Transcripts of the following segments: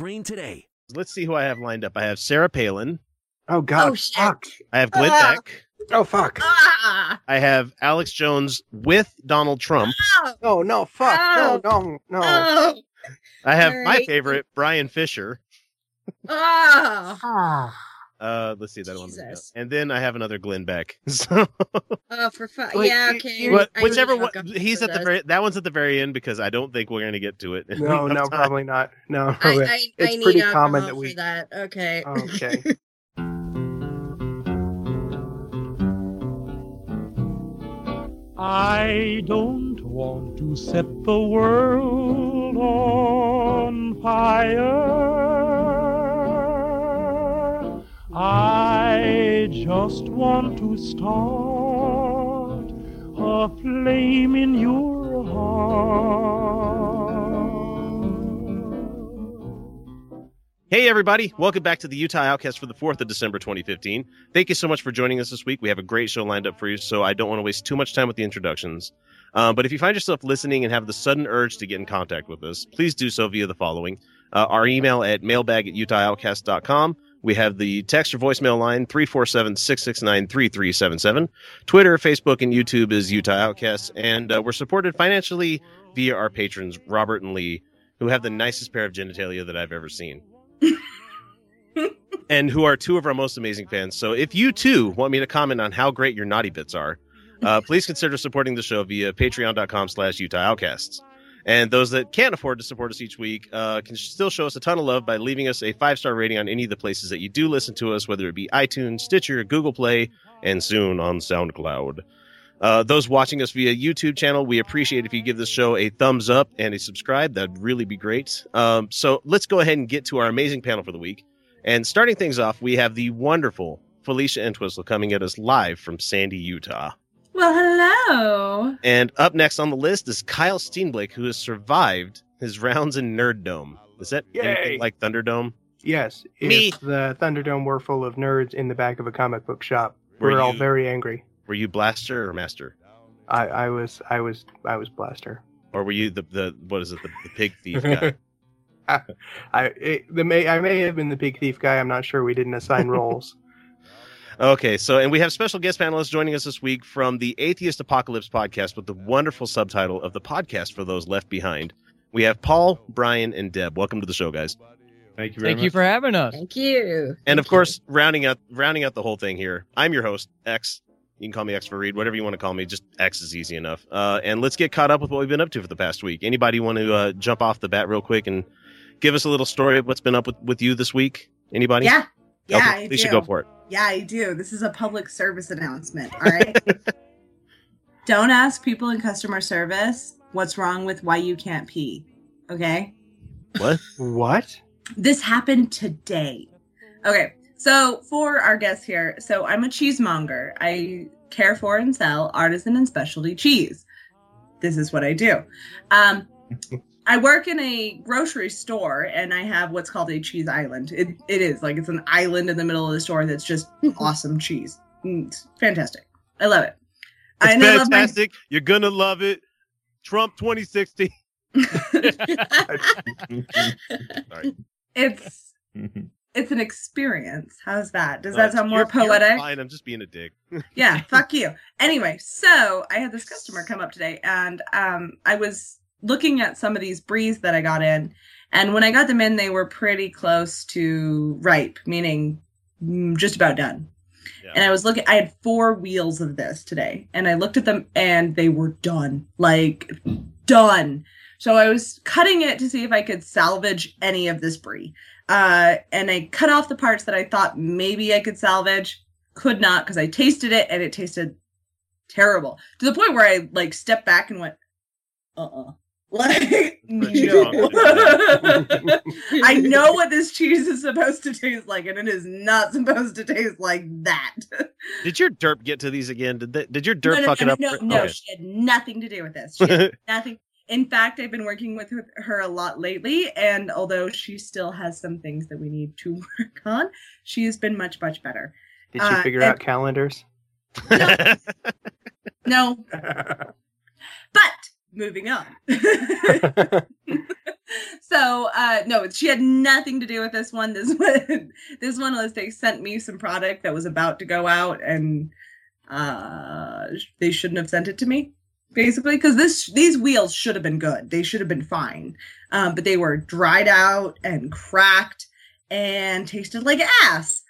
today. Let's see who I have lined up. I have Sarah Palin. Oh God, Oh, shit. fuck. I have Glenn Ah. Beck. Oh fuck. Ah! I have Alex Jones with Donald Trump. Oh! Oh no, fuck. No, no, no. Oh! I have my favorite, Bryan Fischer. Oh! Ah. Uh, let's see that one. And then I have another Glenn Beck. So, Oh, for fun. Wait, yeah, okay. you- but whichever really one, he's for at the very. That one's at the very end because I don't think we're going to get to it. No, no, time. probably not. No. I, probably- I, it's I need pretty alcohol common that for we. that. Okay. Okay. I don't want to set the world on fire. I just want to start a flame in your heart. Hey, everybody. Welcome back to the Utah Outcast for the 4th of December 2015. Thank you so much for joining us this week. We have a great show lined up for you, so I don't want to waste too much time with the introductions. Um, but if you find yourself listening and have the sudden urge to get in contact with us, please do so via the following uh, our email at mailbag at utahoutcast.com. We have the text or voicemail line 347 669 3377. Twitter, Facebook, and YouTube is Utah Outcasts. And uh, we're supported financially via our patrons, Robert and Lee, who have the nicest pair of genitalia that I've ever seen and who are two of our most amazing fans. So if you too want me to comment on how great your naughty bits are, uh, please consider supporting the show via patreon.com slash Utah Outcasts. And those that can't afford to support us each week uh, can still show us a ton of love by leaving us a five star rating on any of the places that you do listen to us, whether it be iTunes, Stitcher, Google Play, and soon on SoundCloud. Uh, those watching us via YouTube channel, we appreciate if you give this show a thumbs up and a subscribe. That'd really be great. Um, so let's go ahead and get to our amazing panel for the week. And starting things off, we have the wonderful Felicia Entwistle coming at us live from Sandy, Utah. Well, hello. And up next on the list is Kyle Steenblake, who has survived his rounds in Nerd Dome. Is that Yay. anything like Thunderdome? Yes. Me. If the Thunderdome were full of nerds in the back of a comic book shop, Were we're all you- very angry. Were you Blaster or Master? I, I was, I was, I was Blaster. Or were you the, the what is it, the, the pig thief guy? I, it, the may, I may have been the pig thief guy. I'm not sure. We didn't assign roles. Okay, so and we have special guest panelists joining us this week from the Atheist Apocalypse podcast with the wonderful subtitle of the podcast for those left behind. We have Paul, Brian, and Deb. Welcome to the show, guys. Thank you very Thank much. you for having us. Thank you. And of course, rounding out rounding out the whole thing here, I'm your host, X. You can call me X for Reed, whatever you want to call me. Just X is easy enough. Uh, and let's get caught up with what we've been up to for the past week. Anybody want to uh, jump off the bat real quick and give us a little story of what's been up with, with you this week? Anybody? Yeah. Yeah, okay, I we should go for it. Yeah, I do. This is a public service announcement. All right. Don't ask people in customer service what's wrong with why you can't pee. Okay. What? what? This happened today. Okay. So for our guests here, so I'm a cheesemonger. I care for and sell artisan and specialty cheese. This is what I do. Um, I work in a grocery store and I have what's called a cheese island. It, it is like it's an island in the middle of the store that's just awesome cheese. Mm, It's fantastic. I love it. It's and I love my- fantastic. You're gonna love it. Trump 2060. Sorry. it's it's an experience. How's that? Does that Uh, sound more you're- you're poetic? fine. I'm just being a dick. yeah, fuck you. Anyway, so I had this customer come up today and um I was looking at some of these bries that I got in and when I got them in they were pretty close to ripe, meaning mm, just about done. Yeah. And I was looking I had four wheels of this today and I looked at them and they were done. Like done. So I was cutting it to see if I could salvage any of this brie. Uh, and I cut off the parts that I thought maybe I could salvage. Could not because I tasted it and it tasted terrible to the point where I like stepped back and went, uh uh Like no. I know what this cheese is supposed to taste like, and it is not supposed to taste like that. Did your derp get to these again? Did that, did your derp no, no, fuck no, it up? No, for- no, Okay. she had nothing to do with this. She had nothing. In fact, I've been working with her, her a lot lately, and although she still has some things that we need to work on, she has been much, much better. Did she Uh, figure and- out calendars? No, but moving on. so uh no she had nothing to do with this one. This one this one was they sent me some product that was about to go out and uh they shouldn't have sent it to me basically because this these wheels should have been good. They should have been fine. Um but they were dried out and cracked and tasted like ass.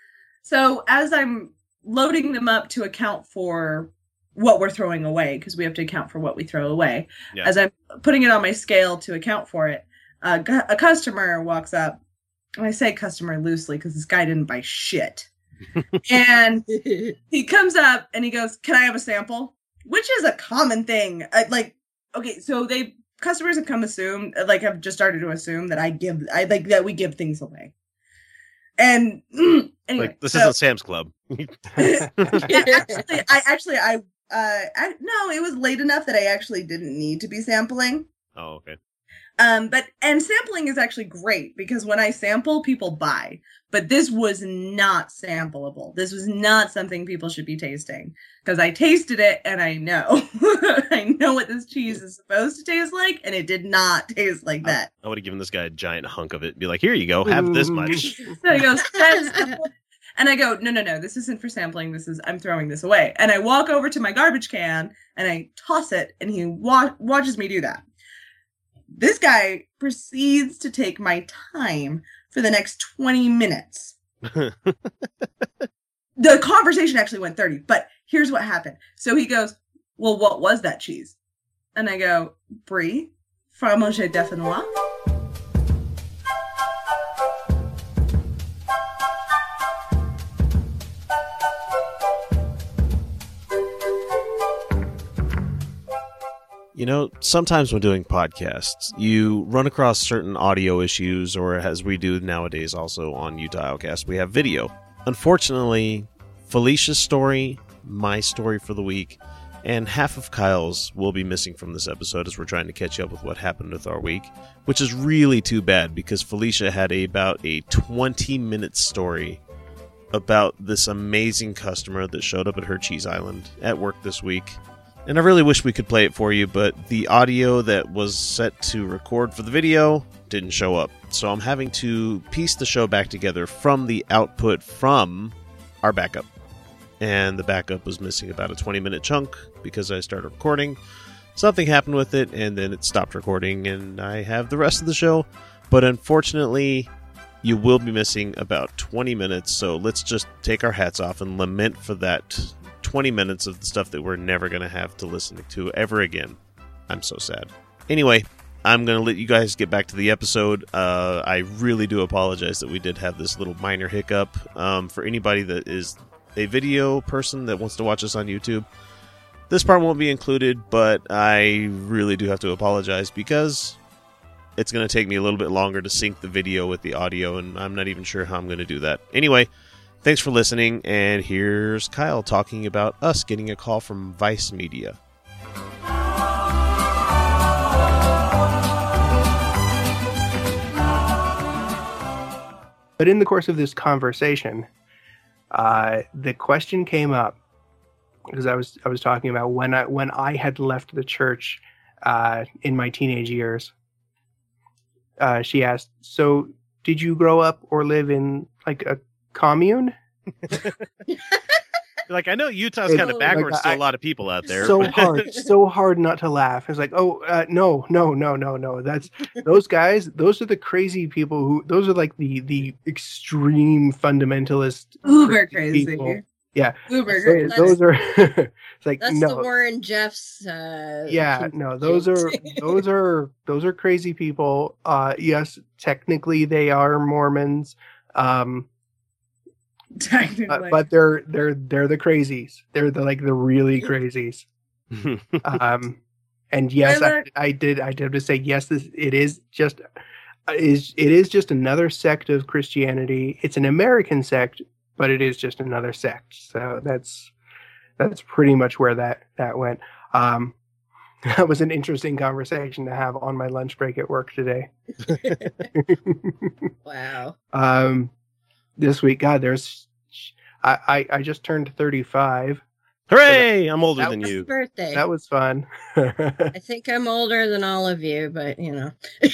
So as i'm loading them up to account for what we're throwing away because we have to account for what we throw away. Yeah. as i'm putting it on my scale to account for it a, a customer walks up and i say customer loosely because this guy didn't buy shit. And he comes up and he goes can i have a sample? Which is a common thing. I, like okay so they customers have come assume uh, like have just started to assume that i give i like that we give things away. And anyway like this so- isn't Sam's Club. yeah, actually, I actually I uh I, no, it was late enough that I actually didn't need to be sampling. Oh, okay. Um, but and sampling is actually great because when I sample, people buy. But this was not sampleable. This was not something people should be tasting because I tasted it and I know I know what this cheese is supposed to taste like, and it did not taste like that. I would have given this guy a giant hunk of it. And be like, here you go, have this much. So he goes, "That's- and I go, no, no, no, this isn't for sampling. This is, I'm throwing this away. And I walk over to my garbage can and I toss it, and he wa- watches me do that. This guy proceeds to take my time for the next 20 minutes. the conversation actually went 30, but here's what happened. So he goes, Well, what was that cheese? And I go, Brie, Fromager d'Affinois. You know, sometimes when doing podcasts, you run across certain audio issues, or as we do nowadays also on Utah Outcast, we have video. Unfortunately, Felicia's story, my story for the week, and half of Kyle's will be missing from this episode as we're trying to catch up with what happened with our week, which is really too bad because Felicia had a, about a 20 minute story about this amazing customer that showed up at her cheese island at work this week. And I really wish we could play it for you, but the audio that was set to record for the video didn't show up. So I'm having to piece the show back together from the output from our backup. And the backup was missing about a 20 minute chunk because I started recording. Something happened with it, and then it stopped recording, and I have the rest of the show. But unfortunately, you will be missing about 20 minutes, so let's just take our hats off and lament for that 20 minutes of the stuff that we're never going to have to listen to ever again. I'm so sad. Anyway, I'm going to let you guys get back to the episode. Uh, I really do apologize that we did have this little minor hiccup. Um, for anybody that is a video person that wants to watch us on YouTube, this part won't be included, but I really do have to apologize because it's going to take me a little bit longer to sync the video with the audio, and I'm not even sure how I'm going to do that. Anyway, thanks for listening, and here's Kyle talking about us getting a call from Vice Media. But in the course of this conversation, uh, the question came up because I was I was talking about when I when I had left the church uh, in my teenage years. Uh, she asked, "So, did you grow up or live in like a commune?" Like, I know Utah's kind of like, backwards to I- a lot of people out there. so but- hard, so hard not to laugh. It's like, oh uh, no, no, no, no, no. That's those guys. Those are the crazy people who. Those are like the the extreme fundamentalist. Uber crazy. people. Yeah. Uber So crazy. those are. it's like That's no. the Warren Jeffs. Uh, yeah no those are those are those are crazy people uh yes technically they are mormons um Technically. but, but they're they're they're the crazies they're the like the really crazies um And yes, I, I did. I did have to say yes. This it is just uh, is it is just another sect of Christianity. It's an American sect, but it is just another sect. So that's that's pretty much where that that went. Um, that was an interesting conversation to have on my lunch break at work today. Wow. um, this week, God, there's I, I I just turned thirty five. Hooray! I'm older That than Happy you. birthday. That was fun. I think I'm older than all of you, but you know.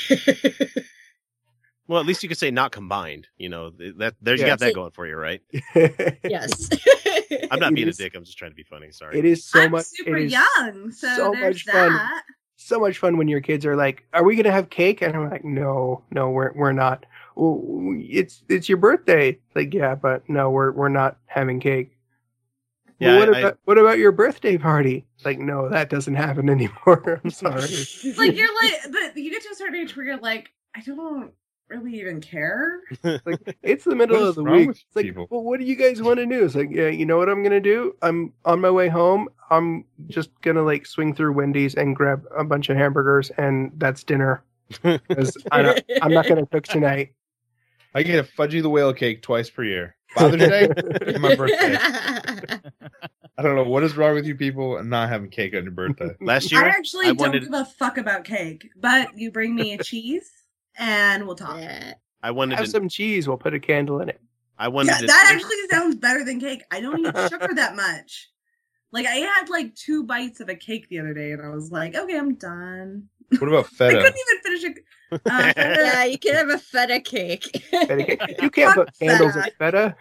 Well, at least you could say not combined. You know that there you got that going for you, right? yes. I'm not It being is- a dick. I'm just trying to be funny. Sorry. It is so I'm much. super it is young, so, so there's much fun. so much fun when your kids are like, "Are we gonna have cake?" And I'm like, "No, no, we're we're not. Well, it's it's your birthday." Like, yeah, but no, we're we're not having cake. Yeah, Well, what I- I- about what about your birthday party? Like, no, that doesn't happen anymore. I'm sorry. Like you're like, but you get to a certain age where you're like, I don't really even care. like, it's the middle of the week. It's like, people? well, what do you guys want to do? It's like, yeah, you know what I'm gonna do? I'm on my way home. I'm just gonna like swing through Wendy's and grab a bunch of hamburgers, and that's dinner. 'Cause I don't, I'm not gonna cook tonight. I get a Fudgie the Whale cake twice per year. Father's Day and my birthday. I don't know what is wrong with you people and not having cake on your birthday. Last year, I actually I don't wanted give a fuck about cake, but you bring me a cheese and we'll talk. Yeah, Yeah. I wanted Have to, some cheese. We'll put a candle in it. I wanted to that actually sounds better than cake. I don't eat sugar that much. Like I had like two bites of a cake the other day, and I was like, okay, I'm done. What about feta? I couldn't even finish it. Uh, Yeah, you can have a feta cake. Feta cake. You can't put candles in feta.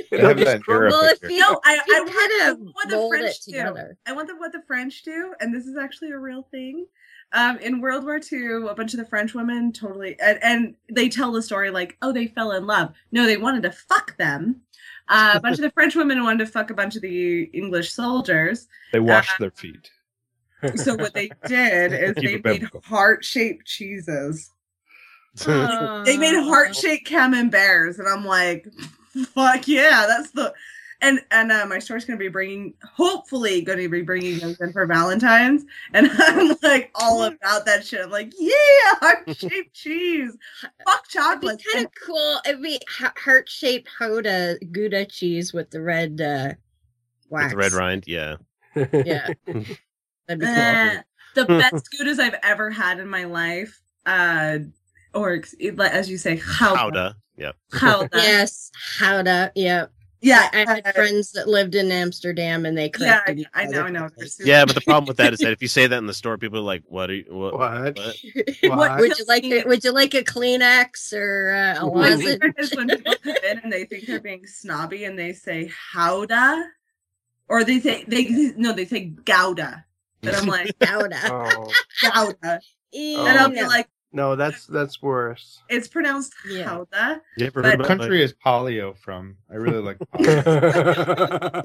I It'll have just crumble. If you, No, I, you I want, I kind of what the French it do. I want the, what the French do, and this is actually a real thing. Um, in World War II, a bunch of the French women totally, and, and they tell the story like, oh, they fell in love. No, they wanted to fuck them. Uh, a bunch of the French women wanted to fuck a bunch of the English soldiers. They washed Uh, their feet. So what they did is Keep they made heart-shaped cheeses. Oh. They made heart-shaped camemberts, and I'm like, fuck yeah, that's the. And and uh, my store's gonna be bringing, hopefully, gonna be bringing those in for Valentine's, and I'm like all about that shit. I'm like, yeah, heart-shaped cheese, fuck chocolate. It'd be kind of cool. It'd be heart shaped Gouda Gouda cheese with the red uh, wax. with the red rind. Yeah. Yeah, that'd be cool. Uh, the best goudas I've ever had in my life, uh, or as you say, Howda. Powder. Yep. Chowda. yes, Gouda. Yeah, Yeah, I had uh, friends that lived in Amsterdam, and they Yeah, I know. I know. Yeah, but the problem with that is that if you say that in the store, people are like, "What are you? What? What? what? What? Would you like it? Would you like a Kleenex or uh, a Ooh. Lozenge? when people come in and they think they're being snobby and they say howda, or they say they no, they say gouda, and I'm like Gouda. Oh gouda, Ew, and I'll be like, no, that's that's worse. it's pronounced Yeah. howda. You ever But- What country is polio from? I really like polio.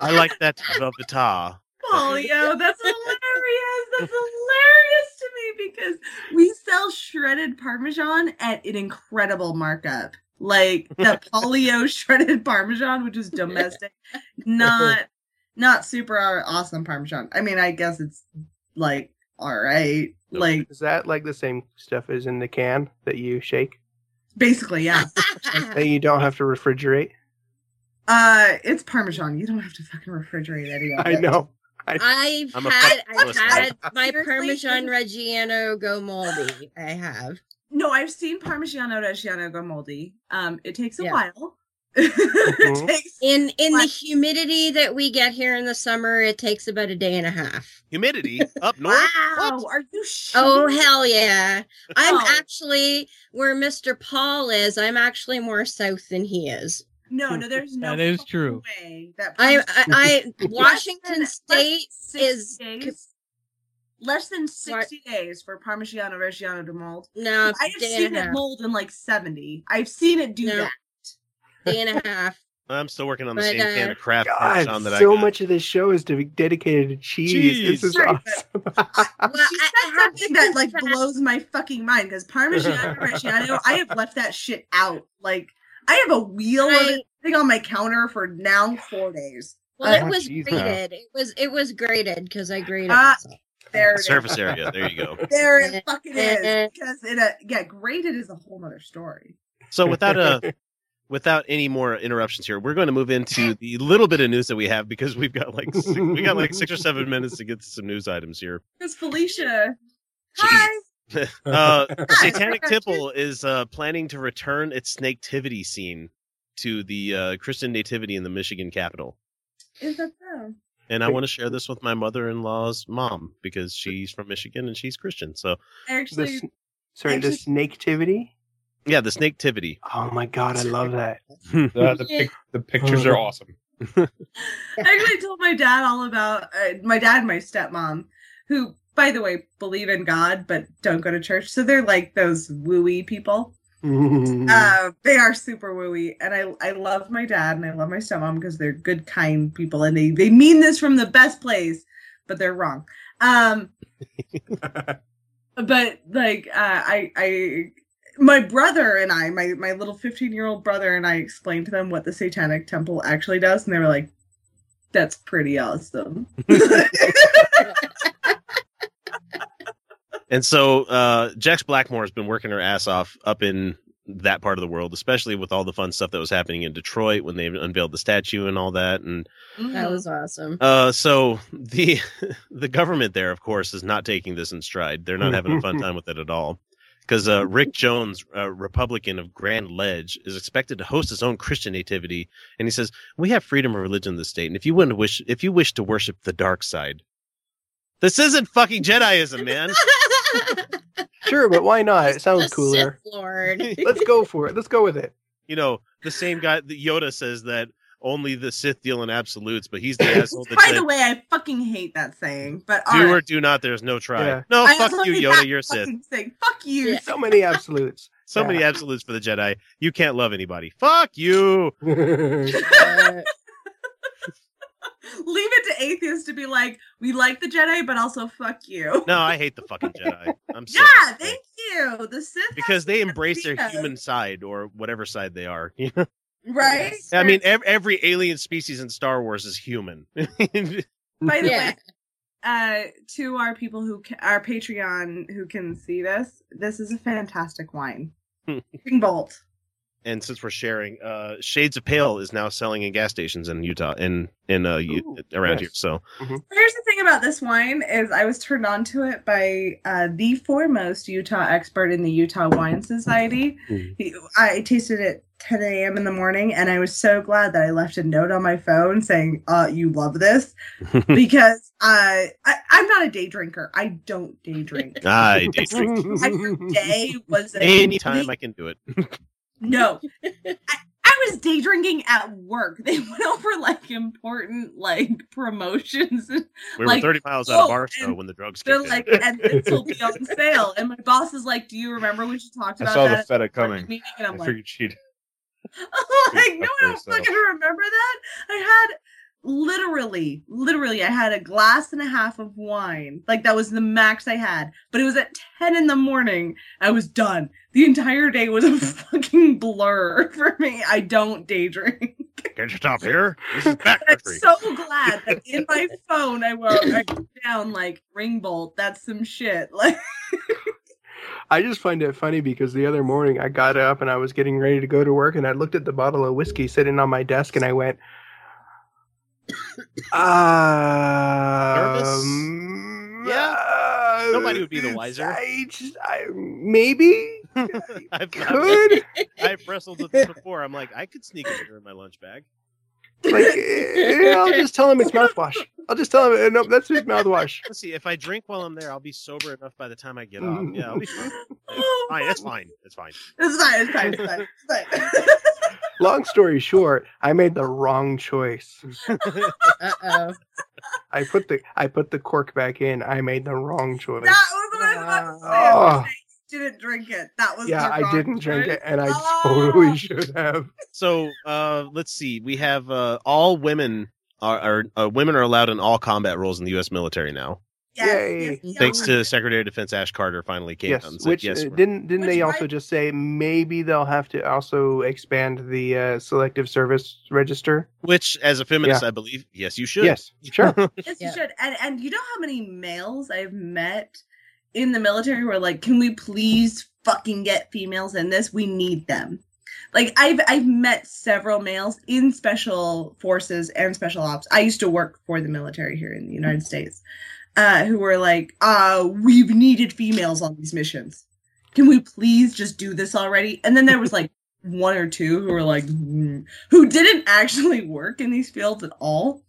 I like that Velveeta. Polio, that's hilarious. That's hilarious to me because we sell shredded Parmesan at an incredible markup. Like the polio shredded Parmesan, which is domestic, not not super awesome Parmesan. I mean, I guess it's like all right, like Is that like the same stuff as in the can that you shake basically, yeah. that you don't have to refrigerate? Uh, it's Parmesan. You don't have to fucking refrigerate any of it. I know. I've I'm had fuck- I've had my Parmesan Reggiano go moldy. I have. No, I've seen Parmigiano Reggiano go moldy. Um, it takes a Yeah. while. It mm-hmm. takes In in the humidity that we get here in the summer, it takes about a day and a half. Humidity up north. Wow, What? are you sure? Oh hell yeah! I'm Oh. actually where Mr. Paul is. I'm actually more south than he is. No, no, there's no That is true. way that I I, I Washington State is days, less than 60 days for Parmigiano Reggiano to mold. no I have seen it mold in like 70. I've seen it do No. that. Day and a half. I'm still working on the But, same can uh, of Kraft Parmesan God, that I so got. much of this show is to be dedicated to cheese. Cheese. This is Sorry, awesome. Well, she I- said I have something that like blows my fucking mind because Parmigiano Reggiano, I have left that shit out. Like I have a wheel of it sitting on my counter for now four days. Well, I it was cheese now. grated. It was it was graded because I graded. Ah. myself. There it is. Surface area. There you go. There it fucking is. Because it, uh, yeah, graded is a whole other story. So without a without any more interruptions here, we're going to move into the little bit of news that we have because we've got like six, we got like six or seven minutes to get to some news items here. Because Felicia, hi. Uh, Satanic Temple is uh, planning to return its nativity scene to the uh, Christian nativity in the Michigan capital. Is that so? And I want to share this with my mother-in-law's mom because she's from Michigan and she's Christian. So I The, actually, sorry, the actually- snaketivity. Yeah, the snaketivity. Oh my god, I love that. The, the, pic, the pictures are awesome. I actually told my dad all about uh, my dad and my stepmom, who, by the way, believe in God but don't go to church. So they're like those wooey people. Uh, they are super wooey, and I I love my dad and I love my stepmom because they're good, kind people, and they they mean this from the best place, but they're wrong. Um, but like uh, I I my brother and I my my little fifteen year old brother and I explained to them what the Satanic Temple actually does, and they were like, "That's pretty awesome." And so uh, Jex Blackmore has been working her ass off up in that part of the world, especially with all the fun stuff that was happening in Detroit when they unveiled the statue and all that. And That was awesome. uh, so the the government there, of course, is not taking this in stride. They're not having a fun time with it at all. Because uh, Rick Jones, a Republican of Grand Ledge, is expected to host his own Christian nativity, and he says we have freedom of religion in the state, and if you wouldn't wish, if you wish to worship the dark side, this isn't fucking Jediism, man. Sure, but why not? It sounds Sith cooler. Lord. Let's go for it. Let's go with it. you know, the same guy that Yoda says that only the Sith deal in absolutes, but he's the asshole that By said, the way, I fucking hate that saying, but do alright. or do not, there's no try. Yeah. No, I fuck you, Yoda, you're a Sith. Saying, fuck you. Yeah. So many absolutes. So many absolutes for the Jedi. You can't love anybody. Fuck you. Leave it to atheists to be like, we like the Jedi, but also fuck you. No, I hate the fucking Jedi. I'm so Yeah, thank you. The Sith because they embrace their human side or whatever side they are. you know? Right. I mean, ev- every alien species in Star Wars is human. by the yeah. way, uh, to our people who ca- our Patreon who can see this, this is a fantastic wine. King Bolt. and since we're sharing, uh, Shades of Pale is now selling in gas stations in Utah in in uh, U- Ooh, around nice. here. So Here's the thing about this wine is I was turned on to it by uh, the foremost Utah expert in the Utah Wine Society. Mhm. He, I tasted it 10 a.m. in the morning, and I was so glad that I left a note on my phone saying, uh, "You love this," because uh, I, I'm not a day drinker. I don't day drink. I day drink Every day was a anytime I can do it. no. I, I was day drinking at work. They went over like important like promotions. and We Like, were 30 miles out of oh, Barstow when the drugs They're like, in. and this will be on sale. And my boss is like, "Do you remember when you talked I about saw that?" the feta coming. meeting?" And I I'm like, figured she'd. I'm like, no, I don't fucking remember that. I had literally, literally, I had a glass and a half of wine. Like that was the max I had. But it was at 10 in the morning. I was done. The entire day was a fucking blur for me. I don't day drink. Can't you stop here? This is back I'm so glad that in my phone I wrote, I wrote down like ring bolt. That's some shit. Like I just find it funny because the other morning I got up and I was getting ready to go to work and I looked at the bottle of whiskey sitting on my desk and I went, um, Yeah. uh, Nobody would be the wiser. I just, I, maybe I've, I've, could I've wrestled with this before. I'm like, I could sneak a beer in my lunch bag. Like eh, I'll just tell him it's mouthwash. I'll just tell him eh, no, that's his mouthwash. Let's see. If I drink while I'm there, I'll be sober enough by the time I get off. Yeah, I'll be fine. Fine. That's fine. That's fine. It's fine, it's fine, it's fine. It's fine. Long story short, I made the wrong choice. Uh oh. I put the I put the cork back in. I made the wrong choice. That was what I was about to say. Oh. Was saying you didn't drink it. That was yeah, I didn't drink it, and I Oh. totally should have. So uh, let's see. We have uh, all women are, are uh, women are allowed in all combat roles in the U.S. military now. Yes, Yay. yes, yes. Thanks to Secretary of Defense Ash Carter, finally came out and Yes, said, which "Yes, uh, didn't didn't Which they also right- just say maybe they'll have to also expand the uh, selective service register? which, as a feminist, I believe, yes, you should." Yes, sure. Yes, Yeah. you should. And and you know how many males I've met in the military who are like, "Can we please fucking get females in this? We need them." Like I've I've met several males in special forces and special ops. I used to work for the military here in the United States, uh, who were like, "Uh, we've needed females on these missions. Can we please just do this already?" And then there was like one or two who were like, "Mm," who didn't actually work in these fields at all.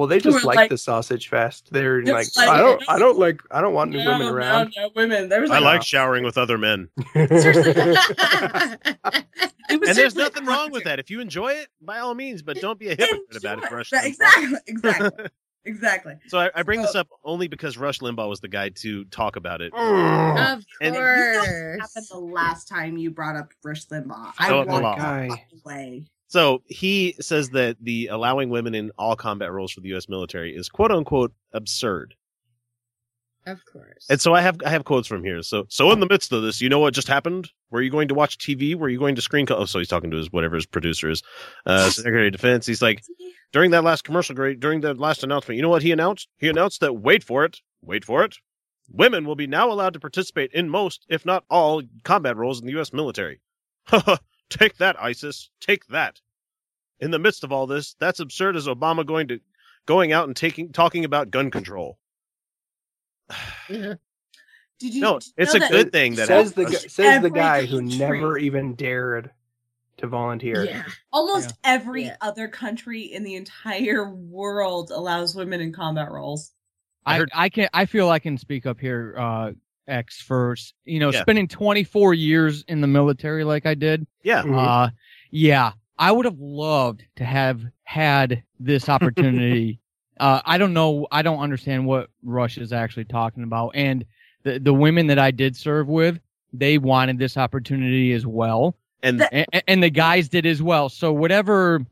Well, they just like, like- the sausage fest. They're like, like- I don't, I don't like, I don't want new women around. No, no, women. There was I like, like showering with other men, it was and there's nothing wrong with that. If you enjoy it, by all means, but don't be a hypocrite about it. Enjoy Rush Right, exactly, exactly, exactly. So I, I bring this up only because Rush Limbaugh was the guy to talk about it. Of And- You know what course. happened the last time you brought up Rush Limbaugh? Oh, I walked Limbaugh. Guy. away. So he says that the allowing women in all combat roles for the U.S. military is quote unquote absurd. Of course. And so I have I have quotes from here. So so in the midst of this, you know what just happened? Were you going to watch TV? Were you going to screen? Co- oh, so he's talking to his whatever his producer is, uh, Secretary of Defense. He's like, during that last commercial break, during that last announcement, you know what he announced? He announced that wait for it, wait for it, women will be now allowed to participate in most, if not all, combat roles in the U.S. military. take that, ISIS, take that. In the midst of all this, that's absurd as Obama going to going out and taking talking about gun control. Yeah. Did you? No, did it's a good thing that says the gu- says the guy who country- never even dared to volunteer. Yeah. Almost every Yeah. other country in the entire world allows women in combat roles. I I, heard- I can I feel I can speak up here, uh, X first. You know, Yeah. spending 24 years in the military like I did. Yeah. Mhm. Uh, yeah, I would have loved to have had this opportunity. uh, I don't know. I don't understand what Rush is actually talking about. And the the women that I did serve with, they wanted this opportunity as well, And That- and, and the guys did as well. So whatever.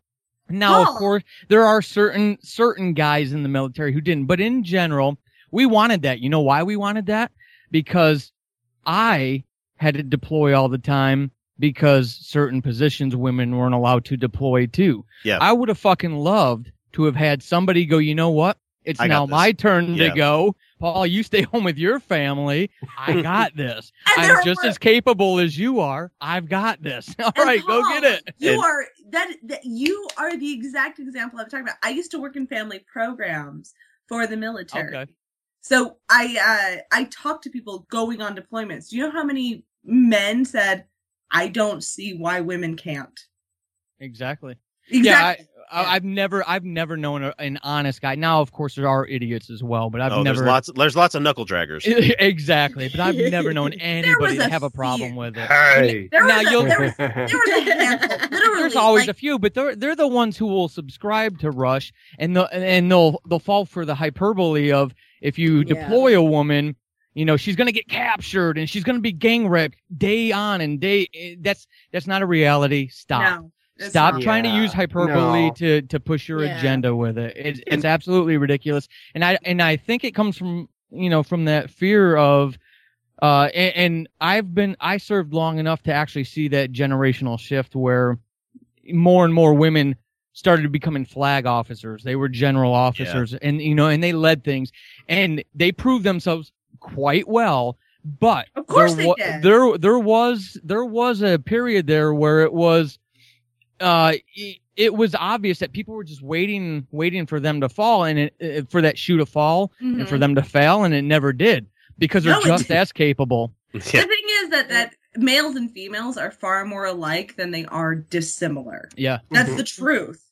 Now, of course, there are certain certain guys in the military who didn't, but in general, we wanted that. You know why we wanted that? Because I had to deploy all the time because certain positions women weren't allowed to deploy to. Yeah. I would have fucking loved to have had somebody go, you know what? It's I now my turn Yeah. to go. Paul, you stay home with your family. I got this. I'm just were- as capable as you are. I've got this. All And right, go get it. You And- are that, that you are the exact example I'm talking about. I used to work in family programs for the military. Okay. So I uh I talked to people going on deployments. Do you know how many men said, I don't see why women can't? Exactly. Exactly. Yeah, I, I, I've never, I've never known a, an honest guy. Now, of course, there are idiots as well, but I've oh, never there's lots there's lots of knuckle draggers. exactly. But I've never known anybody to have a problem with it. Hey. there, Now was a, you'll- there, was, there was a handful. There's always like, a few, but they're they're the ones who will subscribe to Rush, and the and they'll they'll fall for the hyperbole of if you Yeah. deploy a woman, you know she's gonna get captured and she's gonna be gang raped day on and day. eh, That's that's not a reality. Stop. No, it's Stop not. trying to use hyperbole no. to to push your Yeah. agenda with it. It's it's absolutely ridiculous, and I and I think it comes from you know from that fear of. Uh, and, and I've been, I served long enough to actually see that generational shift where more and more women started becoming flag officers. They were general officers and, you know, and they led things and they proved themselves quite well. But Of course there, they wa- did. there, there was, there was a period there where it was, uh, it, it was obvious that people were just waiting, waiting for them to fall and it, it- for that shoe to fall and for Mhm. them to fail, and it never did because they're No, just as capable. Yeah. The thing is that that males and females are far more alike than they are dissimilar. Yeah. That's Mhm. the truth.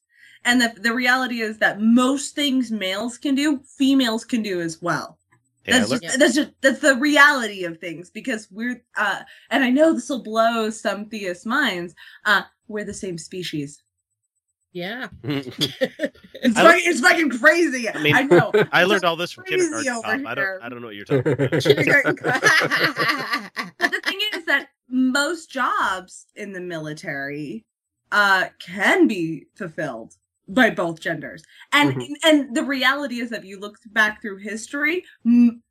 And the the reality is that most things males can do, females can do as well. Yeah, That's just that's just that's the reality of things because we're uh and I know this will blow some theists' minds. Uh we're the same species. Yeah. It's I fucking, it's fucking crazy. I mean, I know. I learned all this from kindergarten. I don't. I don't know what you're talking about. Kindergarten But the thing is that most jobs in the military uh can be fulfilled by both genders. And Mhm. and the reality is that if you look back through history, m-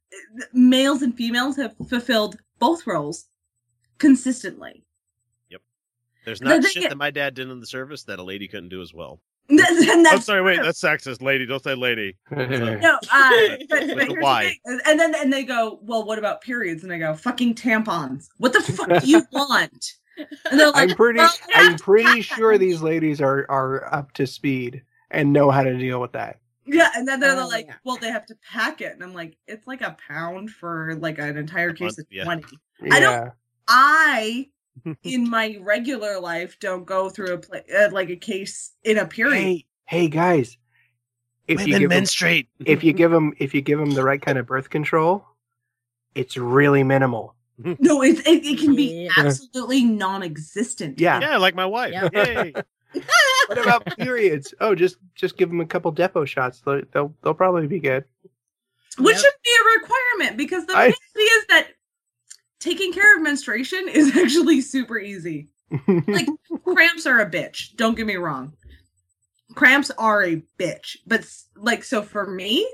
males and females have fulfilled both roles consistently. Yep. There's The not thing shit is- that my dad did in the service that a lady couldn't do as well. I'm that's sorry, wait, that's sexist, lady. Don't say lady. no, uh, but, but With here's the the thing. And then and they go, well, what about periods? And I go, fucking tampons. What the fuck do you want? And they're like, I'm pretty well, I'm pretty sure these ladies are are up to speed and know how to deal with that. Yeah, and then they're Oh, like, yeah. well, they have to pack it, and I'm like, it's like a pound for like an entire case of yeah. twenty. Yeah. I don't- I, in my regular life, don't go through a pla uh, like a case in a period. Hey, hey guys. If you Women give 'em- menstruate. if you give them if you give them the right kind of birth control, it's really minimal. No, it, it it can be Yeah. absolutely non-existent. Yeah. Yeah, like my wife. Yeah. Yay. What about periods? Oh, just just give them a couple Depo shots. They'll they'll, they'll probably be good. which Yep. should be a requirement because the I- reality is that taking care of menstruation is actually super easy. Like cramps are a bitch. Don't get me wrong. Cramps are a bitch, but like so for me,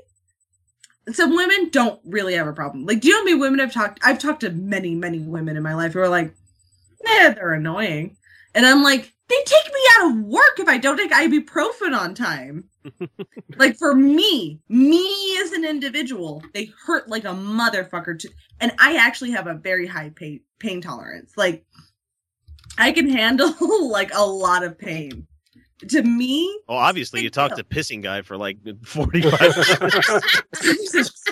some women don't really have a problem. Like, do you know how many women I've talked? I've talked to many, many women in my life who are like, "Nah, they're annoying," and I'm like, "They take me out of work if I don't take ibuprofen on time." like for me, me as an individual, they hurt like a motherfucker. To, and I actually have a very high pain pain tolerance. Like, I can handle like a lot of pain. To me, Well, obviously, you talked to pissing guy for like 45 minutes.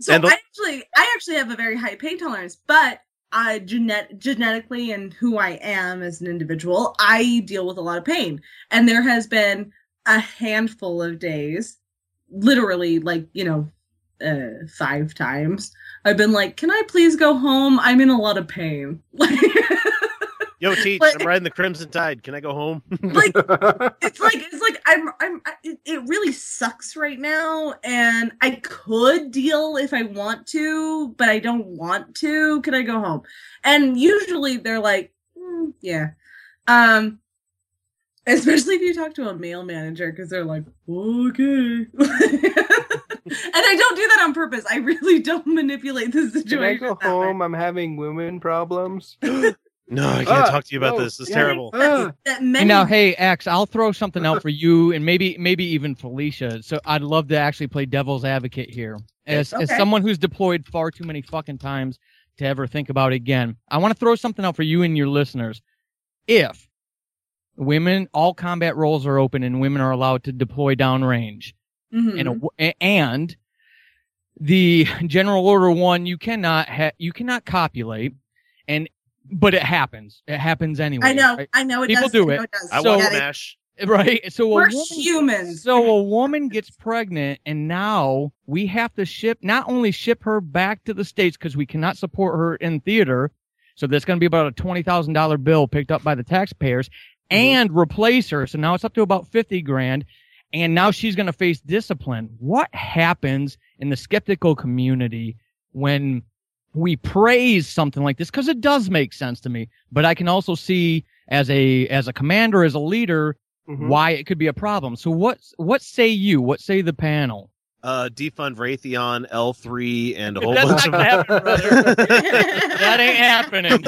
So And the- I actually, I actually have a very high pain tolerance, but I genet- genetically and who I am as an individual, I deal with a lot of pain, and there has been a handful of days, literally, like you know, uh, five times. I've been like, "Can I please go home? I'm in a lot of pain." Yo, Teach, But- I'm riding the Crimson Tide. Can I go home? like it's like it's like I'm I'm I- it, really sucks right now and I could deal if I want to but I don't want to can I go home and usually they're like "Mm, yeah um especially if you talk to a male manager because they're like okay and I don't do that on purpose I really don't manipulate the situation Can I go that way. home? I'm having women problems. No, I can't Ah, talk to you about no, this. This is yeah. terrible. Ah. that many now, hey, X, I'll throw something out for you, and maybe maybe even Felicia. So I'd love to actually play devil's advocate here, as as someone who's deployed far too many fucking times to ever think about it again. I want to throw something out for you and your listeners. If women, all combat roles are open, and women are allowed to deploy downrange, Mhm. and a w a and the general order one, you cannot ha- you cannot copulate, and but it happens. It happens anyway. I know right? I know it People does do I it. I So- want Yeah, mash. Right. So a We're woman, humans. so a woman gets pregnant, and now we have to ship not only ship her back to the states because we cannot support her in theater, so that's going to be about a twenty thousand dollar bill picked up by the taxpayers, mm-hmm. and replace her. So now it's up to about fifty grand, and now she's going to face discipline. What happens in the skeptical community when we praise something like this? Because it does make sense to me, but I can also see as a as a commander, as a leader, Mhm. why it could be a problem. So what what say you? What say the panel? Uh, defund Raytheon, L3, and a whole That's bunch not of happen, brother. That ain't happening.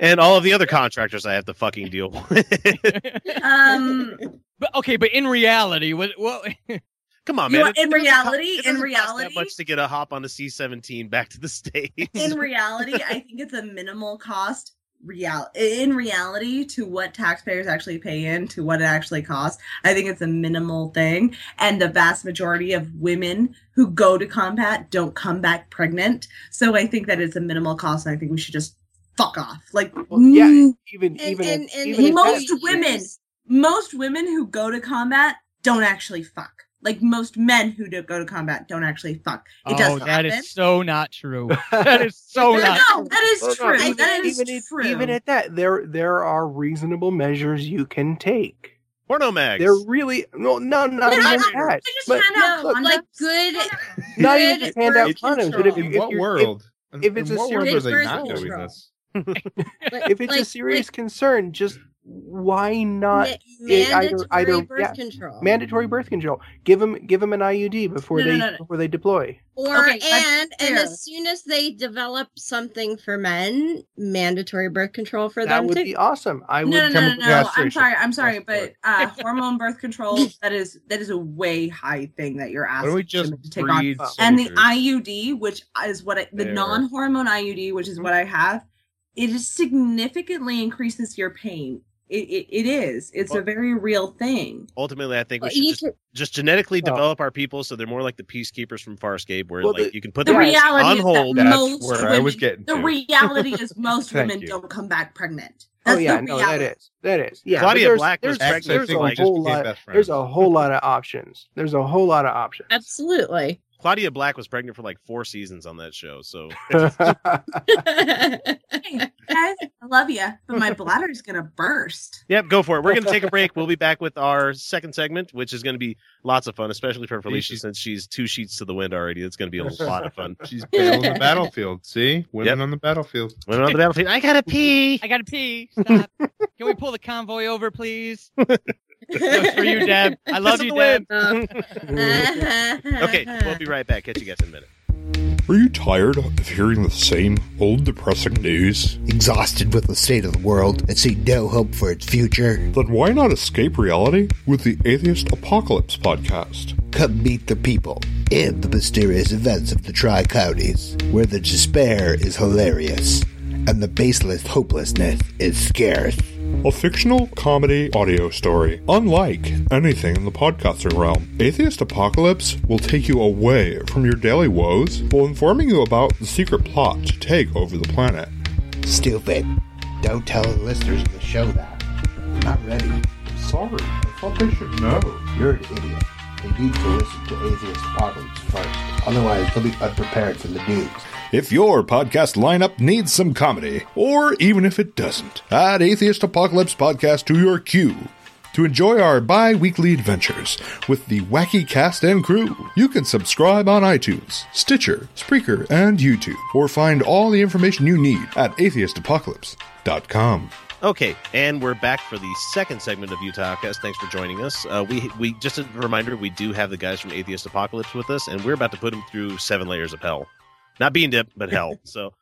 and all of the other contractors I have to fucking deal with. Um, but okay, but in reality, what what Come on, You man. know, in it doesn't cost- reality- it in reality- that much to get a hop on a C-17 back to the states. in reality, I think it's a minimal cost. Real in reality, to what taxpayers actually pay in, to what it actually costs, I think it's a minimal thing. And the vast majority of women who go to combat don't come back pregnant. So I think that it's a minimal cost, and I think we should just fuck off. Like, Well, yeah, mm, even And- even and- and even if most that- women- most women who go to combat don't actually fuck. Like most men who do go to combat don't actually fuck. It oh, does that happen. is so not true. That is so no, not no, that is Well, no, true. even- that is even, at- true. even at that, there there are reasonable measures you can take. Porno mags. They're really no, no, not No, even no, that. They just But hand out No, condoms. like good not even good just hand out condoms, but if, In if what world? if it's in a what world are they not doing this? if, if it's Like- a serious like- concern, just why not Ma- it either- mandatory either- birth yeah, control. mandatory birth control? Give them give them an IUD before No, no, they no, no. before they deploy. Or Okay, and and as soon as they develop something for men, mandatory birth control for That them would too. be awesome. I would no, no, no, no, chemical no. I'm sorry. I'm sorry, but uh, hormone birth control that is that is a way high thing that you're asking we just to take on. breed And the? IUD, which is what I, the There. non-hormone IUD, which is what I have, it is significantly increases your pain. It, it, it is. It's a very real thing. Ultimately, I think we should just, could- just genetically Oh. develop our people so they're more like the peacekeepers from Farscape, where Well, like the- you can put The them reality on is hold. that That's most where women, I was getting the to. reality is most women you. don't come back pregnant. Oh yeah, the no, that reality. is that is yeah. Claudia there's- Black was there's, pregnant There's a whole lot. There's a whole lot of options. There's a whole lot of options. Absolutely. Claudia Black was pregnant for like four seasons on that show. So Hey, guys, I love you, but my bladder's gonna burst. Yep, go for it. We're going to take a break. We'll be back with our second segment, which is going to be lots of fun, especially for Felicia since she's two sheets to the wind already. It's going to be a lot of fun. She's bailed on the battlefield. See, women Yep. on the battlefield. Women on the battlefield. I gotta pee. I gotta pee. Stop. Can we pull the convoy over, please? That's for you, Deb. I love you, Deb. Okay, we'll be right back. Catch you guys in a minute. Are you tired of hearing the same old depressing news? Exhausted with the state of the world and see no hope for its future? Then why not escape reality with the Atheist Apocalypse podcast? Come meet the people in the mysterious events of the Tri Counties, where the despair is hilarious and the baseless hopelessness is scarce. A fictional comedy audio story, unlike anything in the podcasting realm. Atheist Apocalypse will take you away from your daily woes while informing you about the secret plot to take over the planet. Stupid. Don't tell the listeners of the show that. I'm not ready. Sorry, I thought they should know. You're an idiot. They need to listen to Atheist Apocalypse first. Otherwise, they'll be unprepared for the news. If your podcast lineup needs some comedy, or even if it doesn't, add Atheist Apocalypse Podcast to your queue. To enjoy our bi weekly adventures with the wacky cast and crew, you can subscribe on iTunes, Stitcher, Spreaker, and YouTube, or find all the information you need at atheistapocalypse.com. Okay, and we're back for the second segment of Utah Outcast. Thanks for joining us. Uh, we we just a reminder, we do have the guys from Atheist Apocalypse with us, and we're about to put them through seven layers of hell, not bean dip, but hell. so,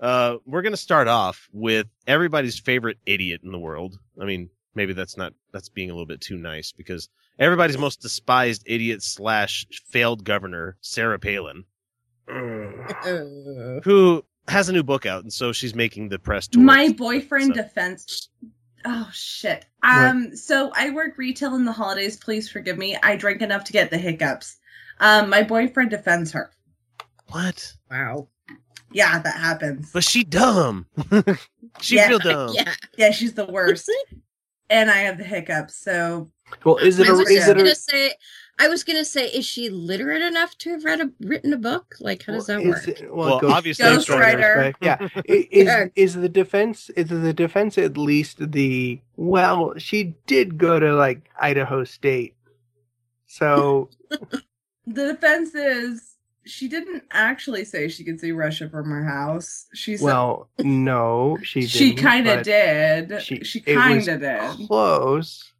uh, we're gonna start off with everybody's favorite idiot in the world. I mean, maybe that's not that's being a little bit too nice because everybody's most despised idiot slash failed governor, Sarah Palin, who has a new book out, and so she's making the press tour. My boyfriend So- defense. Oh shit. Um. So I work retail in the holidays. Please forgive me. I drank enough to get the hiccups. Um. My boyfriend defends her. What? wow. Yeah, that happens. But she dumb. she Yeah, real dumb. Yeah. Yeah, she's the worst. and I have the hiccups. So Well, is it I a was is I it was gonna say I was gonna say, is she literate enough to have read a written a book? Like how does that work? it- Well, Ghost- obviously- Ghostwriter. Yeah, I- is Yeah. is the defense is the defense at least the well? She did go to like Idaho State, so the defense is she didn't actually say she could see Russia from her house. She said well, no, she she didn't, kind of did. she- She, kind of did. close,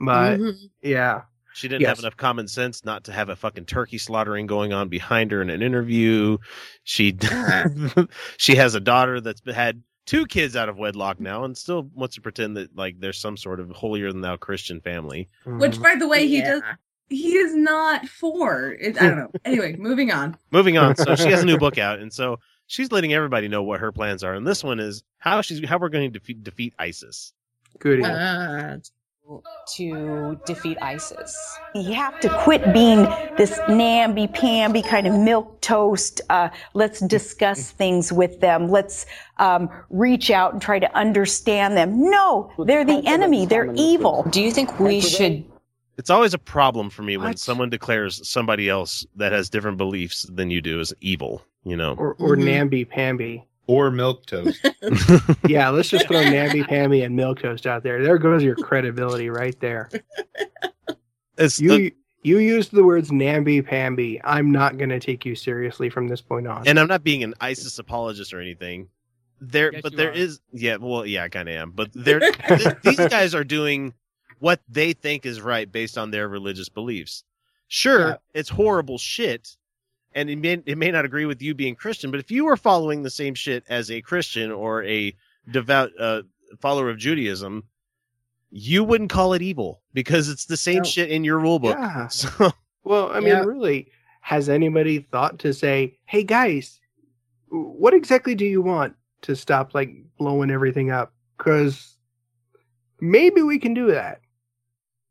but Mhm. yeah, She didn't Yes. have enough common sense not to have a fucking turkey slaughtering going on behind her in an interview. She she has a daughter that's had two kids out of wedlock now and still wants to pretend that like there's some sort of holier than thou Christian family. Which, by the way, he Yeah. does. He is not for. It, I don't know. Anyway, moving on. Moving on, so she has a new book out, and so she's letting everybody know what her plans are. And this one is how she's how we're going to defeat, defeat ISIS. goody. Uh, to defeat ISIS. You have to quit being this namby-pamby kind of milk toast. Uh, let's discuss things with them. Let's um, reach out and try to understand them. No, they're the enemy. They're evil. Do you think we should It's always a problem for me when What? someone declares somebody else that has different beliefs than you do as evil. You know, or or Mhm. namby pamby. Or milk toast. Yeah, let's just throw namby pamby and milk toast out there. There goes your credibility right there. it's You you used the words namby pamby. I'm not going to take you seriously from this point on. and I'm not being an ISIS apologist or anything. there, Yes, but you there are. is, yeah, well, yeah, I kind of am, but there, th- these guys are doing what they think is right based on their religious beliefs. Sure, Yeah. it's horrible shit, and it may it may not agree with you being Christian, but if you were following the same shit as a Christian or a devout uh, follower of Judaism, you wouldn't call it evil because it's the same No. shit in your rule book. Yeah. So Well, I mean, Yeah. really, has anybody thought to say, "Hey, guys, what exactly do you want to stop like blowing everything up?" Because maybe we can do that.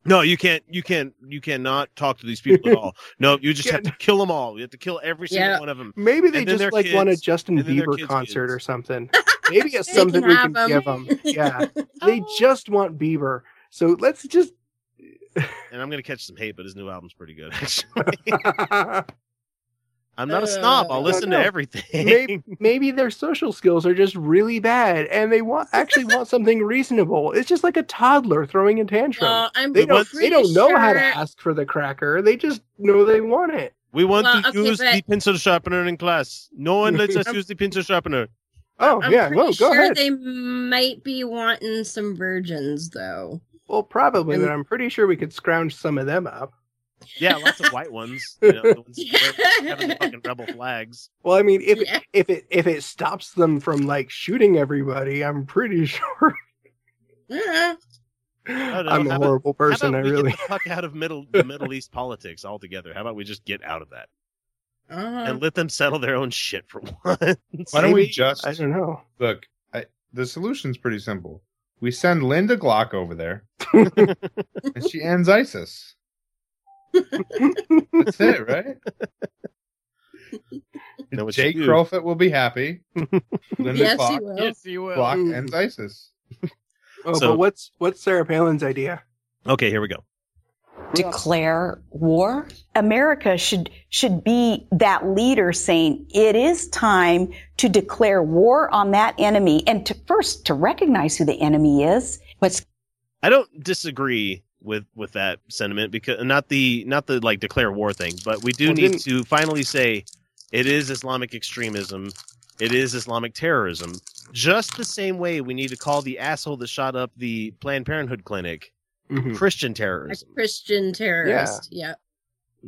No, you can't, you can't, you cannot talk to these people at all. No, you just have to kill them all. You have to kill every single Yeah. one of them. Maybe they just their like want a Justin and then their Bieber concert kids. or something. Maybe it's something can we can can 'em. give them. Yeah, they just want Bieber. So let's just. And I'm gonna catch some hate, but his new album's pretty good. Actually, I'm not a snob. I'll Uh, listen no, to everything. maybe, maybe their social skills are just really bad, and they want actually want something reasonable. It's just like a toddler throwing a tantrum. Well, I'm they don't. They don't know how to ask for the cracker. They just know they want it. we want Well, to okay, use but- the pencil sharpener in class. No one lets us use the pencil sharpener. Oh I'm yeah, pretty well, go sure ahead. they might be wanting some virgins, though. Well, probably, And- but I'm pretty sure we could scrounge some of them up. Yeah, lots of white ones. You know, the ones wearing- having the fucking rebel flags. Well, I mean, if Yeah. if it if it stops them from like shooting everybody, I'm pretty sure. Uh, I'm a how about- horrible How person. about I we really. get the fuck out of middle the Middle East politics altogether? How about we just get out of that uh, and let them settle their own shit for once? Why don't we just I don't know. look? I, the solution's pretty simple. We send Linda Glock over there, and she ends ISIS. That's it, right? know what you Jake do. Crowfoot will be happy. Linda yes, Glock, you will. Yes, you will. Glock ends mm. ISIS. Oh, So- but what's what's Sarah Palin's idea? Okay, here we go. Declare war? America should should be that leader saying it is time to declare war on that enemy and to first to recognize who the enemy is. What's I don't disagree with with that sentiment because not the not the like declare war thing, but we do Well, need to finally say it is Islamic extremism, it is Islamic terrorism. Just the same way we need to call the asshole that shot up the Planned Parenthood clinic Mhm. Christian A terrorism. Christian terrorist. Yeah.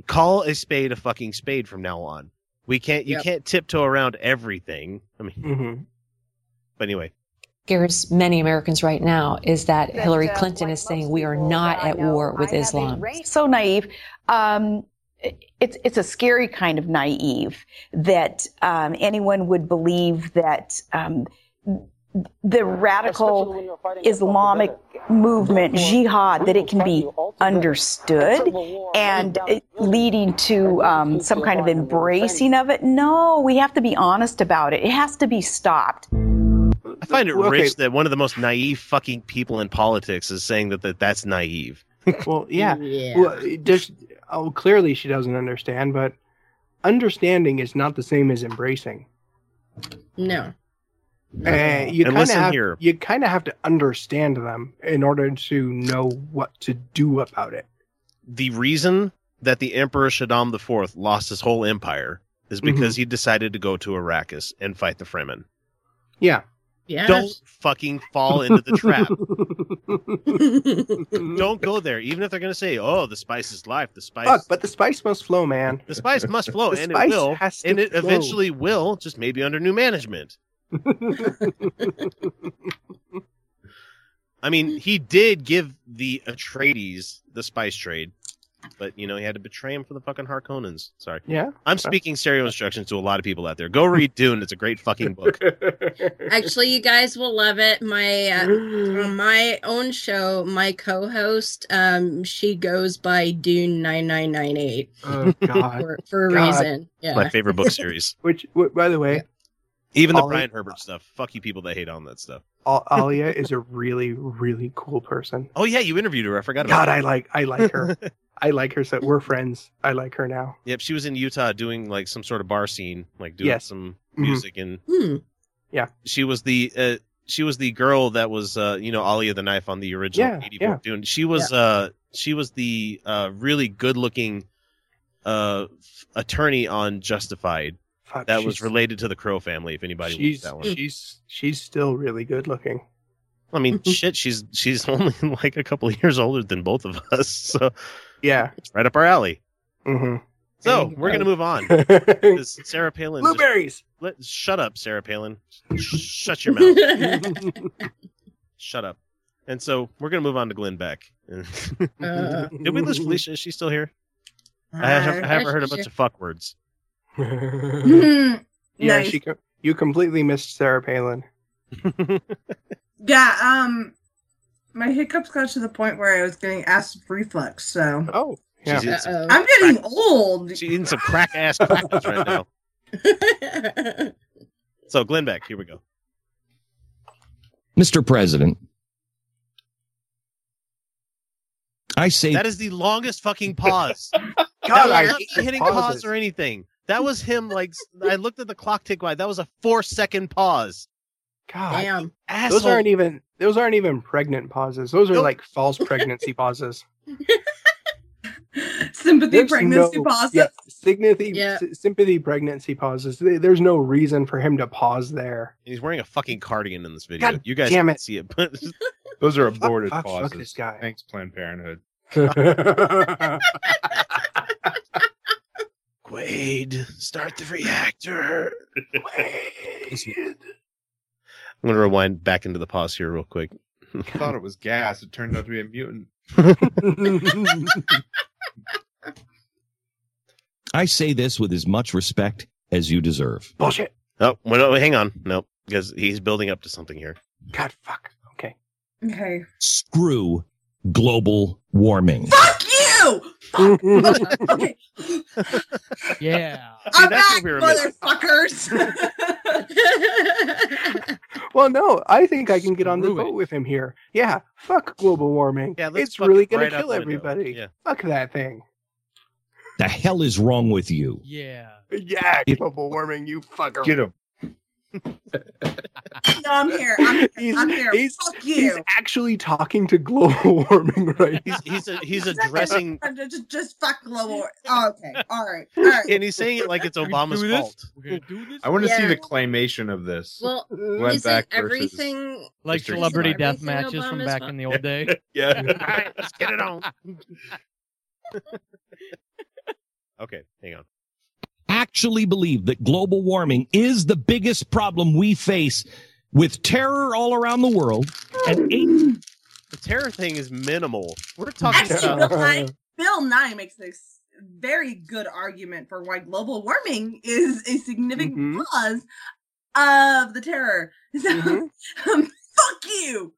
Call a spade a fucking spade from now on. We can't you Yep. can't tiptoe around everything. I mean, Mhm. but anyway, scares many Americans right now is that Hillary Clinton is saying we are not at war with Islam. So naive. Um, it's it's a scary kind of naive that um, anyone would believe that um, the radical Islamic movement, jihad, that it can be understood and leading to um, some kind of embracing of it. No, we have to be honest about it. It has to be stopped. I find it Well, okay, rich that one of the most naive fucking people in politics is saying that, that that's naive. Well, yeah. Yeah. Well, just oh, clearly she doesn't understand, but understanding is not the same as embracing. no. Uh, you And kind of listen have here. you kind of have to understand them in order to know what to do about it. the reason that the Emperor Shaddam IV lost his whole empire is Mm-hmm. because he decided to go to Arrakis and fight the Fremen. Yeah. Yeah. Don't fucking fall into the trap. Don't go there, even if they're going to say, "Oh, the spice is life." The spice, Fuck, but the spice must flow, man. the spice must flow, The and spice it will, has to and it flow. eventually will, just maybe under new management. I mean, he did give the Atreides the spice trade, but you know he had to betray him for the fucking Harkonnens. Sorry, yeah. I'm speaking stereo instructions to a lot of people out there. Go read Dune; it's a great fucking book. Actually, you guys will love it. My uh, on my own show, my co-host, um, she goes by Dune nine nine nine eight. Oh God. for for a reason. Yeah. My favorite book series. Which, wh- by the way, Even the Ollie- Brian Herbert stuff. Fuck you, people that hate on that stuff. Alia is a really, really cool person. Oh yeah, you interviewed her. I forgot about. God, that. I like, I like her. I like her. So we're friends. I like her now. Yep, she was in Utah doing like some sort of bar scene, like doing Yes. some Mhm. music, and yeah. she was the uh, she was the girl that was uh, you know Alia the knife on the original Yeah, 84 yeah. Dune. She was uh she was the uh really good looking uh attorney on Justified Fuck, that was related to the Crow family. If anybody She's that one, she's she's still really good looking. I mean, shit, she's she's only like a couple of years older than both of us, so Yeah. it's right up our alley. Mm-hmm. So we're gonna move on. Sarah Palin. just- Blueberries. let, shut up, Sarah Palin. Sh- shut your mouth. shut up. And so we're gonna move on to Glenn Beck. Uh. Did we lose Felicia? Is she still here? I, have, I haven't heard a bunch of fuck words. yeah, Nice. she co- you completely missed Sarah Palin. Yeah, um, my hiccups got to the point where I was getting acid reflux. So, oh, She's eating some, Uh-oh. I'm getting old. she's eating some crack ass crackers right now. So Glenn Beck, here we go. Mr. President, I say That is the longest fucking pause. God, that I was not hate hitting pauses. pause or anything. That was him. Like I looked at the clock tick by. That was a four second pause. God, Damn. Asshole. those aren't even those aren't even pregnant pauses. Those are Nope. like false pregnancy pauses. Sympathy There's pregnancy no- pauses. Yeah, sympathy, Yeah. sy- sympathy pregnancy pauses. There's no reason for him to pause there. He's wearing a fucking cardigan in this video. God you guys damn can't it. see it, but Those are aborted fuck, fuck pauses. this guy. Thanks, Planned Parenthood. Quaid, start the reactor. I'm gonna rewind back into the pause here real quick. I thought it was gas. It turned out to be a mutant. I say this with as much respect as you deserve. Bullshit. Oh, well, no, hang on. No, because he's building up to something here. God, fuck. Okay. Okay. Screw global warming. Fuck you! Fuck. okay. Yeah. I'm that's back, what we were missing. motherfuckers. Well, no, I think I can get on the Screw it. boat with him here. Yeah, fuck global warming. Yeah, let's it's really gonna right out kill everybody. Yeah. Fuck that thing. The hell is wrong with you? Yeah. Yeah, global warming, you fucker. Get him. No, I'm here. I'm here. He's- I'm here. he's- Fuck He's actually talking to global warming right He's he's a, he's addressing Just, just fuck global. Oh, okay. All right. All right. and he's saying it like it's Obama's fault. We're do this I want to see the claymation of this. well, now. Glenn isn't Beck everything like Mr. celebrity death everything matches from back fault? in the old day. yeah. All right, let's get it on. okay, hang on. Actually believe that global warming is the biggest problem we face with terror all around the world and eight The terror thing is minimal. We're talking Actually, about Bill Nye, Bill Nye makes this very good argument for why global warming is a significant Mhm. cause of the terror. So, Mhm. um, fuck you.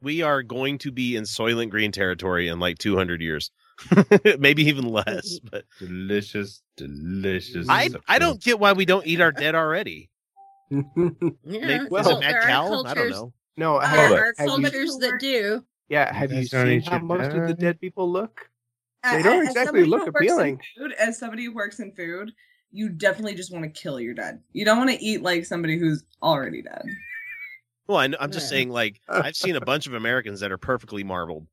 we are going to be in Soylent Green territory in like 200 years, maybe even less. But Delicious, delicious. I I don't get why we don't eat our dead already. yeah. Maybe, is well, mad there cow? I don't know. no, Uh, have, There are have you, cultures that do. yeah, have You you seen how your most of the dead? dead people look? They don't as exactly look appealing. Food, as somebody who works in food, you definitely just want to kill your dead. You don't want to eat like somebody who's already dead. Well, I, am just Yeah. saying, like I've seen a bunch of Americans that are perfectly marbled.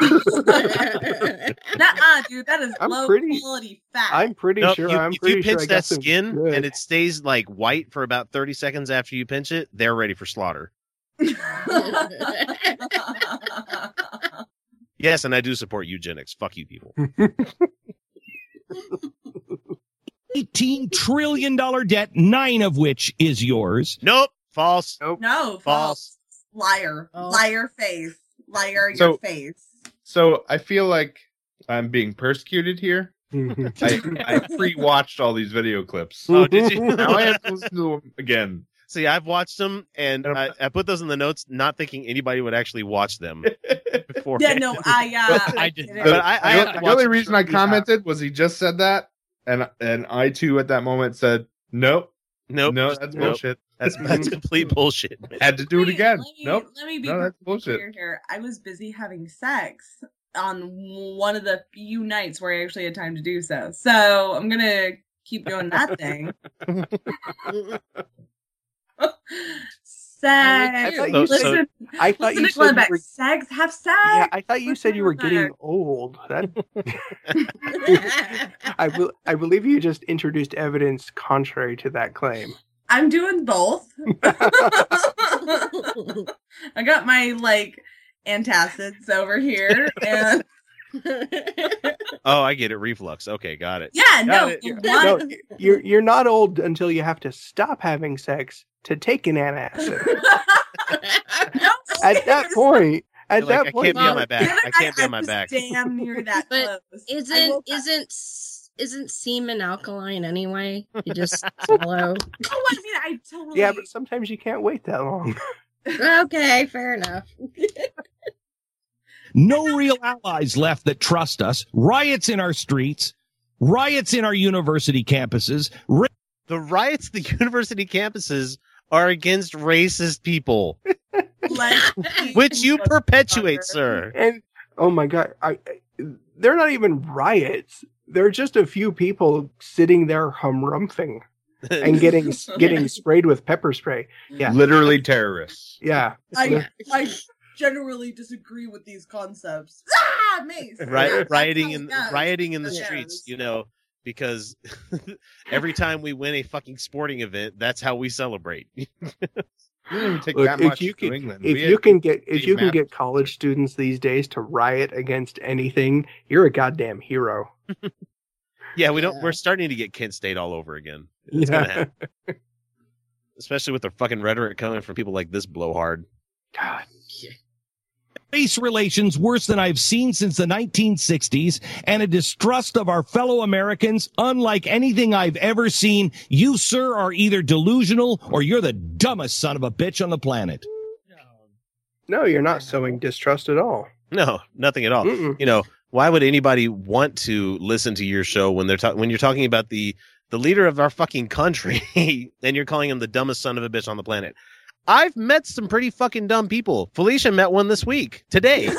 Nuh-uh, dude, that is I'm low pretty- quality fat. I'm pretty No, sure. you, I'm if pretty you pinch I got that skin good. and it stays like white for about 30 seconds after you pinch it, they're ready for slaughter. Yes, and I do support eugenics. Fuck you, people. eighteen trillion dollar debt, nine of which is yours. Nope, false. Nope. no, false. False. Liar. Oh. Liar face. Liar So- your face. So I feel like I'm being persecuted here. I, I pre-watched all these video clips. Oh, did you? now I have to listen to them again. See, I've watched them and I, I put those in the notes, not thinking anybody would actually watch them before. Yeah, no, I uh I I didn't. But I, I the, the only reason I shortly after. commented was he just said that, and and I too at that moment said, "Nope, Nope, no, that's nope. bullshit." That's that's complete bullshit. man. Had to do it again. Let me, Nope, Let me be no, that's bullshit. clear here. I was busy having sex on one of the few nights where I actually had time to do so. So I'm gonna keep doing that thing. Sex. thought you so- listen, I thought you said you were, Sex, have sex. yeah, I thought you said you were getting old. That I, be- I believe you just introduced evidence contrary to that claim. I'm doing both. I got my like antacids over here, and Oh, I get it. Reflux. Okay, got it. yeah, no, Got it. the No, you're you're not old until you have to stop having sex to take an antacid. no, At that point, at You're like, that I point, can't be on my back. I can't night be on my was back. Damn near that. But close. isn't isn't s- isn't semen alkaline anyway? You just swallow. Oh, I mean, I totally. yeah, but sometimes you can't wait that long. Okay, fair enough. No real allies left that trust us. Riots in our streets. Riots in our university campuses. Ra- The riots the university campuses are against racist people, which you perpetuate, sir. And oh my god, I, they're not even riots. They're just a few people sitting there humrumping and getting getting sprayed with pepper spray. Yeah, Literally terrorists. yeah. I, I generally disagree with these concepts. Ah, mace. Ri- rioting in Yeah. rioting in the Yeah. streets, you know, because every time we win a fucking sporting event, that's how we celebrate. You didn't even take Look, that if much you to can, England. if We you can get if Steve you can get college students these days to riot against anything, you're a goddamn hero. yeah, we don't. Yeah. We're starting to get Kent State all over again, It's gonna happen. especially with the fucking rhetoric coming from people like this blowhard. God. Race relations worse than I've seen since the 1960s and a distrust of our fellow Americans unlike anything I've ever seen. You, sir, are either delusional or you're the dumbest son of a bitch on the planet. No, you're not sowing distrust at all. No, nothing at all. Mm-mm. You know, why would anybody want to listen to your show when they're ta- when you're talking about the the leader of our fucking country and you're calling him the dumbest son of a bitch on the planet? I've met some pretty fucking dumb people. Felicia met one this week, today.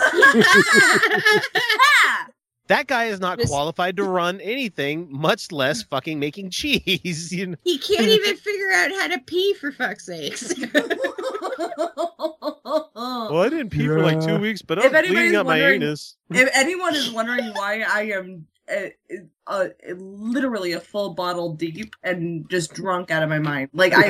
That guy is not qualified to run anything, much less fucking making cheese. You know? He can't even figure out how to pee for fuck's sakes. Well, I didn't pee for like two weeks, but I'm anybody's bleeding out my wondering- anus. if anyone is wondering why I am uh, uh, literally a full bottle deep and just drunk out of my mind, like I,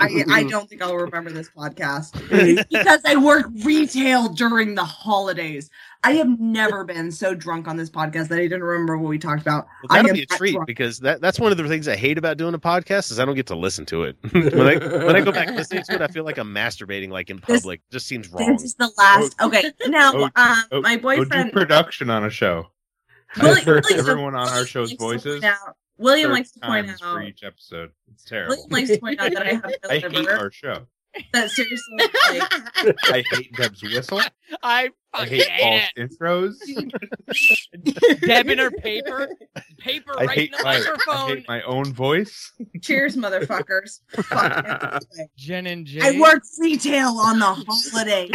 I, I don't think I'll remember this podcast because I work retail during the holidays. I have never been so drunk on this podcast that I didn't remember what we talked about. Well, that'll am be a treat drunk. because that, that's one of the things I hate about doing a podcast is I don't get to listen to it. when I when I go back listening to it, I feel like I'm masturbating like in This- public. just seems wrong. This is the last. Okay, now Oh, um, oh, my Go do boyfriend production on a show. Willie- For Willie- everyone on our show's voices. William likes to point out. for each episode. It's terrible. William likes to point out that I have no I hate our show. That seriously, like, I hate Deb's whistle. I I hate Paul's intros. Deb in her paper, paper I right hate in the my I hate my own voice. cheers, motherfuckers. Fuck. Jen and Jay. I work retail on the holidays.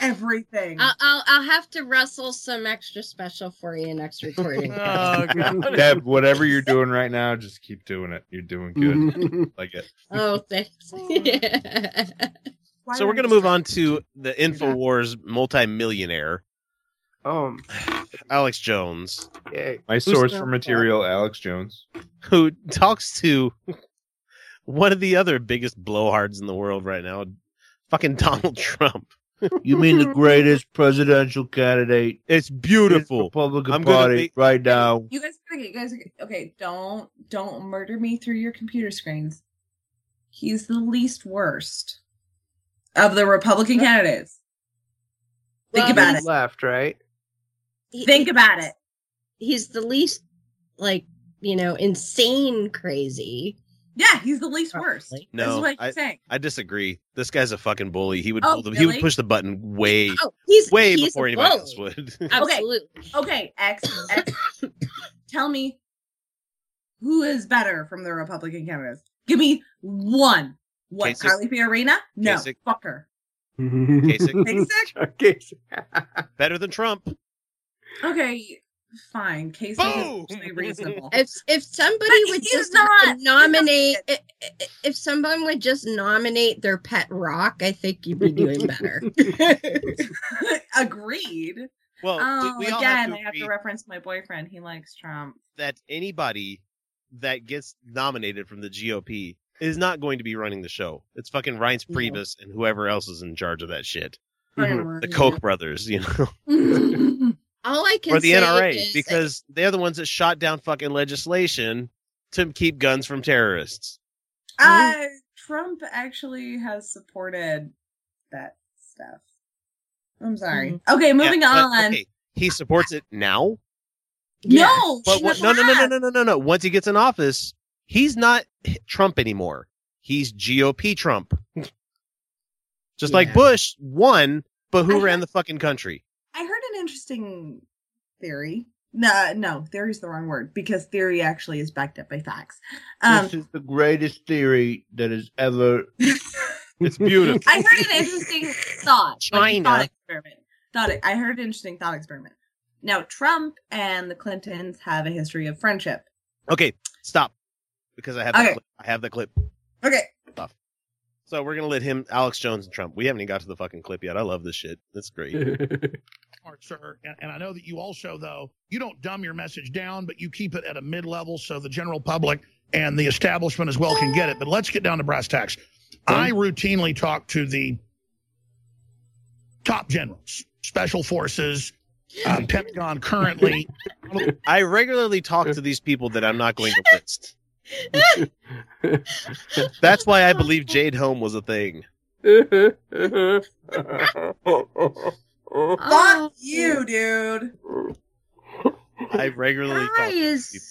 Everything. I'll, I'll I'll have to wrestle some extra special for you next recording. Oh god. Deb, whatever you're doing right now, just keep doing it. You're doing good. like it. oh, thanks. Yeah. So we're gonna move on to the Infowars multimillionaire um, Alex Jones, yay. My source for material, Alex Jones. who talks to one of the other biggest blowhards in the world right now, fucking Donald Trump. You mean the greatest presidential candidate It's beautiful. Republican I'm gonna Party be- right now? You guys, okay, you guys, okay. Don't, don't murder me through your computer screens. He's the least worst of the Republican candidates. Think Well, about he's- it. Left, right? He- Think about it. he's the least like you know insane crazy. Yeah, he's the least worst. Probably. this is No, what I, saying. I disagree. This guy's a fucking bully. He would Oh, pull the, he would push the button way Oh, he's way he's before a anybody else would. Absolutely. Okay, X, X. tell me who is better from the Republican candidates. Give me one. What? Kasich. Carly Fiorina? No, Kasich. fuck her. Kasich. Kasich? okay. Better than Trump. Okay, fine. Casey Boom! is actually reasonable. If if somebody But would just not- nominate, i- i- if someone would just nominate their pet rock, I think you'd be doing better. Agreed. Well, Oh, we, all again, have I have to reference my boyfriend. He likes Trump. that anybody that gets nominated from the GOP is not going to be running the show. It's fucking Reince No. Priebus and whoever else is in charge of that shit. Mhm. The Koch brothers, you know, All I can or the say NRA, is because they're the ones that shot down fucking legislation to keep guns from terrorists. Uh, Trump actually has supported that stuff. I'm sorry. Okay, moving Yeah, but, on. okay, he supports it now, No, but what, no, no, no, no, no, no, no, no. Once he gets in office, he's not Trump anymore. He's GOP Trump. Just like Bush won, but who I ran heard- the fucking country? I heard an interesting theory. No, no, theory is the wrong word because theory actually is backed up by facts. Um, this is the greatest theory that has ever. It's beautiful. I heard an interesting thought. like China. thought experiment. Thought I heard an interesting thought experiment. Now, Trump and the Clintons have a history of friendship. Okay, stop. Because I have Okay. that clip. I have the clip. Okay. So we're gonna let him, Alex Jones and Trump. We haven't even got to the fucking clip yet. I love this shit. That's great. Smart, sir. And, and I know that you also, though, you don't dumb your message down, but you keep it at a mid level so the general public and the establishment as well can get it. But let's get down to brass tacks. I routinely talk to the top generals, special forces, uh, Pentagon currently. I regularly talk to these people that I'm not going to list. That's why I believe Jade Helm was a thing. Oh, Fuck you, dude. I regularly talk to these people.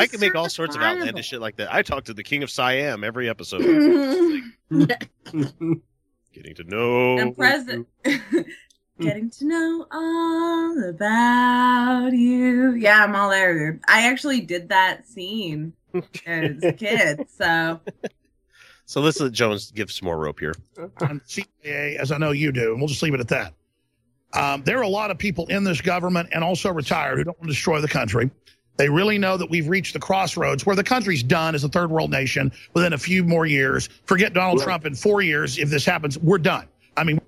I can make all sorts of outlandish shit like that. I talk to the King of Siam every episode. Getting to know. And president. Getting to know all about you. Yeah, I'm all there, dude. I actually did that scene as a kid, so So let's let Jones give some more rope here. on CIA, as I know you do, and we'll just leave it at that. Um, there are a lot of people in this government and also retired who don't want to destroy the country. They really know that we've reached the crossroads where the country's done as a third world nation within a few more years. Forget Donald Trump in four years. If this happens, we're done. I mean,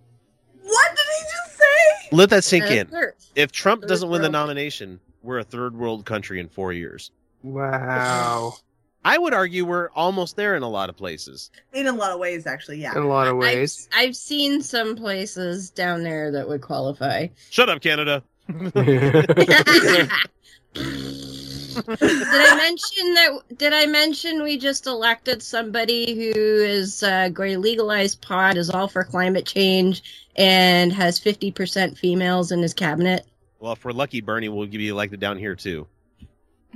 what did he just say? Let that sink in. If Trump Third doesn't win the nomination, we're a third world country in four years. wow. I would argue we're almost there in a lot of places. In a lot of ways, actually, yeah. In a lot of I've, ways. I've seen some places down there that would qualify. Shut up, Canada. did I mention that? Did I mention we just elected somebody who is uh, going to legalize pot, is all for climate change, and has fifty percent females in his cabinet? Well, if we're lucky, Bernie will be elected down here too.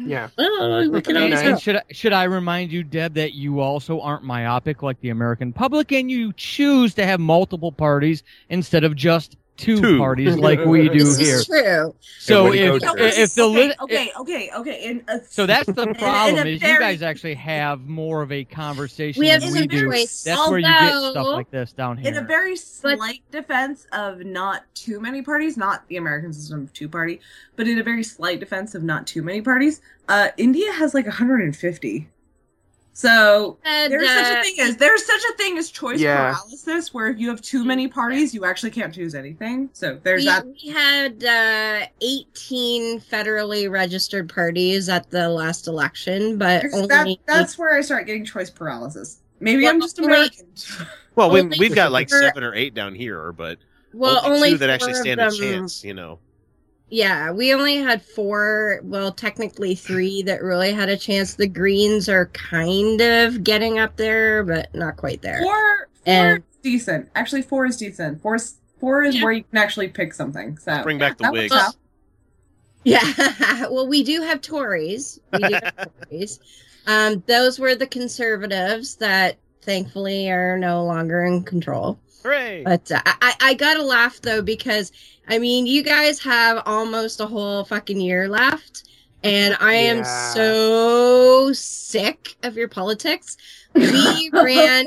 Yeah. Oh, we can always. And should I, should I remind you, Deb, that you also aren't myopic like the American public, and you choose to have multiple parties instead of just two, Two. parties like we do This here. is true. So way if if the okay, lit- okay, okay, okay. In a, so that's the in a problem is you guys actually have more of a conversation We have than some we do. choice. That's where you get stuff like this down here. in a here. very But- slight defense of not too many parties, not the American system of two party, but in a very slight defense of not too many parties, uh, India has like 150. So And, there's such uh, a thing as there's such a thing as choice Yeah. paralysis, where if you have too many parties, you actually can't choose anything. So there's we, that. we had uh, 18 federally registered parties at the last election, but only that that's where I start getting choice paralysis. Maybe I'm just only- American. Well, we we've got like seven or eight down here, but well, only, only two that actually four of stand a chance. You know, Yeah, we only had four, well, technically three that really had a chance. The Greens are kind of getting up there, but not quite there. Four, four And- is decent. Actually, four is decent. Four is four is where you can actually pick something. So bring back the Whigs. works. Yeah, well, we do have Tories. We do have Tories. Um, those were the conservatives that thankfully are no longer in control. Hooray! But uh, I, I gotta laugh though because I mean you guys have almost a whole fucking year left, and I am Yeah. so sick of your politics. We ran,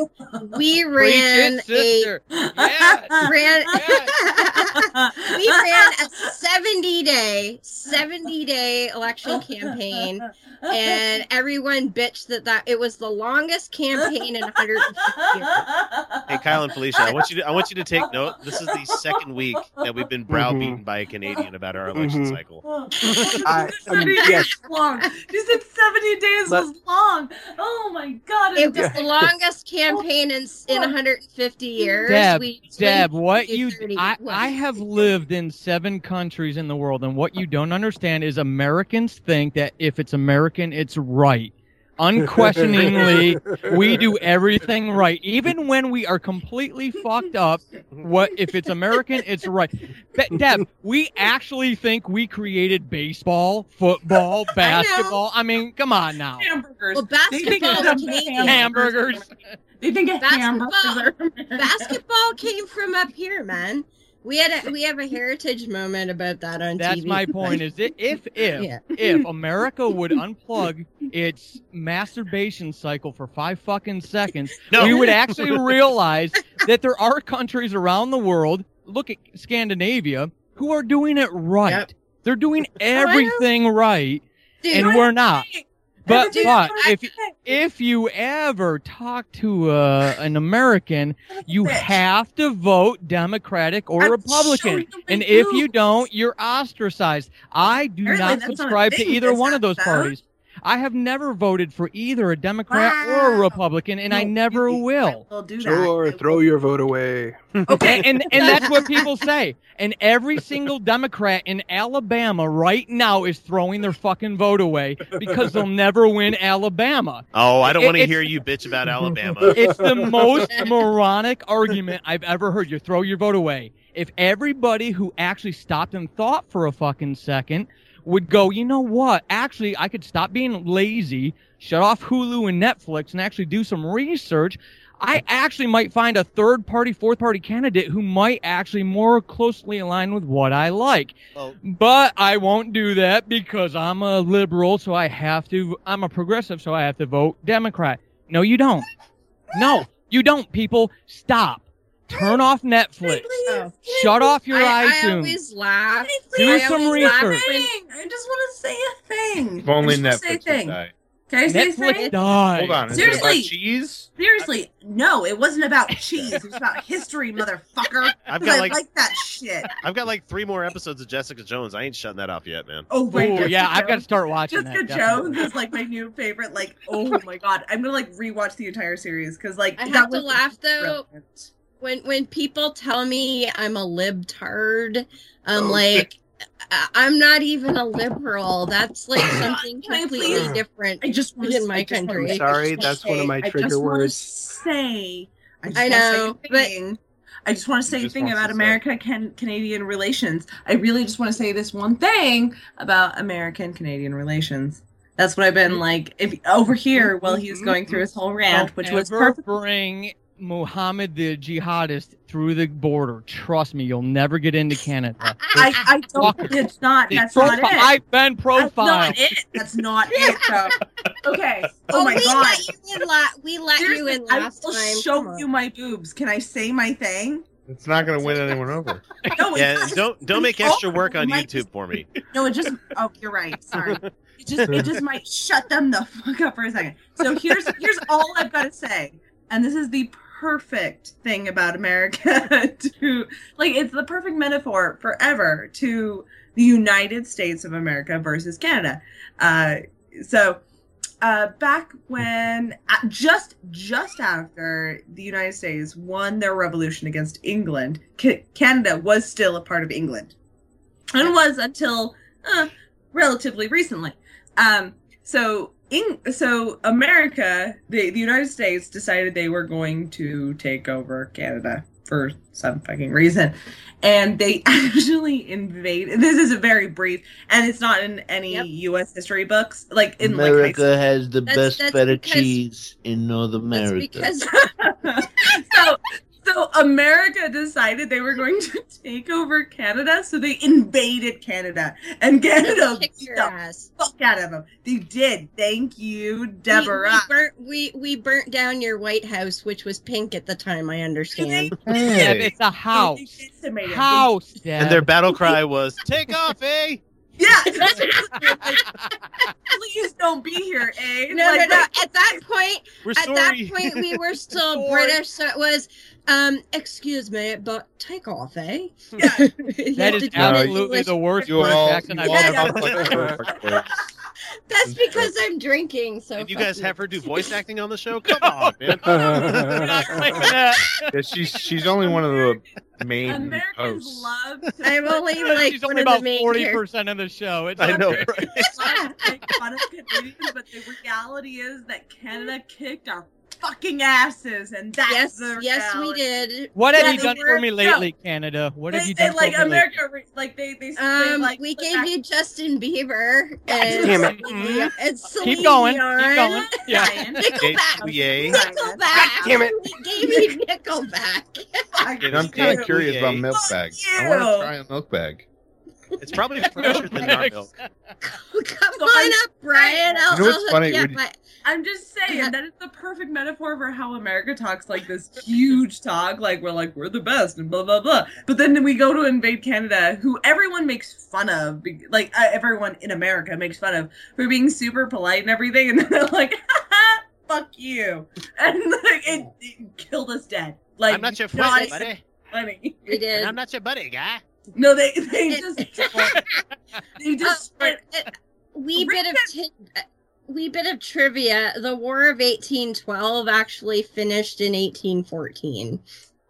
we ran Preach a sister. Yes. ran. we ran a 70 day 70 day election campaign and everyone bitched that that it was the longest campaign in 150 years Hey, Kyle and Felicia, I want you to I want you to take note. This is the second week that we've been browbeaten Mm-hmm. by a Canadian about our election Mhm. cycle. I, um, 70 yes. days long. You said 70 days Let- was long. Oh my god. it was just- the longest campaign in in 150 mm, years Deb, we Deb, swing what to you 30. I, What? I have lived in seven countries in the world, and what you don't understand is Americans think that if it's American, it's right. Unquestioningly, we do everything right, even when we are completely fucked up. What if it's American? It's right. Be- Deb, we actually think we created baseball, football, basketball. I, mean, come on now. hamburgers. well They think basketball it's is Canadian. Hamburgers. They think a hamburger. basketball basketball came from up here man we had a we have a heritage moment about that on TV. That's TV. my point. Is it if if Yeah. if America would unplug its masturbation cycle for five fucking seconds, No. we would actually realize that there are countries around the world. Look at Scandinavia who are doing it right. Yep. They're doing everything right, Dude, and we're not. But but if if you ever talk to uh, an American, you have to vote Democratic or I'm Republican, showing you my and if you don't, you're ostracized. I do Apparently not subscribe to either one of those parties. I have never voted for either a Democrat or a Republican, and I never you- will. I will do. Sure, I throw your vote away. Okay, and and that's what people say. And every single Democrat in Alabama right now is throwing their fucking vote away because they'll never win Alabama. Oh, I don't It- want to hear you bitch about Alabama. It's the most moronic argument I've ever heard. You throw your vote away. If everybody who actually stopped and thought for a fucking second would go, you know what? Actually, I could stop being lazy, shut off Hulu and Netflix, and actually do some research. I actually might find a third party, fourth party candidate who might actually more closely align with what I like. Well, But I won't do that because I'm a liberal, so I have to, I'm a progressive, so I have to vote Democrat. No, you don't. No, you don't, people. Stop. Turn off Netflix. Oh. Shut off your I, I iTunes. always laugh. Do I some always laugh research. when- I just want to say a thing. If only I just wanna say a Netflix would thing. die. Can I say a Netflix thing? died. Hold on. Is it about Seriously. cheese? Seriously, no, it wasn't about cheese. It was about history, motherfucker. I've 'Cause got I like like that shit. I've got like three more episodes of Jessica Jones. I ain't shutting that off yet, man. Oh my god. yeah, I've got to start watching Jessica that. Jones definitely. is like my new favorite. Like, oh my god, I'm gonna like rewatch the entire series because like I that have to laugh though brilliant. When when people tell me I'm a libtard. I'm Oh, like I- I'm not even a liberal. That's like something Can I completely please- different. I just want in my country. I'm sorry, that's one of my trigger words. Say, I, just I wanna say know, a but- thing. I just want to say a thing about to. America can Canadian relations. I really just want to say this one thing about American Canadian relations. That's what I've been mm. like if over here while he was mm-hmm. going through his whole rant, Don't which was ever perfect. bring Muhammad the jihadist through the border. Trust me, you'll never get into Canada. I, I don't. It's not. The That's not profi- it. I've been profiled. That's not it. That's not it. Though. Okay. Oh, Oh, my we god. let you in la- we let you Seriously, in I last will time. Come show you my boobs. Can I say my thing? It's not going to win anyone over. No, Yeah, it's don't don't make extra work on my- YouTube for me. No, it just. Oh, you're right. Sorry. It just it just might shut them the fuck up for a second. So here's here's all I've got to say, and this is the perfect thing about America. to like, it's the perfect metaphor forever to the United States of America versus Canada. Uh, so. Uh, back when just just after the United States won their revolution against England, Ca- Canada was still a part of England, and was until uh, relatively recently. Um, so in so America, the the United States decided they were going to take over Canada for some fucking reason, and they actually invaded. This is a very brief, and it's not in any Yep. U.S. history books. Like in like America has the That's- best that's feta because- cheese in North That's America. because so So America decided they were going to take over Canada, so they invaded Canada, and Canada Kick beat your the ass. fuck out of them. They did. Thank you, Deborah. we burnt we we burnt down your White House, which was pink at the time. I understand. Yeah, Hey. it's a house. They decimated. House, And their battle cry was "Take off, eh?" Yeah. Please don't be here, eh? No, Like, no, no. At that point, We're at sorry. that point, we were still Sorry. British, so it was, um, excuse me, but take off, eh? Yeah. that is absolutely the worst You British all, you all ever sound heard. like perfect words. That's because I'm drinking. So And you guys have her do voice acting on the show? Come on, man. We're not claiming that. Yeah, she's she's only one of the main Americans hosts. love to I'm only like She's one only of the about main forty percent of the show. It's I know, okay. right? love to make fun of Canadians, but the reality is that Canada kicked our fucking asses, and that's Yes, the yes, we did. What have Yeah, you done were- for me no. lately, Canada? What have They, you they done like for me America, lately? re- like they they, they Um, like we put gave back- you Justin Bieber and damn it. Celine- and Celine Keep going. Dion. Keep going. Yeah. Nickelback. Yay. Nickelback. Damn it. We gave you Nickelback. And I'm kind of curious about milk bag. I want to try a milk bag. It's probably fresher than our milk. Come on up, Brian. I'll, You know what's I'll hook funny? you up. When- I- I'm just saying that is the perfect metaphor for how America talks like this huge talk, like we're like we're the best and blah blah blah. But then we go to invade Canada, who everyone makes fun of, like uh, everyone in America makes fun of for being super polite and everything, and then they're like, "Fuck you," and like it, it killed us dead. Like I'm not your not friend, buddy. funny. We did. And I'm not your buddy, guy. No, they they just they just Uh, wee bit of ti- uh, wee bit of trivia. The War of 1812 actually finished in 1814.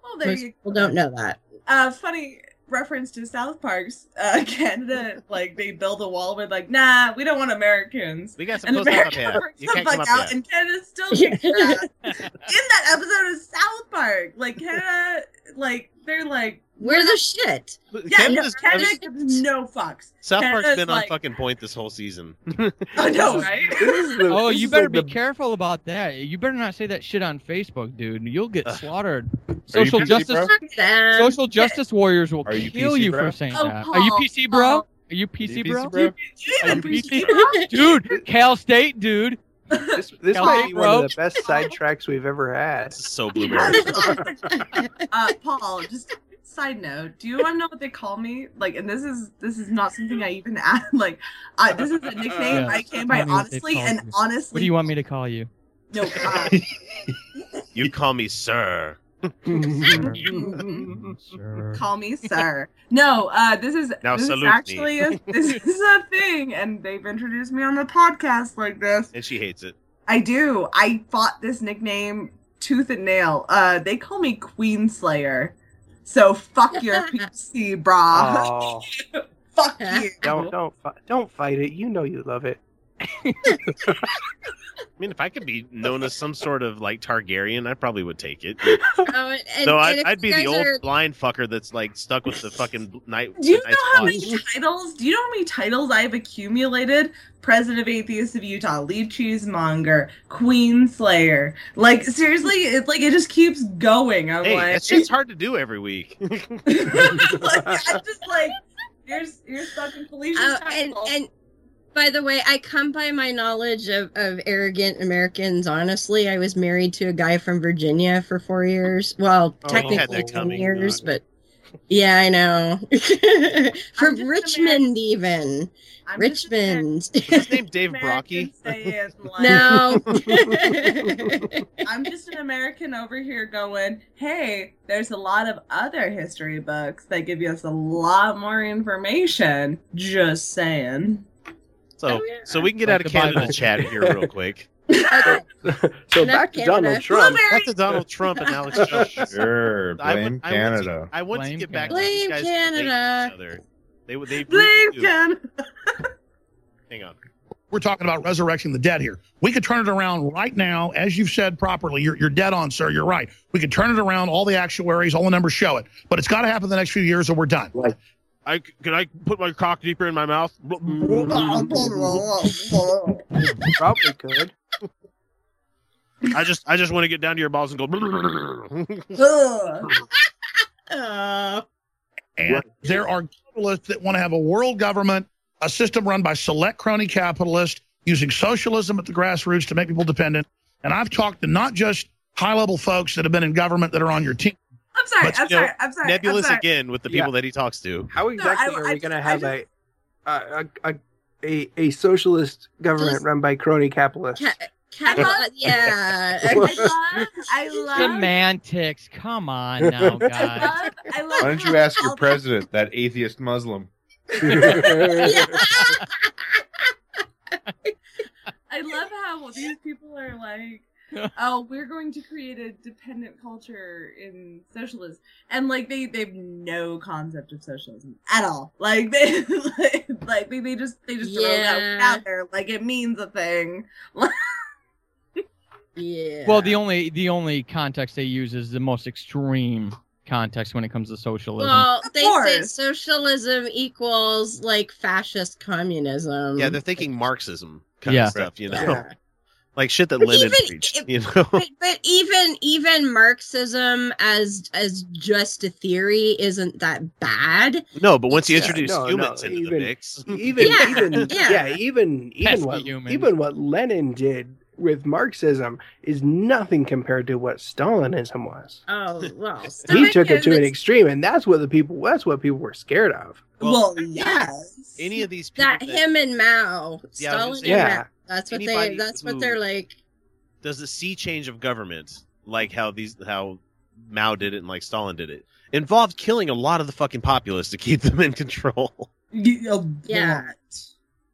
Well, there Most you people don't know that. uh funny reference to South Park's uh Canada like they build a wall with like nah we don't want Americans We got some and close stuff up here. You can't fuck come up out yet. and Canada still kicks in that episode of South Park like Canada like they're like We're the shit. yeah no, Canada's- Canada gives no fucks South Park's Canada's been like, on fucking point this whole season. I know right Oh, you better like be the- careful about that. You better not say that shit on Facebook, dude. You'll get Ugh. slaughtered. Social PC, justice, bro? Social justice warriors will you kill PC, you bro? for saying Oh, that. Are you PC, bro? Paul. Are you PC, You bro? bro? you Are even you PC, PC? Dude, Cal State, dude. This, this Hell, might be one of the best sidetracks we've ever had. So blueberry. uh, Paul, just side note, do you want to know what they call me? Like, and this is this is not something I even add. Like, uh, this is a nickname Yeah, I came tell by me what they've honestly, and you. honestly, What do you want me to call you? no. Uh, you call me sir. Sure. call me sir. No, uh, this is Now this is actually a, this is a thing, and they've introduced me on the podcast like this. And she hates it. I do. I fought this nickname tooth and nail. Uh, they call me Queen Slayer. So fuck your PC, brah. Oh, fuck you. don't don't don't fight it. You know you love it. I mean, if I could be known as some sort of like Targaryen, I probably would take it. Oh, and, and, so and I'd, I'd be the old are- blind fucker that's like stuck with the fucking night. Do you know how Night's many titles? Do you know how many titles I've accumulated? President of Atheists of Utah, lead cheesemonger, Queen Slayer. Like seriously, it's like it just keeps going. I'm Hey, like, that shit's hard to do every week. like, I'm just like, here's here's fucking Felicia's Oh, and title. and by the way, I come by my knowledge of, of arrogant Americans. Honestly, I was married to a guy from Virginia for four years. Well, Oh, technically ten coming, years, huh? but yeah, I know. from just a Richmond, even I'm just a man- Richmond. Is his name Dave American Brocky? like, no. I'm just an American over here going, hey, there's a lot of other history books that give you us a lot more information. Just saying. So, Oh, yeah. so we can get Like out of Canada Bible. chat here real quick. So Enough back to Canada. Donald Trump. Back to Donald Trump and Alex Jones. Sure, I blame would- I want to- Canada. I want to Blame get back Canada. to these Blame guys Canada. They would. They Blame do. Canada. Hang on. We're talking about resurrecting the dead here. We could turn it around right now, as you've said properly. You're, you're dead on, sir. You're right. We could turn it around. All the actuaries, all the numbers show it. But it's got to happen the next few years, or we're done. I can I put my cock deeper in my mouth? Probably could. I just I just want to get down to your balls and go. Ugh. Uh, And there are capitalists that want to have a world government, a system run by select crony capitalists using socialism at the grassroots to make people dependent. And I've talked to not just high level folks that have been in government that are on your team. I'm sorry. But, I'm know, sorry. I'm sorry. Nebulous I'm sorry. again with the Yeah. people that he talks to. How exactly I- are we going to just- have a, a, a, a a socialist government Just- run by crony capitalists? ca- ca- yeah. I love. I love. Semantics. Come on now, I love. I love. Why don't you ask your president, that atheist Muslim? I love how these people are like, oh, we're going to create a dependent culture in socialism, and like they they have no concept of socialism at all. Like they like, like they, they just they just throw that out there like it means a thing. yeah. Well, the only the only context they use is the most extreme context when it comes to socialism. Well, Of they say socialism equals like fascist communism. Yeah, they're thinking Marxism kind Yeah. of stuff, you know, Yeah. Like shit that But Lenin even- preached. it- You know, but, but even even Marxism as as just a theory isn't that bad. no, but once you Yeah, introduce no, humans no, into the even- mix, even Yeah, even yeah. yeah, even even Pesky what humans. even what Lenin did with Marxism is nothing compared to what Stalinism was. Oh well, He took it to an extreme, and that's what the people that's what people were scared of. Well, Well, yes. any of these people that that- him and Mao, Yeah, I was gonna Stalin say- and Yeah. Mao. That's what they. Anybody That's what they're like. does the sea change of government, like how these how Mao did it and like Stalin did it, involved killing a lot of the fucking populace to keep them in control. Yeah.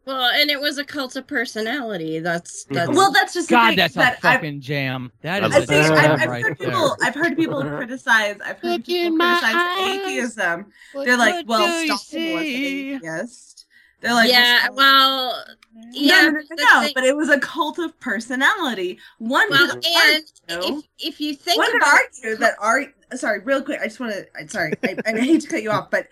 Well, and it was a cult of personality. That's Mhm. that's Well, that's just God, thing that's a that I've- fucking jam. That I is I a think jam I've, I've right heard there. people. I've heard people criticize. I've heard people criticize atheism. They're like, "Well, Stalin was an atheist." They're like, yeah. "Well, Well, yeah. no, no, no, the no, but it was a cult of personality. One well, could and argue, if if you think one could about argue that are sorry, real quick. I just want to. I sorry, I, I hate to cut you off, but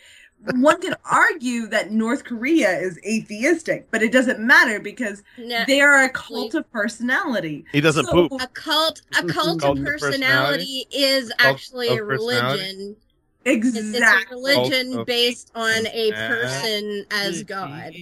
one could argue that North Korea is atheistic, but it doesn't matter because No, they are a cult of personality. He doesn't So- poop. a cult a cult Cult of of personality is actually of a personality? Religion. It's, it's a religion Cult of based on a person as God.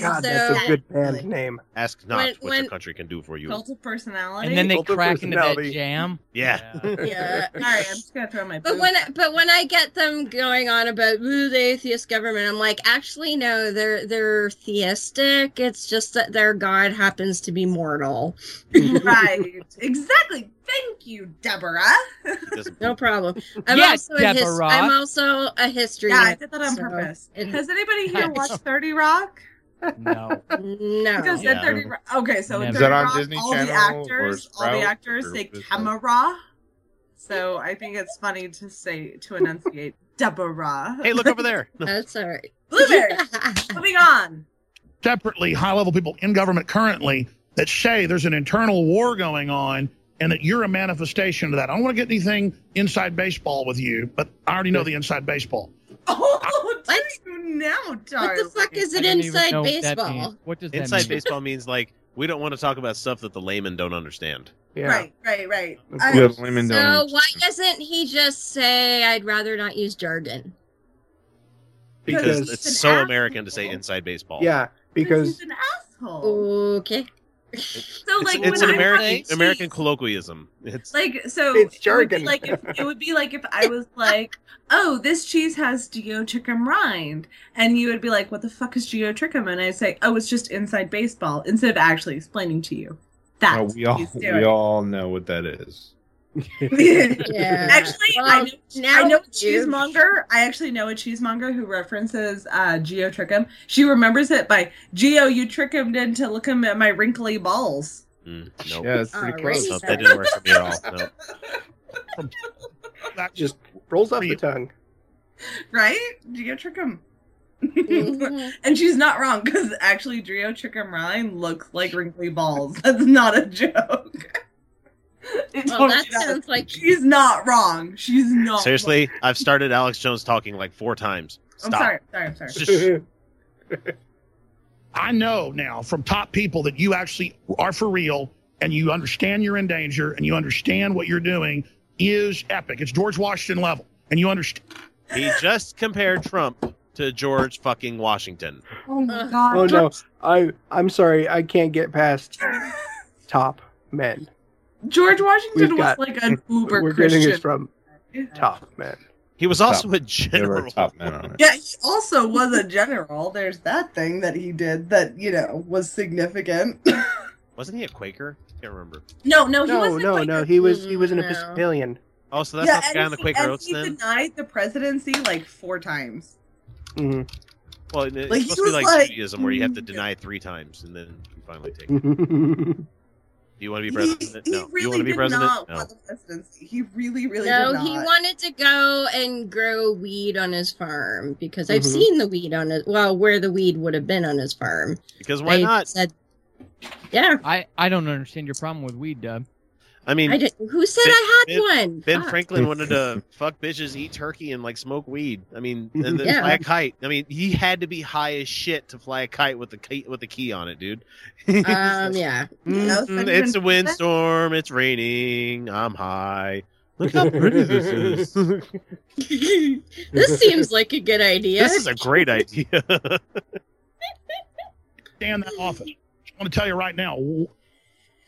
God, that's a good band name. Ask not When- what when- your country can do for you. Cult of personality. And then they Cult crack into that jam. Yeah. Yeah. Sorry, I'm just gonna throw my. But boot. when but when I get them going on about "Ooh, the atheist government, I'm like, actually no, they're they're theistic. It's just that their god happens to be mortal. right, exactly. Thank you, Deborah. No problem. I'm Yeah, also a his, I'm also a history. Yeah, I did that on so purpose. it- Has anybody here watched Thirty Rock? No. no. Because Yeah. in Thirty Rock, okay, so in Never. Thirty Is that on Rock, Disney all the Channel or actors, all the actors say what is camera. So I think it's funny to say to enunciate Deborah. Hey, look over there. That's all right. Blueberry. Moving on. separately high level people in government currently that say there's an internal war going on and that you're a manifestation of that. I don't want to get anything inside baseball with you, but I already know the inside baseball. Oh, do What? you now, what the fuck is I it inside know that baseball? What does that Inside mean? baseball means like we don't want to talk about stuff that the layman don't understand. Yeah. Right, right, right. That's I- Good lemon So why doesn't he just say, "I'd rather not use jargon"? Because Because it's so asshole. American to say inside baseball. Yeah, because he's an asshole. Okay. So like it's when an I'm American having American colloquialism. It's Like so, It's It would, be jargon. like if, it would be like if I was like, "Oh, this cheese has geotrichum rind," and you would be like, "What the fuck is geotrichum?" And I say, "Oh, it's just inside baseball," instead of actually explaining to you. that Oh, we all we all know what that is. Yeah. Actually, I know, now I know a you- cheesemonger. I actually know a cheesemonger who references uh, geotrichum. She remembers it by Geo, you trick him into looking at my wrinkly balls. mm, nope. Yeah, it's pretty Alright. close. No, that didn't work for me at all. No. That just rolls off the tongue. Right? Geotrichum. Mhm. and she's not wrong because actually Geotrichum rind looks like wrinkly balls. That's not a joke. It Well, that does. sounds like She's not wrong. She's not. Seriously, I've started Alex Jones talking like four times. Stop. I'm sorry. Sorry. I'm sorry. Just- I know now from top people that you actually are for real and you understand you're in danger and you understand what you're doing is epic. It's George Washington level, and you understand. He just compared Trump to George fucking Washington. Oh my god. Oh no, I I'm sorry, I can't get past top men. George Washington We've was got- like an uber We're Christian. getting this from top man. He was also a general. top man on it. Yeah, he also was a general. There's that thing that he did that, you know, was significant. Wasn't he a Quaker? I Can't remember. no, no, he No, wasn't. no, Quaker. no. He was he was an No. Episcopalian. Oh, so that's yeah, not the guy on the Quaker and Oats he then? denied the presidency like four times. hmm Well, it- it's Like, he supposed to be was like, like- Judaism, where you have to deny it three times and then you finally take it. Do you want to be president? He no. really you want to be did president? not No. want the presidency. He really, really no, did not. he wanted to go and grow weed on his farm because I've Mhm. seen the weed on it. Well, where the weed would have been on his farm. Because why They not? Said, yeah. I I don't understand your problem with weed, Dub. I mean, I who said Ben- I had Ben- one? Ben Fuck. Franklin wanted to fuck bitches, eat turkey, and like smoke weed. I mean, and then Yeah. fly a kite. I mean, he had to be high as shit to fly a kite with the key, with the key on it, dude. Um, yeah. Mhm, it's a windstorm. It's raining. I'm high. Look how pretty this is. this seems like a good idea. This is a great idea. stand that often. I want to tell you right now.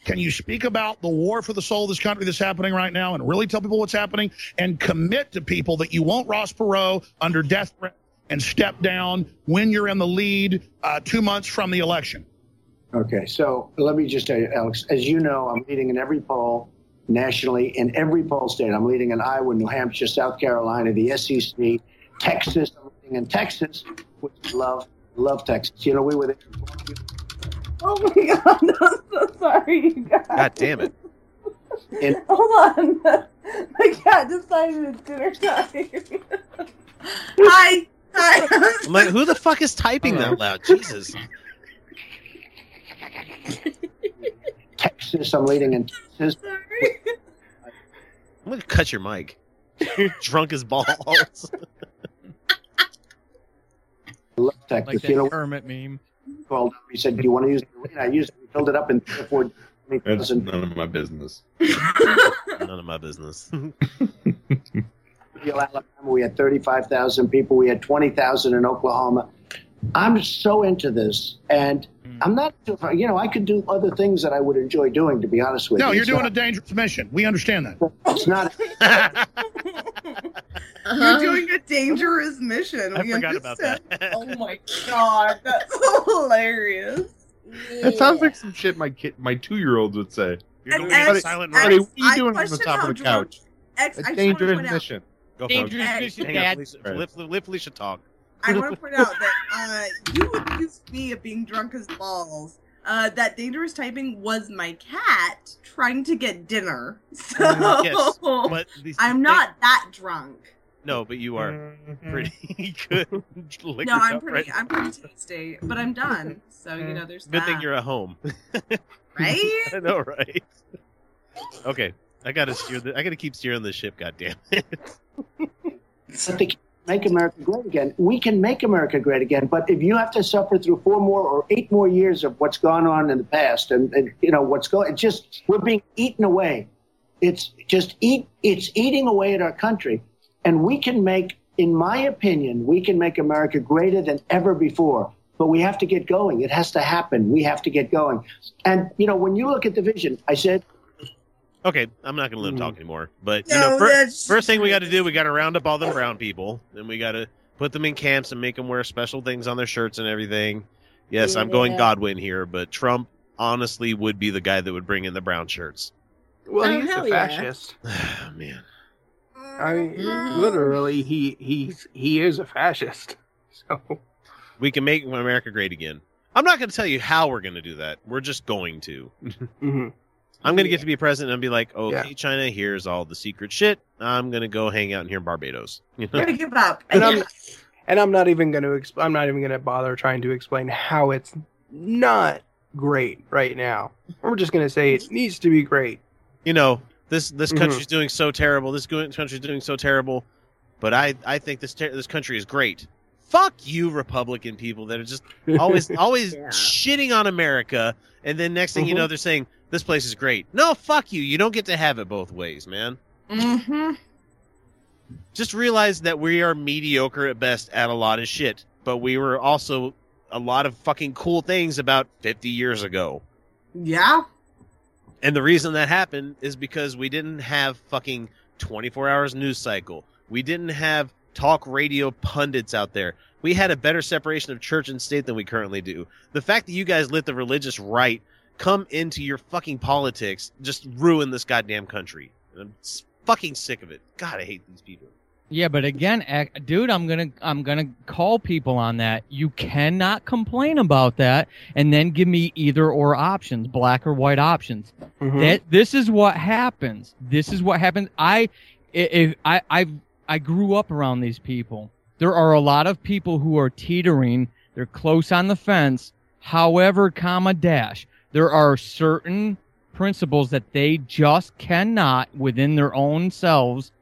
Can you speak about the war for the soul of this country that's happening right now and really tell people what's happening and commit to people that you won't Ross Perot under death threat and step down when you're in the lead uh, two months from the election? Okay, so let me just tell you, Alex, as you know, I'm leading in every poll nationally, in every poll state. I'm leading in Iowa, New Hampshire, South Carolina, the SEC, Texas. I'm leading in Texas, which love, love Texas. You know, we were there. Oh my god, I'm so sorry, you guys. God damn it. In, Hold on. My cat decided it's dinner time. Hi. Hi. I'm like, who the fuck is typing that loud? Jesus. Texas, I'm leading in Texas. Sorry. I'm gonna cut your mic. Drunk as balls. I love Texas. Like that you know, Kermit meme. Called up. He said, "Do you want to use the arena?" I used it. We filled it up in three or four. That's none of my business. None of my business. Alabama, we had 35,000 people. We had 20,000 in Oklahoma. I'm so into this, and mm. I'm not. You know, I could do other things that I would enjoy doing. To be honest with No, you, no, you're It's doing a dangerous mission. We understand that. It's not. You're doing a dangerous mission. I We forgot about that. Oh my god, that's hilarious. That sounds like some shit my kid, my two year olds would say. You're doing X- a silent X- run. what are you doing on the top how of the drunk- couch? X, A I dangerous mission. Go, Dangerous folks. mission, Hang on, Dad. Felicia, let, let Felicia talk. I want to point out that uh, you accused me of being drunk as balls. Uh, that dangerous typing was my cat trying to get dinner. So Yes, but these- I'm not that drunk. No, but you are Mm-hmm. pretty good. no, I'm pretty. right I'm pretty tasty, but I'm done. So you know, there's Good that. thing you're at home. right. I know, right? Okay, I gotta steer. The, I gotta keep steering the ship. God damn it! But they can make America great again. We can make America great again. But if you have to suffer through four more or eight more years of what's gone on in the past, and, and you know what's going, it's just we're being eaten away. It's just eat. It's eating away at our country, and we can make, in my opinion, we can make America greater than ever before. But we have to get going. It has to happen. We have to get going. And you know, when you look at the vision, I said Okay, I'm not gonna let him talk anymore. But you No, know, fir- that's- first thing we got to do, we got to round up all the brown people, and we got to put them in camps and make them wear special things on their shirts and everything. Yes, I'm going Godwin here, but Trump honestly would be the guy that would bring in the brown shirts. Well, Oh, he's hell a yeah. fascist. Oh, man, I mean, Mhm. literally, he he's he is a fascist. So we can make America great again. I'm not going to tell you how we're going to do that. We're just going to. mhm. I'm going to get to be president and be like, okay, Yeah. China, here's all the secret shit. I'm going to go hang out in here in Barbados. You know? Gotta give up. and I'm and I'm not even going to exp- I'm not even going to bother trying to explain how it's not great right now. We're just going to say it needs to be great. you know this this Mhm. country's doing so terrible this country's doing so terrible but i i think this ter- this country is great fuck you republican people that are just always always Yeah. shitting on america and then next thing you know they're saying this place is great. No, fuck you. You don't get to have it both ways, man. Mm-hmm. Just realize that we are mediocre at best at a lot of shit, but we were also a lot of fucking cool things about 50 years ago. Yeah. And the reason that happened is because we didn't have fucking 24 hours news cycle. We didn't have talk radio pundits out there. We had a better separation of church and state than we currently do. The fact that you guys let the religious right come into your fucking politics just ruin this goddamn country. I'm fucking sick of it. God, I hate these people. Yeah, but again, dude, I'm gonna I'm gonna call people on that. You cannot complain about that and then give me either or options, black or white options. Mhm. That this is what happens. This is what happens. I if I I I grew up around these people. There are a lot of people who are teetering. They're close on the fence. However, comma dash, there are certain principles that they just cannot within their own selves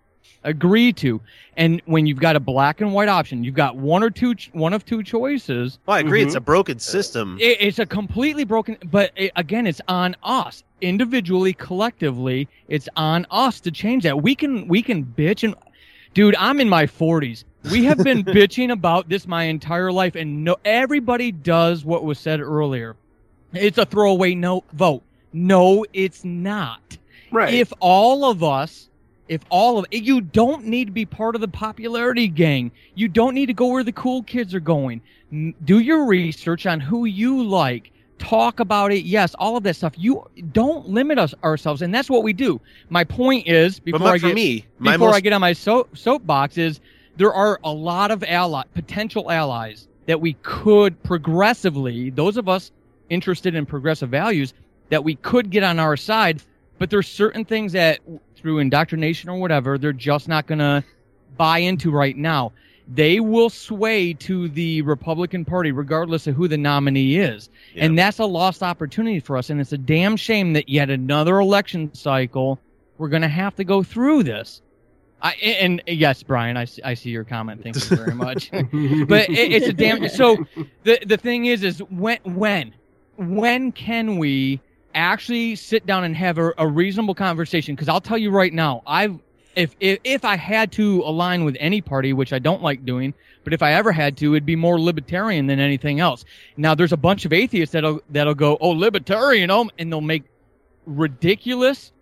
agree to. And when you've got a black and white option, you've got one or two, ch- one of two choices. Well, I agree. It's a mm-hmm. broken system. It, it's a completely broken, but it, again, it's on us individually, collectively. It's on us to change that. We can, we can bitch and, dude, I'm in my 40s. We have been bitching about this my entire life, and no, everybody does what was said earlier. It's a throwaway no vote. No, it's not. Right. If all of us, if all of you don't need to be part of the popularity gang. You don't need to go where the cool kids are going. Do your research on who you like. Talk about it. Yes, all of that stuff. You don't limit us ourselves, and that's what we do. My point is, before I get me, before I get on my soap soapbox, is there are a lot of ally potential allies that we could progressively, those of us interested in progressive values, that we could get on our side. But there's certain things that through indoctrination or whatever, they're just not gonna buy into right now. They will sway to the Republican Party regardless of who the nominee is. And that's a lost opportunity for us. And it's a damn shame that yet another election cycle, we're going to have to go through this. I, and yes, Brian, I, see- I see your comment. Thank you very much. but it, it's a damn. So the the thing is, is when when when can we actually sit down and have a, a reasonable conversation? Because I'll tell you right now, I've if, if if I had to align with any party, which I don't like doing, but if I ever had to, it'd be more libertarian than anything else. Now, there's a bunch of atheists that'll that'll go, oh, libertarian, oh, and they'll make ridiculous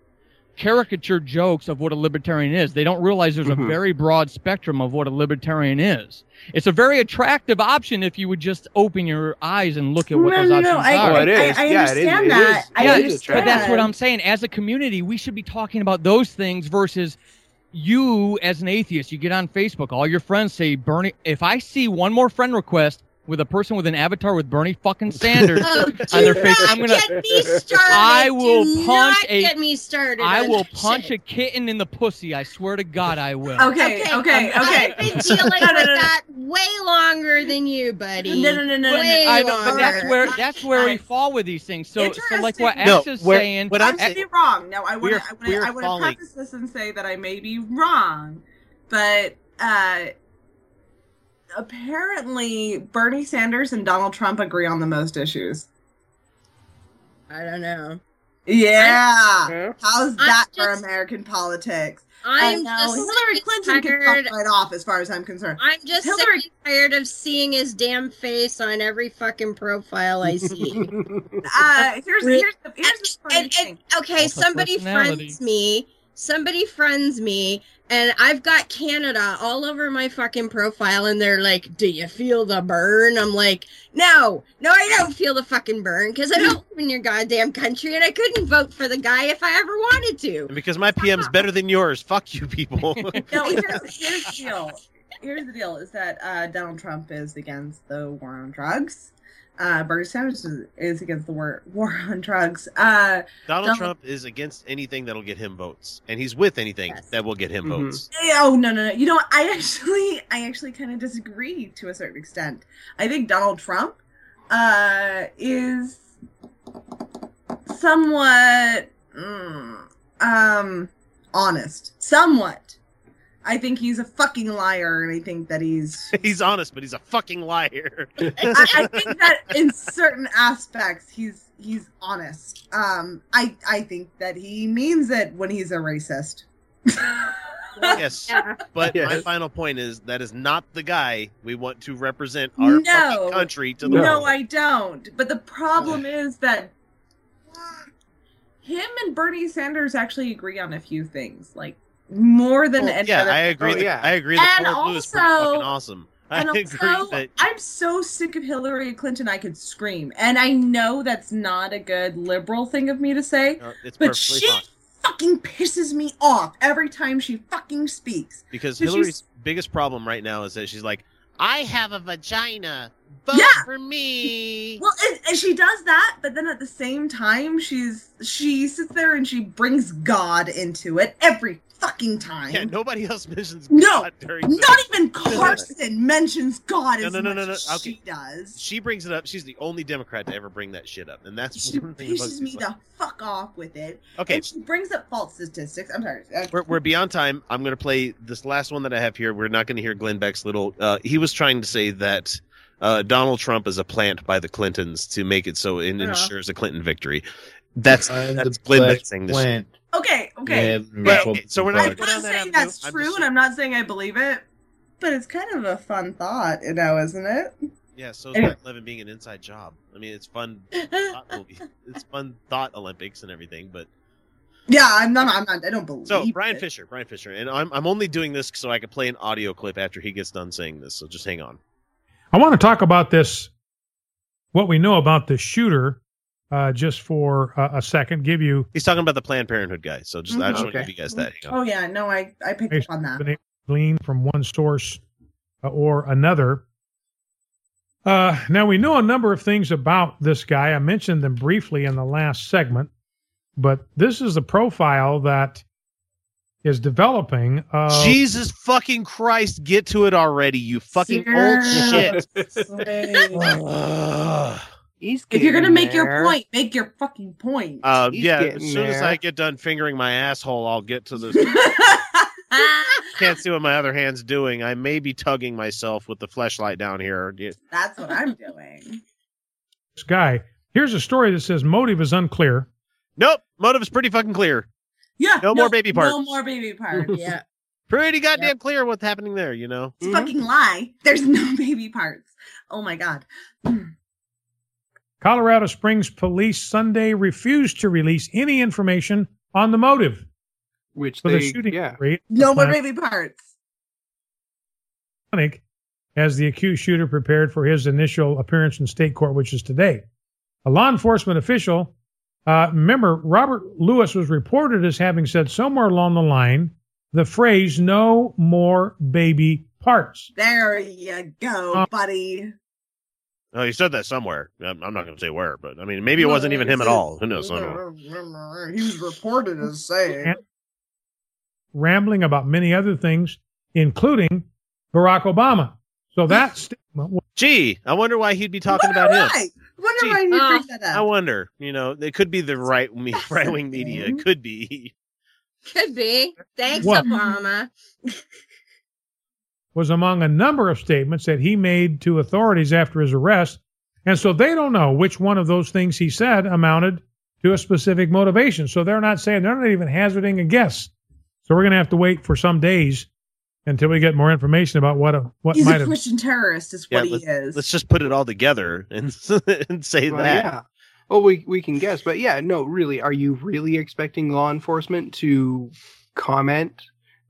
caricature jokes of what a libertarian is. They don't realize there's Mhm. a very broad spectrum of what a libertarian is. It's a very attractive option if you would just open your eyes and look at what No, those no, options no, I- are. Oh, it I- is. I Yeah, it is- understand it that. is- I Yeah, understand. But that's what I'm saying. As a community, we should be talking about those things versus you as an atheist. You get on Facebook, all your friends say Bernie. If I see one more friend request with a person with an avatar with Bernie fucking Sanders Oh, on their face, I'm gonna. get me started. I will Do punch not a. get me started. I will punch shit. a kitten in the pussy. I swear to God, I will. Okay, okay, okay. okay. I've been dealing No, no, with no, no. that way longer than you, buddy. No, no, no, no, no, Way I know, but that's where that's where we fall with these things. So, so like what Interesting. Ash is saying. what I I'm could be wrong. No, I want We're- to. I want we're to. I want to falling. preface this and say that I may be wrong, but uh, apparently Bernie Sanders and Donald Trump agree on the most issues. I don't know. Yeah, how's I'm that for just- American politics? I'm I know. just Hillary Clinton and can tired- fuck right off, as far as I'm concerned. I'm just Hillary- tired of seeing his damn face on every fucking profile I see. Uh, here's here's the here's the funny and, thing. and, okay, That's somebody friends me. Somebody friends me, and I've got Canada all over my fucking profile, and they're like, "Do you feel the burn?" I'm like, "No, no, I don't feel the fucking burn because I don't live in your goddamn country, and I couldn't vote for the guy if I ever wanted to." And because my PM's better than yours, fuck you people. No, here's, here's the deal. Here's the deal: is that uh, Donald Trump is against the war on drugs. Uh, Bernie Sanders is, is against the war war on drugs. Uh, Donald Donald- Trump is against anything that'll get him votes, and he's with anything that will get him Mhm. votes. Oh no no no! You know? I actually I actually kind of disagree to a certain extent. I think Donald Trump uh, is somewhat mm, um honest, somewhat. I think he's a fucking liar, and I think that he's. He's honest, but he's a fucking liar. I, I think that in certain aspects, he's he's honest. Um, I I think that he means it when he's a racist. yes, but my final point is that is not the guy we want to represent our no, fucking country to the no, world. I don't. But the problem is that him and Bernie Sanders actually agree on a few things, like more than oh, any yeah, other. I agree. Oh, yeah, I agree that And Ford Blue is pretty also- fucking awesome. I and agree also, that I'm so sick of Hillary Clinton. I could scream, and I know that's not a good liberal thing of me to say, it's but she fine fucking pisses me off every time she fucking speaks. because But she's- Hillary's biggest problem right now is that she's like, I have a vagina. Vote Yeah. for me. Well, and, and she does that, but then at the same time, she's she sits there and she brings God into it every fucking time. Yeah, nobody else mentions No, God during Not the- even Carson mentions God No, as no, no, much no, no. as Okay. she does. She brings it up. She's the only Democrat to ever bring that shit up, and that's She one thing pisses me. me the fuck off with it. Okay. And she brings up false statistics. I'm sorry. Uh, We're, we're beyond time. I'm going to play this last one that I have here. We're not going to hear Glenn Beck's little. Uh, he was trying to say that uh, Donald Trump is a plant by the Clintons to make it so it Yeah. ensures a Clinton victory. That's I'm that's Glenn Beck plant saying this. plant. Okay, okay. Yeah, But, okay, so we're not I'm going not down that saying that's I'm true, just- and I'm not saying I believe it, but it's kind of a fun thought, you know, isn't it? Yeah, so is Anyway. 9/11 being an inside job. I mean, it's fun. It's fun thought Olympics and everything, but Yeah, I'm not. I'm not. I don't believe. So Bryan it. Fischer, Bryan Fischer, and I'm I'm only doing this so I can play an audio clip after he gets done saying this. So just hang on. I want to talk about this, what we know about the shooter, uh, just for uh, a second. Give you He's talking about the Planned Parenthood guy. So just I just want to Okay. give you guys that. Oh yeah, no, I I picked up on that. been able to glean from one source uh, or another. Uh, now we know a number of things about this guy. I mentioned them briefly in the last segment, but this is the profile that is developing. Uh, Jesus fucking Christ, get to it already, you fucking old shit. Ugh. He's if you're gonna getting make your point, make your fucking point. Uh, He's yeah, as getting soon as. I get done fingering my asshole, I'll get to this. Can't see what my other hand's doing. I may be tugging myself with the flashlight down here. That's what I'm doing. this guy. Here's a story that says motive is unclear. Nope, motive is pretty fucking clear. Yeah. No more baby parts. No more baby parts. Yeah. Pretty goddamn clear what's happening there. You know. It's a fucking lie. There's no baby parts. Oh my god. Colorado Springs police Sunday refused to release any information on the motive Which for they, the shooting yeah. spree. No more baby parts. Clinic as the accused shooter prepared for his initial appearance in state court, which is today. A law enforcement official, uh, remember, Robert Lewis was reported as having said somewhere along the line the phrase "no more baby parts." There you go, Uh, buddy. Oh, he said that somewhere. I'm I'm not going to say where, but I mean, maybe it wasn't even him at all. Who knows? I don't know. He was reported as saying. Rambling about many other things, including Barack Obama. So that statement was Gee, I wonder why he'd be talking about him. Why? Wonder Gee, why you uh, bring that I wonder. You know, it could be the right me right wing media. It could be. Could be. Thanks, What? Obama. was among a number of statements that he made to authorities after his arrest. And so they don't know which one of those things he said amounted to a specific motivation. So they're not saying, they're not even hazarding a guess. So we're going to have to wait for some days until we get more information about what a, what He's might a have. Christian terrorist, is Yeah, what he let's, is. let's just put it all together and and say Well, that. yeah. Well, we we can guess, but yeah, no, really, are you really expecting law enforcement to comment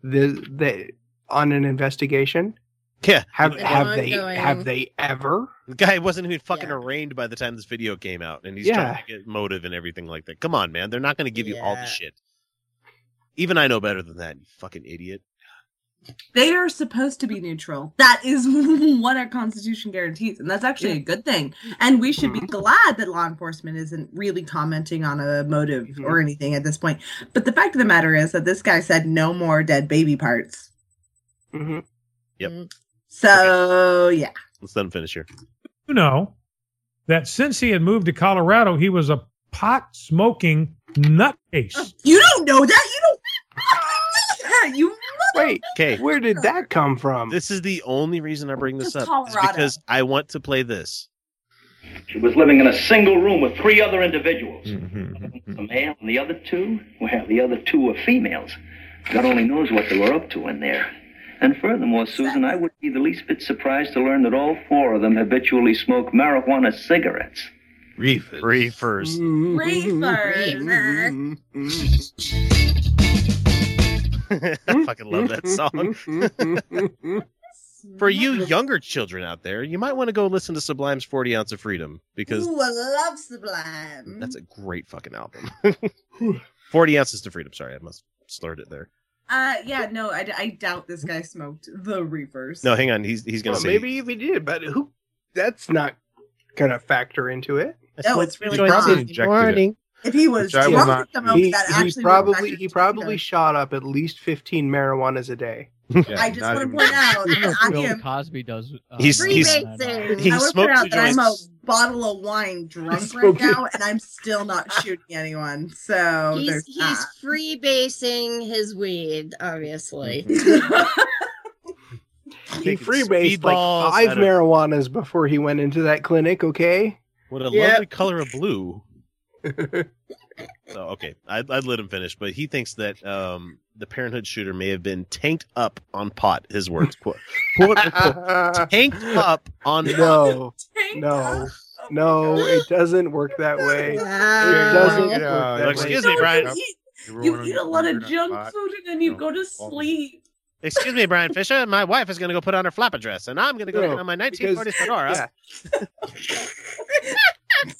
the the on an investigation? Yeah. Have It's have they have they ever? The guy wasn't even fucking Yeah. arraigned by the time this video came out, and he's Yeah. trying to get motive and everything like that. Come on, man. They're not going to give you all the shit. Even I know better than that, you fucking idiot. They are supposed to be neutral. That is what our Constitution guarantees, and that's actually a good thing. And we should be glad that law enforcement isn't really commenting on a motive Mhm. or anything at this point. But the fact of the matter is that this guy said no more dead baby parts. Hmm So yeah, Let's let him finish here. You know that since he had moved to Colorado, he was a pot smoking nutcase. you don't know that. You don't. know that. You Wait, Okay. where did that come from? This is the only reason I bring this up. is because I want to play this. She was living in a single room with three other individuals. Mm-hmm. A male and the other two, well, the other two were females. God only knows what they were up to in there. And furthermore, Susan, I would be the least bit surprised to learn that all four of them habitually smoke marijuana cigarettes. Reefers. Reefers. Reefers. I fucking love that song. For you younger children out there, you might want to go listen to Sublime's 40 Ounce of Freedom because Ooh, I love Sublime. that's a great fucking album. 40 Ounces to Freedom. Sorry, I must have slurred it there. Uh, yeah, no, I, I doubt this guy smoked the Reefers. No, hang on. He's he's gonna Well, say maybe if he did, but who? That's not gonna factor into it. No, it's really He not. probably injected it. If he was Which I will drunk not at the moment, He, that he actually would probably he probably it. shot up at least fifteen marijuanas a day. I just want to point out that I Bill am Cosby does. Uh, He's- he's- freebasing. he I want to smoked point out the that I'm a joints. Bottle of wine drunk right Smoking. now, and I'm still not shooting anyone. So he's there's he's that. freebasing his weed, obviously. He Taking freebased like five out of- marijuanas before he went into that clinic. Okay. What a Yep. lovely color of blue. so okay, I'd, I'd let him finish, but he thinks that um, the Parenthood shooter may have been tanked up on pot. His words, quote, quote unquote, tanked up on no, Tank no, no. It doesn't work that way. It doesn't Yeah, work that Well, way. excuse me, Bryan. You eat, You you eat a lot of junk about- food and then you No. go to sleep. Excuse me, Bryan Fischer. My wife is going to go put on her flapper dress, and I'm going to go No, put on my 1940s fedora. Yeah.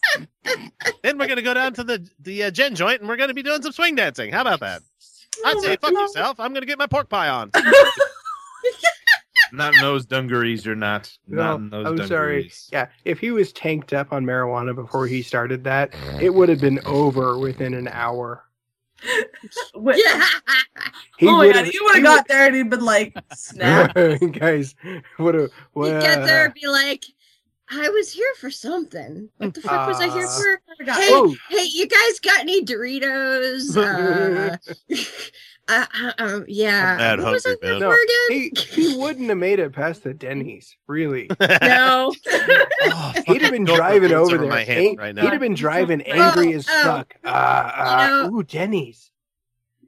Then we're going to go down to the the uh, gin joint, and we're going to be doing some swing dancing. How about that? I'd Oh say, fuck yourself. I'm going to get my pork pie on. Not in those dungarees or not. Not in those I'm sorry. Yeah, if he was tanked up on marijuana before he started that, it would have been over within an hour. Wait, Yeah. He oh my would god, have- you would have got there and he'd been like, snap. guys, what a You well, get there and be like, I was here for something. What the fuck was I here Uh, for? I. Hey, Oh. hey, you guys got any Doritos? Uh, uh, uh, um, yeah. What was I hungry, here man. No, again? he he wouldn't have made it past the Denny's, really. No. Oh, He'd have been driving over over there. my hand right now. He'd have been driving Oh, angry as oh, fuck. Uh, uh, know- ooh, Denny's.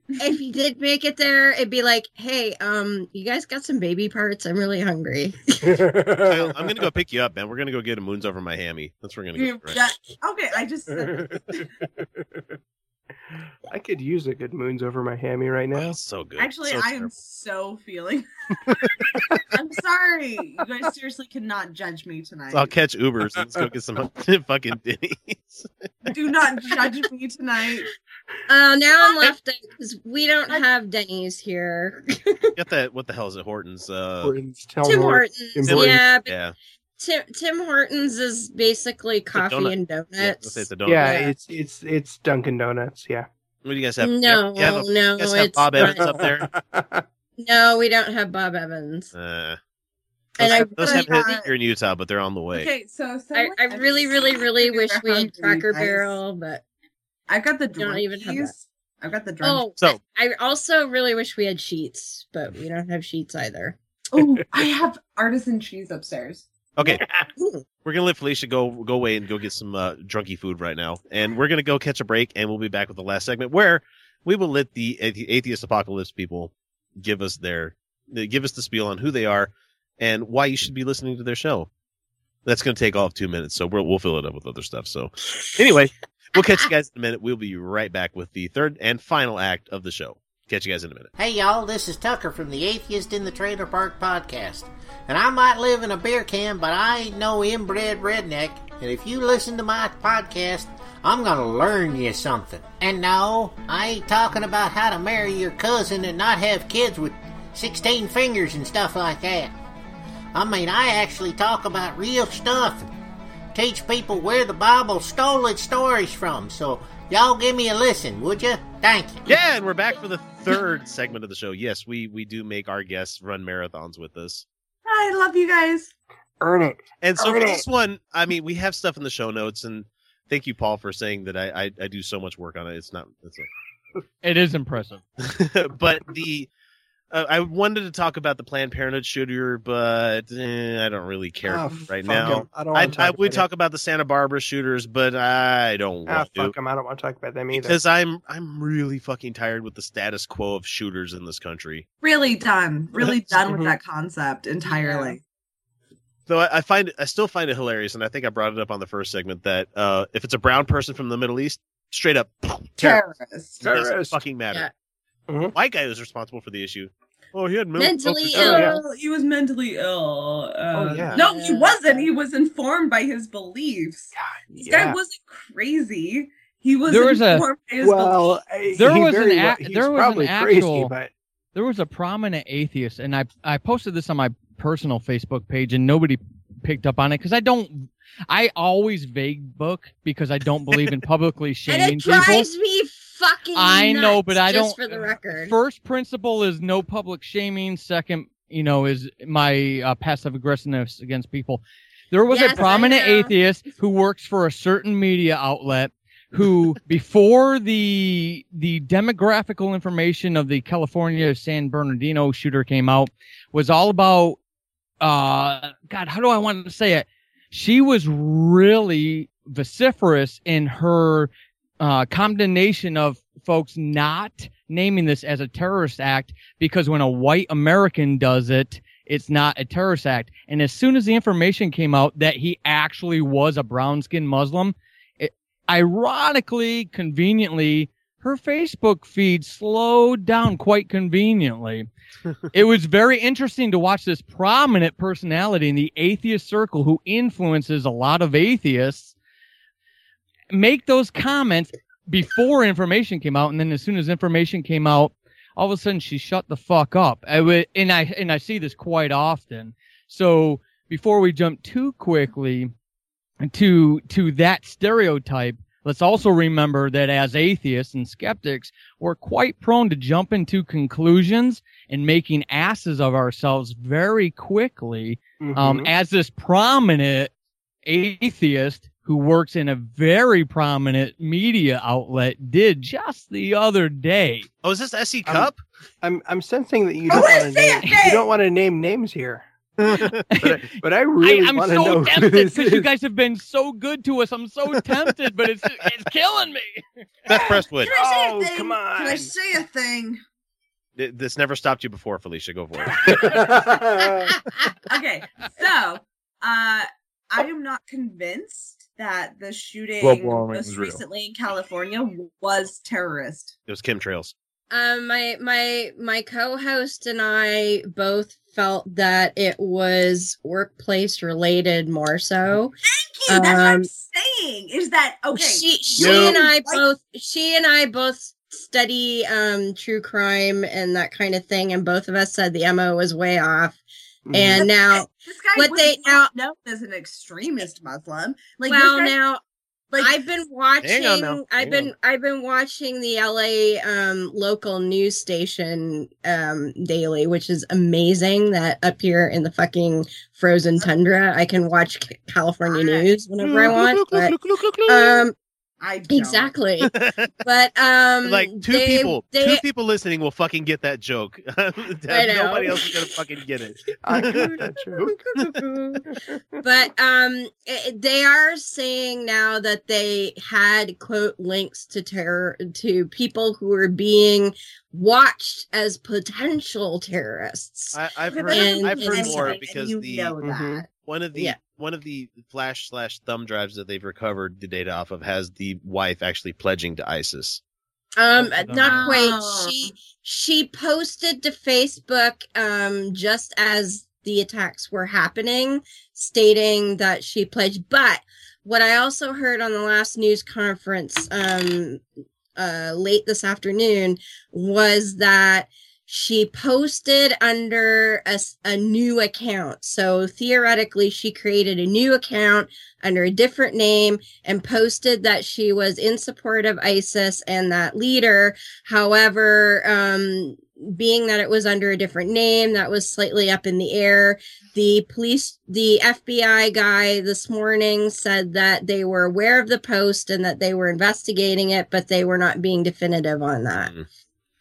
If you did make it there, it'd be like, hey, um, you guys got some baby parts? I'm really hungry. Kyle, I'm going to go pick you up, man. We're going to go get a moons over my hammy. That's where we're going to You- go. Right? yeah, okay, I just said I could use a good moons over my hammy right now. Oh, so good. Actually, So I am so feeling. I'm sorry. You guys seriously cannot judge me tonight. So I'll catch Ubers. Let's go get some fucking Denny's. Do not judge me tonight. Uh, now I'm left because we don't have Denny's here. Get that. What the hell is it? Hortons. Uh, Hortons, Tim Tim Hortons. Hortons, Tim Hortons. yeah, but yeah. Tim Tim Hortons is basically coffee donut. and donuts. let's it's donut. Yeah, Yeah. it's it's it's Dunkin' Donuts. Yeah. What do you guys have? No, you have, a- no, you guys have it's Bob Evans up there. No, we don't have Bob Evans. Uh, And those I have, those have really- hit here in Utah, but they're on the way. Okay, so I, I really, really, really wish we had Cracker guys. Barrel, but I've got the don't even have that. I've got the drunk. oh, So I also really wish we had Sheetz, but we don't have Sheetz either. Oh, I have artisan cheese upstairs. Okay, we're gonna let Felicia go go away and go get some uh, drunky food right now, and we're gonna go catch a break, and we'll be back with the last segment where we will let the atheist apocalypse people give us their give us the spiel on who they are and why you should be listening to their show. That's gonna take all of two minutes, so we'll we'll fill it up with other stuff. So anyway, we'll catch you guys in a minute. We'll be right back with the third and final act of the show. Catch you guys in a minute. Hey y'all, this is Tucker from the Atheist in the Trailer Park podcast. And I might live in a beer can, but I ain't no inbred redneck. And if you listen to my podcast, I'm gonna learn you something. And no, I ain't talking about how to marry your cousin and not have kids with 16 fingers and stuff like that. I mean, I actually talk about real stuff and teach people where the Bible stole its stories from. So y'all give me a listen, would you? Thank you. Yeah, and we're back for the third segment of the show. Yes, we we do make our guests run marathons with us. I love you guys. Earn it. And so Earn for it. this one, I mean, we have stuff in the show notes, and thank you, Paul, for saying that I I, I do so much work on it. It's not, it's It is impressive. but the Uh, I wanted to talk about the Planned Parenthood shooter, but eh, I don't really care Oh, right now. now. 'em. I don't wanna I, talk I would about talk about the Santa Barbara shooters, but I don't Ah, want fuck to them. I don't want to talk about them either. because I'm I'm really fucking tired with the status quo of shooters in this country. Really done. Really done with Mhm. that concept entirely. Though I, I find I still find it hilarious, and I think I brought it up on the first segment that uh, if it's a brown person from the Middle East, straight up Terrorist. It doesn't fucking matter. Mm-hmm. White guy was responsible for the issue. Oh, he had mil- Mentally oh, yeah. ill. He was mentally ill. Uh, Oh, yeah. No, he wasn't. He was informed by his beliefs. This guy wasn't crazy. He was There was a- informed by his Well, there he was an a- there was probably an crazy, but- there was a prominent atheist and I I posted this on my personal Facebook page and nobody picked up on it because I don't I always vague book because I don't believe in publicly And shaming it people. drives me fucking. I know, but I don't- For the record, First principle is no public shaming. Second, you know, is my uh, passive aggressiveness against people. There was Yes, a prominent atheist who works for a certain media outlet who before the the demographical information of the California San Bernardino shooter came out was all about uh god how do I want to say it she was really vociferous in her uh, condemnation of folks not naming this as a terrorist act because when a white American does it, it's not a terrorist act. And as soon as the information came out that he actually was a brown skinned Muslim, it, ironically, conveniently, her Facebook feed slowed down quite conveniently. it was very interesting to watch this prominent personality in the atheist circle who influences a lot of atheists make those comments before information came out, and then as soon as information came out, all of a sudden she shut the fuck up. I would, and I and I see this quite often. So before we jump too quickly to to that stereotype, let's also remember that as atheists and skeptics, we're quite prone to jump into conclusions and making asses of ourselves very quickly. Um, Mhm. as this prominent atheist who works in a very prominent media outlet did just the other day. Oh, is this SE Cupp? I'm I'm sensing that you Oh, don't want to name you don't want to name names here. but, I, but I really I, am want to so know. tempted because you guys have been so good to us. I'm so tempted, but it's it's killing me. Beth Prestwood. Can I say a Oh, come on. Can I say a thing? This never stopped you before, Felicia. Go for it. okay, so uh, I am not convinced that the shooting most is real. recently in California was terrorist. It was chemtrails. um, my my my co-host and I both felt that it was workplace related more so. Thank you. That's what I'm Um, saying. Is that okay? She she No. and I Like- both she and I both study um true crime and that kind of thing, and both of us said the MO was way off. And now this guy what they now not known as an extremist Muslim. Like well guy- now like I've been watching on. I've Hang been I've been watching the LA um local news station um daily which is amazing that up here in the fucking frozen tundra I can watch California news whenever I want but um I exactly but um like two they- people, they- two people listening will fucking get that joke. I know. Nobody else is gonna fucking get it. I heard that joke. but um i- they are saying now that they had quote links to terror to people who were being watched as potential terrorists I, I've heard, but that's I've heard anything, more because you the know that. One of the Yeah. one of the flash slash thumb drives that they've recovered the data off of has the wife actually pledging to ISIS. um Both of not quite she she posted to facebook um just as the attacks were happening stating that she pledged but what i also heard on the last news conference um uh late this afternoon was that she posted under a, a, new account. So theoretically, she created a new account under a different name and posted that she was in support of ISIS and that leader. However, um, being that it was under a different name, that was slightly up in the air. The police, the FBI guy this morning said that they were aware of the post and that they were investigating it, but they were not being definitive on that.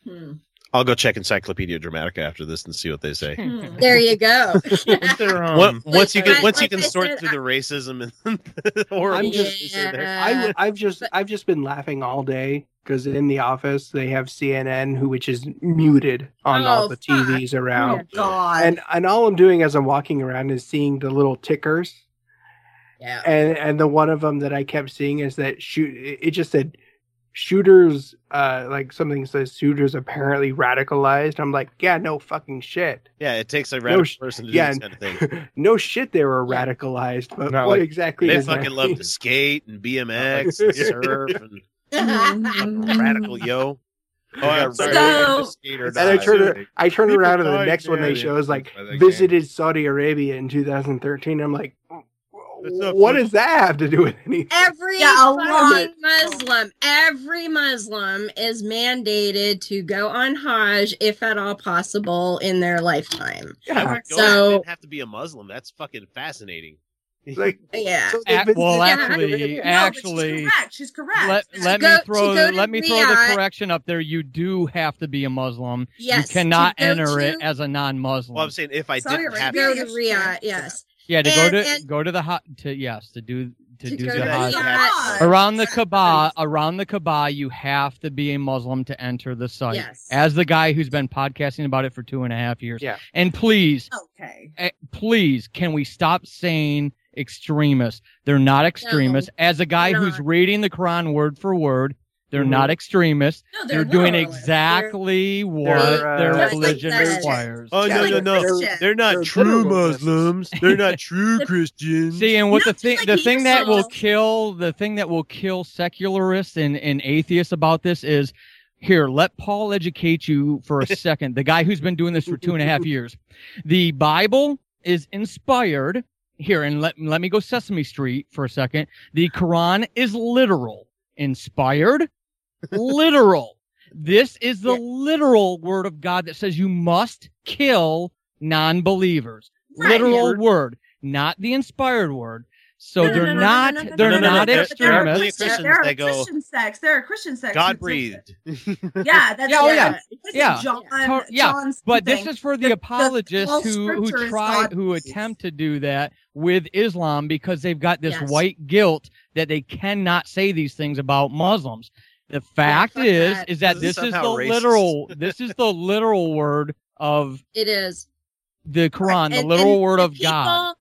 Hmm. I'll go check Encyclopedia Dramatica after this and see what they say. Hmm. There you go. What- once you can Like- once you can sort through the racism and the horrible I'm just, yeah. there. I, I've just, I've just been laughing all day because in the office they have CNN, who which is muted on all Oh, the fuck. TVs oh, around. Oh, God. And and all I'm doing as I'm walking around is seeing the little tickers. Yeah. And and the one of them that I kept seeing is that shoot. It it just said shooters. Uh, like something says shooters apparently radicalized. I'm like, yeah, no fucking shit. Yeah, it takes a No radical sh- person to yeah, do this kind of thing. no shit, they were radicalized. But Not what like- exactly? They does that fucking love mean? to skate and BMX and surf and Mm-hmm. radical yo. Oh, I'm. So- skater And I died. turn I turn around and the next one they there. show is like By that game. visited Saudi Arabia in 2013. I'm like, what does that have to do with anything? Every Yeah, a lot. Muslim, every Muslim is mandated to go on Hajj if at all possible in their lifetime. I would go So and have to be a Muslim. That's fucking fascinating. Like, yeah. Ac- well, Yeah. actually, No, but she's actually, correct. She's correct. let, let go- me throw let me throw the correction up there. You do have to be a Muslim. Yes, you cannot go enter it as a non-Muslim. Well, I'm saying if I Saudi didn't have go to, to Riyadh, yes. Yeah, to and- go to go to the hot to yes to do to, To do the to Hajj. Riyadh. around the Kaaba. Around the Kaaba, you have to be a Muslim to enter the site. Yes. As the guy who's been podcasting about it for two and a half years. Yeah. And please, Okay. eh, please, can we stop saying extremists? They're not extremists. As a guy they're who's reading the Quran word for word, they're not extremists. No, they're, they're doing literalists. exactly what they're, uh, their Just like religion Christians. requires. Oh Just no no no! Christians. They're not They're true. Muslims. They're not true Christians. See, and what No, the thing, just the like thing that will kill, the thing that will kill secularists and, and atheists about this is, here, let Paul educate you for a second. The guy who's been doing this for two and a half years. The Bible is inspired. Here, and let let me go Sesame Street for a second. The Quran is literal, inspired, literal. This is the literal word of God that says you must kill non-believers. Right. Literal word, not the inspired word. So No, they're no, no, not no, no, no, they're no, no, not no, there- are extremists. there are that go, Christian sects. There are Christian sects. God breathed. Yeah, that's Yeah, oh, yeah. Yeah. John, yeah, But this is for the, The- the apologists false who who try God who attempt to do that with Islam because they've got this Yes. white guilt that they cannot say these things about Muslims. The fact fuck is that. is that This is this is the racist. literal this is the literal word of It is. the Quran, the And- literal and word the of God.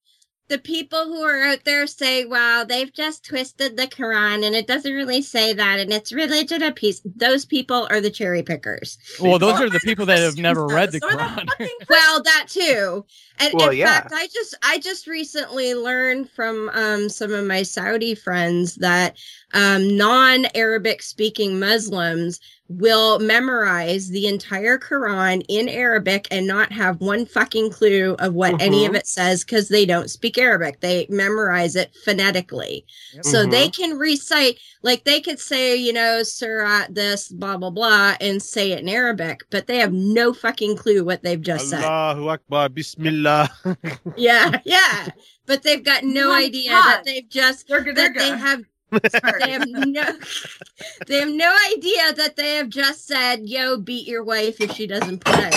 People- The people who are out there say, well, they've just twisted the Quran and it doesn't really say that and it's religion of peace. Those people are the cherry pickers. Well, those are the people that have never read the So are the Quran. Well, that too. And Well, in yeah. fact, I just I just recently learned from um, some of my Saudi friends that um, non-Arabic speaking Muslims will memorize the entire Quran in Arabic and not have one fucking clue of what any of Mhm. it says because they don't speak Arabic. They memorize it phonetically. So they can recite, like they could say, you know, Surah this, blah, blah, blah, and say it in Arabic, but they have no fucking clue what they've just said. Allahu Akbar, Bismillah. Yeah, yeah. But they've got no My idea God. that they've just They're. They're that they have Sorry. They have no they have no idea that they have just said, yo, beat your wife if she doesn't pray.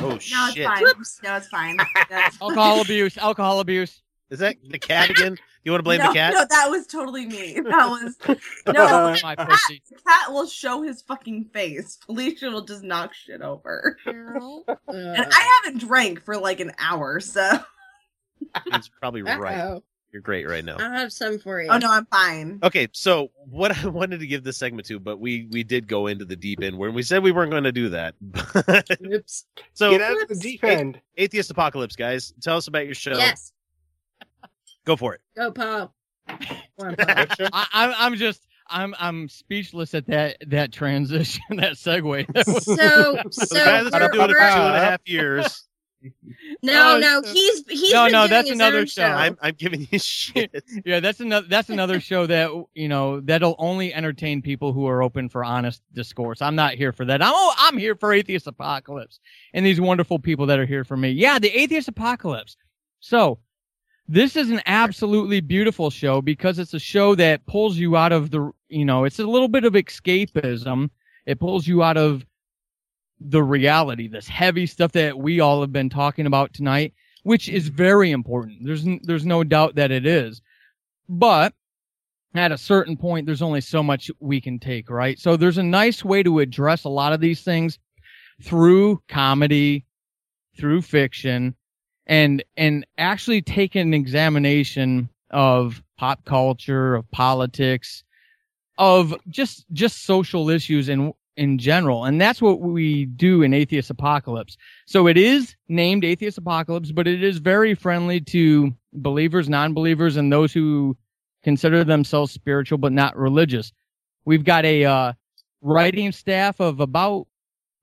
Oh No, it's shit! fine. No, it's fine. That's- alcohol abuse, alcohol abuse. Is that the cat again? You want to blame no, the cat? No, that was totally me. That was no. My cat, pussy. cat will show his fucking face. Felicia will just knock shit over. And I haven't drank for like an hour, so That's probably right. Uh-oh. You're great right now. I'll have some for you. oh no, I'm fine. Okay, so what I wanted to give this segment to, but we we did go into the deep end when we said we weren't going to do that. Oops. so Get out of the deep end. Atheist Apocalypse, guys, tell us about your show. Yes. Go for it. Go, Paul. On, Paul. I, I'm I'm just I'm I'm speechless at that that transition that segue. That was- So, So so the guy that's been doing it for two we're- and a half years. no, Oh, no, he's he's No, been no, that's another own show. I'm I'm giving you shit. yeah, that's another that's another show that you know that'll only entertain people who are open for honest discourse. I'm not here for that. I'm oh, I'm here for Atheist Apocalypse and these wonderful people that are here for me. Yeah, the Atheist Apocalypse. So this is an absolutely beautiful show because it's a show that pulls you out of the you know it's a little bit of escapism. It pulls you out of the reality, this heavy stuff that we all have been talking about tonight, which is very important. There's n- there's no doubt that it is, but at a certain point, there's only so much we can take, right? So there's a nice way to address a lot of these things through comedy, through fiction, and and actually take an examination of pop culture, of politics, of just just social issues in in general. And that's what we do in Atheist Apocalypse. So it is named Atheist Apocalypse, but it is very friendly to believers, non-believers, and those who consider themselves spiritual but not religious. We've got a uh, writing staff of about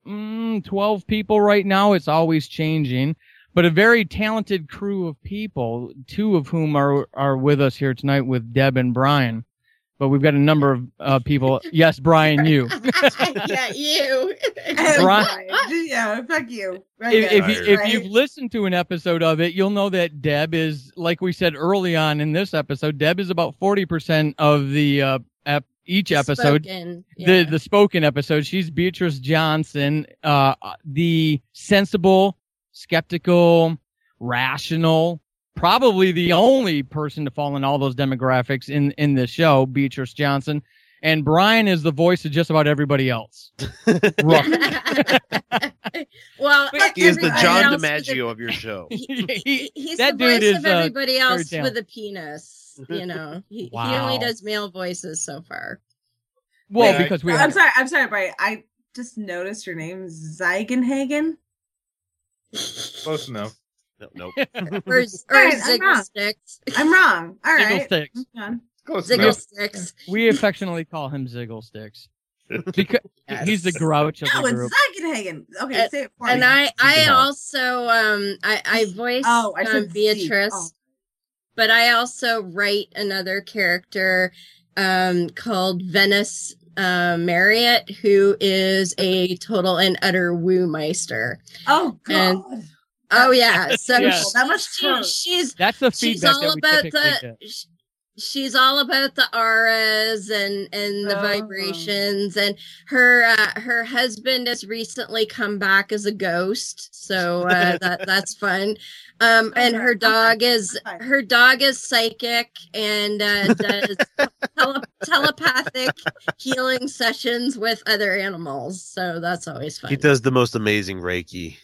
mm, 12 people right now. It's always changing, but a very talented crew of people, two of whom are, are with us here tonight with Deb and Brian. But we've got a number of uh, people. Yes, Brian, you. yeah, you. Brian- yeah, fuck you. Right if, if, you, if right? you've listened to an episode of it, you'll know that Deb is, like we said early on in this episode, Deb is about 40% of the uh, ep- each episode. Spoken, The the spoken episode. She's Beatrice Johnson, uh, the sensible, skeptical, rational, probably the only person to fall in all those demographics in in this show, Beatrice Johnson. And Brian is the voice of just about everybody else. Well, He is the John else with DiMaggio of your show. He- he's that the voice dude is, of everybody very else with a penis. You know, he, he only does male voices so far. Well, Wait, because we I'm have sorry. I'm sorry, Brian. I just noticed your name, Zeigenhagen. Close enough. No, nope. Or, or Alright, I'm Ziggle. Sticks. I'm wrong. All Ziggle. Sticks. Moving Ziggle enough. Sticks. we affectionately call him Ziggle Sticks because he's the grouch of No, the it's group. Zeigenhagen. Okay, And- say it for And me. I, I also, um, I, I voice Oh, I um. Beatrice, Oh. but I also write another character, um, called Venice, uh, Marriott, who is a total and utter woo meister. Oh And- God. Oh yeah, so Yeah. That must she- she's That's the she's feedback all that we about typically the get. sh- she's all about the auras and and the Oh. vibrations and her uh, her husband has recently come back as a ghost so uh, that that's fun um and her dog is her dog is psychic and uh, does tele- telepathic healing sessions with other animals so that's always fun He does the most amazing Reiki.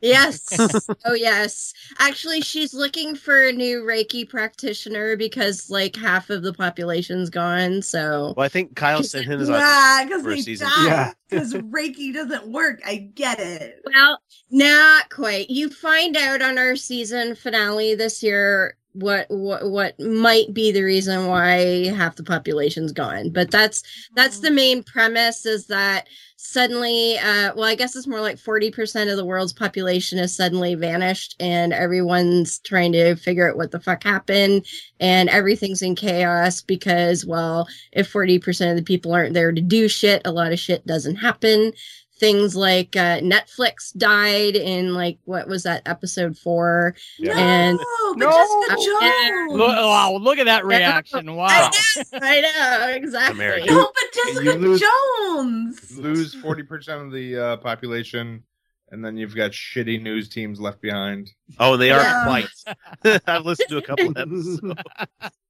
Yes. oh, yes. Actually, she's looking for a new Reiki practitioner because like half of the population's gone. So Well, I think Kyle sent him his Yeah, because for a they season. die. Because Reiki doesn't work. I get it. Well, not quite. You find out on our season finale this year what what what might be the reason why half the population's gone. But that's that's the mm-hmm. main premise is that suddenly uh well I guess it's more like 40% of the world's population has suddenly vanished and everyone's trying to figure out what the fuck happened and everything's in chaos because well if 40% of the people aren't there to do shit, a lot of shit doesn't happen things like uh, Netflix died in like what was that episode four? And Oh, but No. Jessica Jones. Look, wow, look at that reaction! Wow. I know exactly. American. No, but Jessica You lose- Jones. Lose forty percent of the uh, population, and then you've got shitty news teams left behind. Oh, they are Yeah. quite. I've listened to a couple of episodes.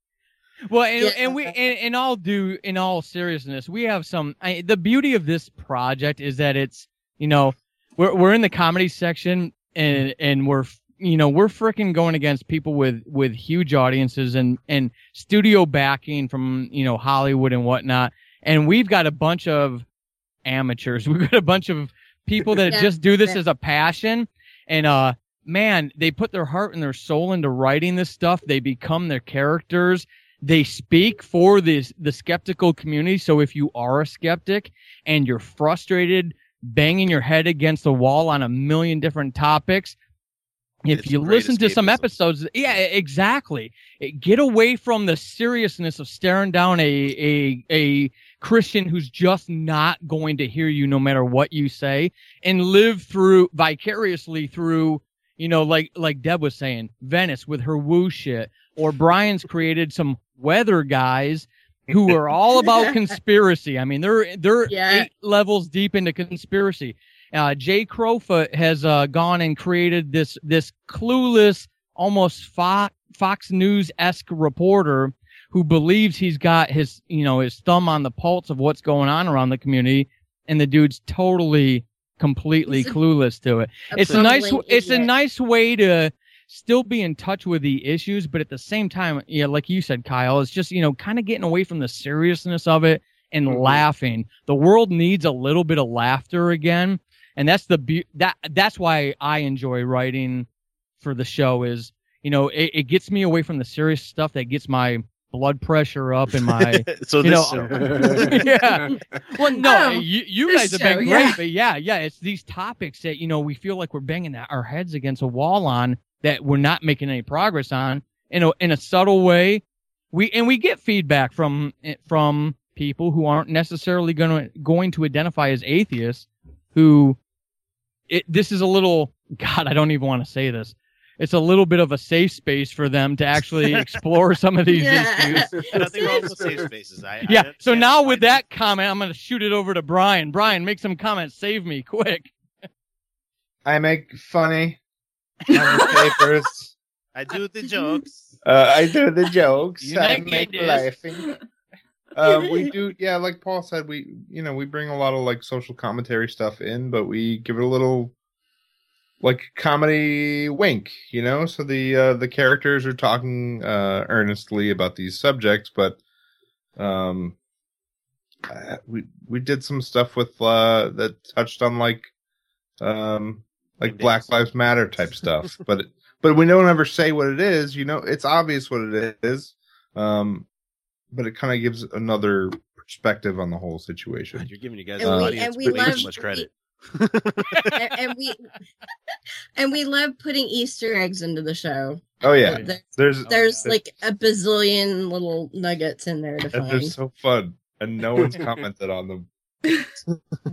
Well, and, Yeah. and we and, and all do in all seriousness, we have some. I, the beauty of this project is that it's you know we're we're in the comedy section and and we're you know we're freaking going against people with with huge audiences and and studio backing from you know Hollywood and whatnot, and we've got a bunch of amateurs. We've got a bunch of people that Yeah. just do this Yeah. as a passion, and uh man, they put their heart and their soul into writing this stuff. They become their characters they speak for the the skeptical community. So if you are a skeptic and you're frustrated, banging your head against the wall on a million different topics, if It's you listen to some episodes, yeah, exactly. Get away from the seriousness of staring down a a a Christian who's just not going to hear you no matter what you say, and live through vicariously through you know, like like Deb was saying, Venice with her woo shit, or Brian's created some weather guys who are all about conspiracy. I mean, they're they're Yeah. eight levels deep into conspiracy. Uh, Jay Crowfoot has uh, gone and created this this clueless, almost Fox, Fox News esque reporter who believes he's got his you know his thumb on the pulse of what's going on around the community, and the dude's totally completely clueless to it. a It's a nice bumbling it's a nice way to still be in touch with the issues, but at the same time, yeah, like you said, Kyle, it's just you know kind of getting away from the seriousness of it and Mm-hmm. laughing. The world needs a little bit of laughter again, and that's the be- that that's why I enjoy writing for the show. Is you know it, it gets me away from the serious stuff that gets my blood pressure up and my So you this know show- yeah well no Oh, you, you guys have show, been great yeah. but yeah yeah it's these topics that you know we feel like we're banging our heads against a wall on that we're not making any progress on in a in a subtle way we and we get feedback from from people who aren't necessarily going to going to identify as atheists who it this is a little god i don't even want to say this it's a little bit of a safe space for them to actually explore some of these issues Nothing wrong with safe spaces. I, I yeah. So understand. now with that comment, I'm going to shoot it over to Brian. Brian, make some comments. Save me quick. I make funny on the papers. I do the jokes. Uh, I do the jokes. You I make make laughing. Uh, we do, yeah. Like Paul said, we you know we bring a lot of like social commentary stuff in, but we give it a little like comedy wink, you know. So the uh, the characters are talking uh, earnestly about these subjects, but um, uh, we we did some stuff with uh, that touched on like um like Black Lives Matter type stuff, but but we don't ever say what it is. You know, it's obvious what it is. Um, but it kind of gives another perspective on the whole situation. You're giving you guys And an we- audience and we way love- too much credit. and, and we and we love putting Easter eggs into the show. Oh yeah, There- there's There's like a bazillion little nuggets in there to and find. they're so fun, and no one's commented on them.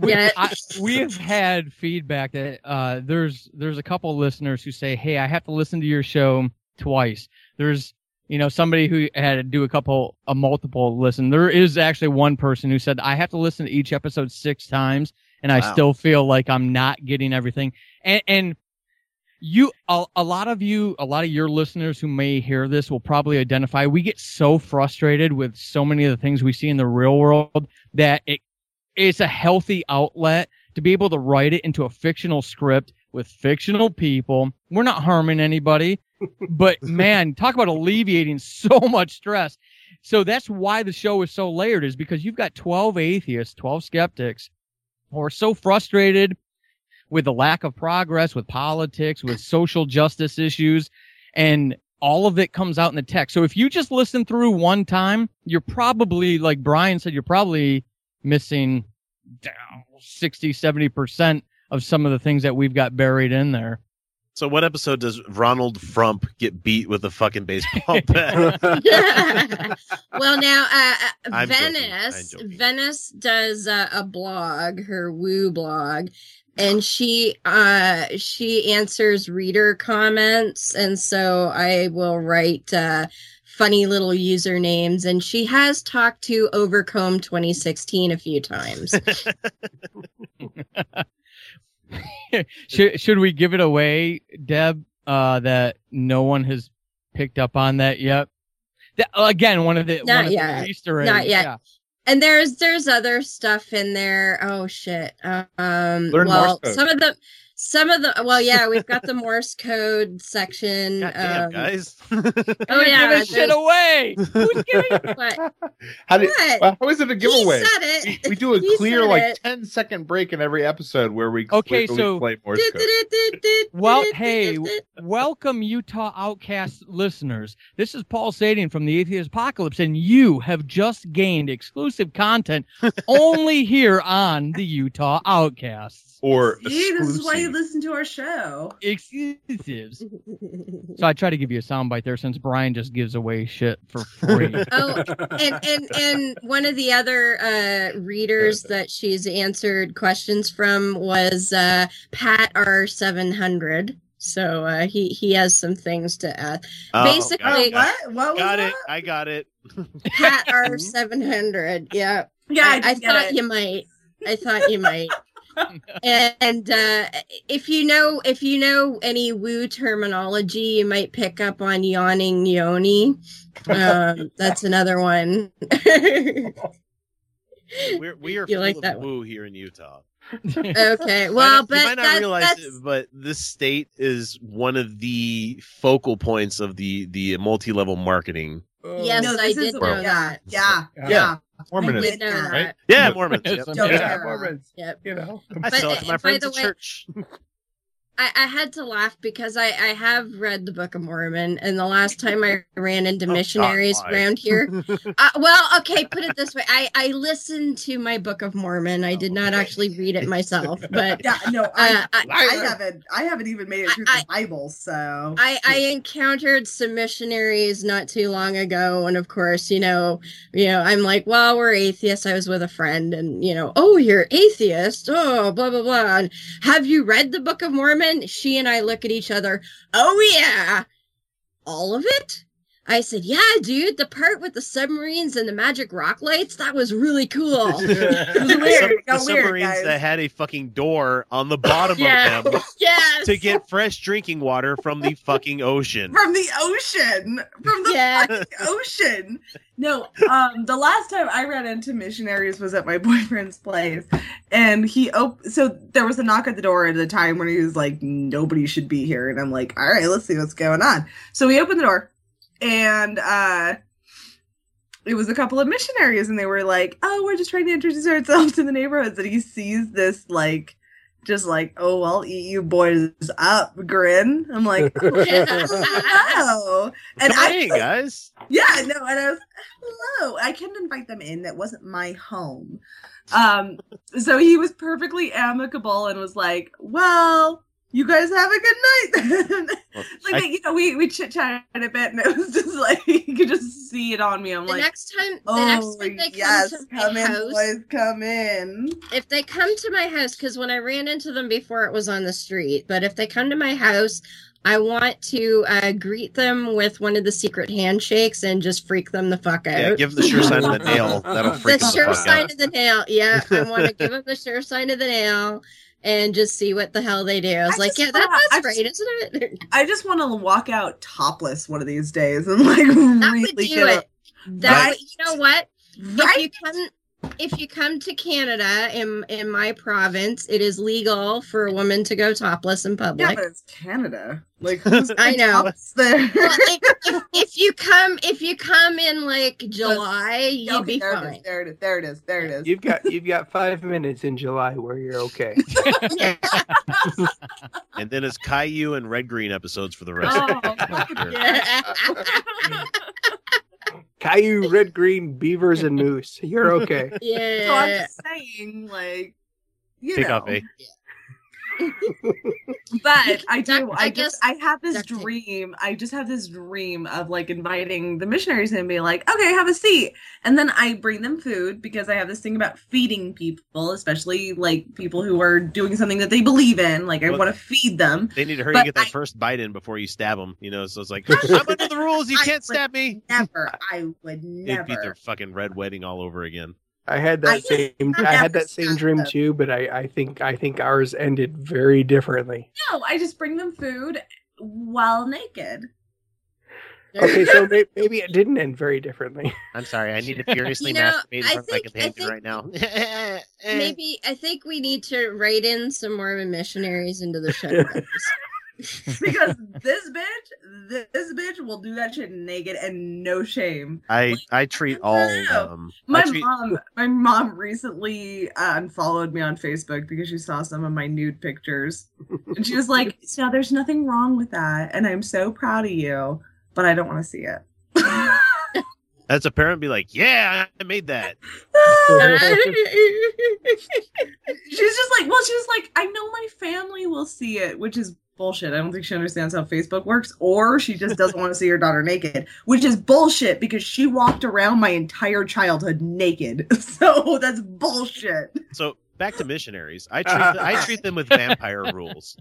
Yeah. I, we have had feedback that uh, there's there's a couple listeners who say, "Hey, I have to listen to your show twice." There's you know somebody who had to do a couple a multiple listen. There is actually one person who said, "I have to listen to each episode six times, and I still feel like I'm not getting everything." And and you a, a lot of you a lot of your listeners who may hear this will probably identify we get so frustrated with so many of the things we see in the real world that it it's a healthy outlet to be able to write it into a fictional script with fictional people. We're not harming anybody, but man, talk about alleviating so much stress. So that's why the show is so layered is because you've got 12 atheists, 12 skeptics who are so frustrated with the lack of progress with politics, with social justice issues, and all of it comes out in the text. So if you just listen through one time, you're probably, like Brian said, you're probably missing down 60, 70% of some of the things that we've got buried in there. So what episode does Ronald Frump get beat with a fucking baseball bat? well, now uh, uh, I'm joking. Venice Venice does uh, a blog, her Woo blog, and she uh she answers reader comments, and so I will write uh funny little usernames, and she has talked to Overcome 2016 a few times. should should we give it away, Deb? Uh, that no one has picked up on that yet. That, again, one of the one Not of yet. the Easter eggs. Not yet. yeah. And there's there's other stuff in there. Oh shit. Um Learn well Morse some of the some of the well yeah, we've got the Morse code section. Damn, um, guys. Oh yeah. Giving shit away. Who's giving? What? How did? What? how is it a giveaway? said it. We, we do a He clear like it. 10 second break in every episode where we Okay, clearly so- play Morse code. Well, hey, welcome Utah Outcast listeners. This is Paul Sading from the Atheist Apocalypse, and you have just gained exclusive content only here on the Utah Outcasts. Or See, this is why you listen to our show. exclusives. So I try to give you a soundbite there since Brian just gives away shit for free. Oh, and and and one of the other uh readers that she's answered questions from was uh Pat R seven hundred. So uh, he he has some things to add. Oh, Basically, got it. What? What was Got that? it. I got it. Pat R seven hundred. Yeah, Yeah, I I, did get thought it. you might. I thought you might. And uh, if you know if you know any woo terminology, you might pick up on yawning yoni. Um, that's another one. We're we are You full like of that one? woo here in Utah. okay, well, know- but you might not that- realize that's it, but this state is one of the focal points of the the multi-level marketing. yes, No, I this did is- know yeah, that. Yeah, Yeah. yeah. Mormonism, I did know that. right? Yeah, Mormons. Yep. Yeah, Yeah. Mormons. Yep. You know, I But, sell it to uh, my by friends the at way- church. I, I had to laugh because I, I have read the Book of Mormon, and the last time I ran into missionaries why. around here, uh, well, okay, put it this way: I, I listened to my Book of Mormon. I did not actually read it myself, but Yeah, no, I, Uh, I- I, I- haven't, I haven't even made it through the Bible, so I, I encountered some missionaries not too long ago, and of course, you know, you know, I'm like, well, we're atheists. I was with a friend, and you know, oh, you're atheist. Oh, blah blah blah. And have you read the Book of Mormon? She and I look at each other. Oh yeah, all of it. I said, yeah, dude, the part with the submarines and the magic rock lights, that was really cool. it was The weird. sub- It the got weird, submarines guys. that had a fucking door on the bottom Yeah. of them Yes. to get fresh drinking water from the fucking ocean. from the ocean, from the Yeah. fucking ocean. No, um, the last time I ran into missionaries was at my boyfriend's place, and he op- so there was a knock at the door at the time when he was like, "Nobody should be here," and I'm like, "All right, let's see what's going on." So we opened the door, and uh, it was a couple of missionaries, and they were like, "Oh, we're just trying to introduce ourselves to the neighborhoods," and he sees this like. Just like, oh, I'll eat you boys up, grin. I'm like, oh, hello. And Come on I in, guys. yeah, no, and I was hello. I couldn't invite them in. That wasn't my home. Um, so he was perfectly amicable and was like, "Well, you guys have a good night." then." like I- you know, we we chit chatted a bit, and it was just like you could just see it on me. I'm The like, next time, the "Oh next time they come yes, to my come in, house, boys, come in." if they come to my house, because when I ran into them before, it was on the street. But if they come to my house, I want to uh, greet them with one of the secret handshakes and just freak them the fuck out. Yeah, give them the sure sign of the nail. That'll freak the them sure the fuck sign out. of the nail. Yeah, I want to give them the sure sign of the nail and just see what the hell they do. I was I like, yeah, wanna- that's I right, just- isn't it? I just want to walk out topless one of these days and like That really would do get it. That Right? would- you know what? If you come if you come to Canada in in my province, it is legal for a woman to go topless in public. Yeah, but it's Canada. Like who's I know. there? Well, if, if, if you come if you come in like July, you'd Okay, be there It fine. is, there it is. There it is. There it is. You've got you've got five minutes in July where you're okay. And then it's Caillou and Red Green episodes for the rest. Oh, of Yeah. Caillou, red, green, beavers, and moose. You're okay. yeah. So I'm just saying, like, you Take know. off, eh? But I do. Duct- I, I just I have this duct tape. dream. I just have this dream of like inviting the missionaries in and be like, okay, have a seat. And then I bring them food because I have this thing about feeding people, especially like people who are doing something that they believe in. Like I Well, want to feed them. They need to hurry and get that I- first bite in before you stab them. You know, so it's like I'm under the rules. You I can't stab me. Never. I would It'd be their fucking red wedding all over again. I had that I- same I've had that same dream them. too, but I, I think I think ours ended very differently. No, I just bring them food while naked. Okay, so may, maybe it didn't end very differently. I'm sorry. I need to furiously You know, masturbate in I front of my companion right now. Maybe I think we need to write in some Mormon missionaries into the show. because this bitch, this bitch will do that shit naked and no shame. I I treat all No. um My treat, mom, my mom recently uh, unfollowed me on Facebook because she saw some of my nude pictures, and she was like, "So there's nothing wrong with that, and I'm so proud of you, but I don't want to see it." as a parent be like, yeah, I made that. She's just like, well, she was like, I know my family will see it, which is bullshit. I don't think she understands how Facebook works, or she just doesn't want to see her daughter naked, which is bullshit because she walked around my entire childhood naked. So that's bullshit. So back to missionaries. I treat them, I treat them with vampire rules.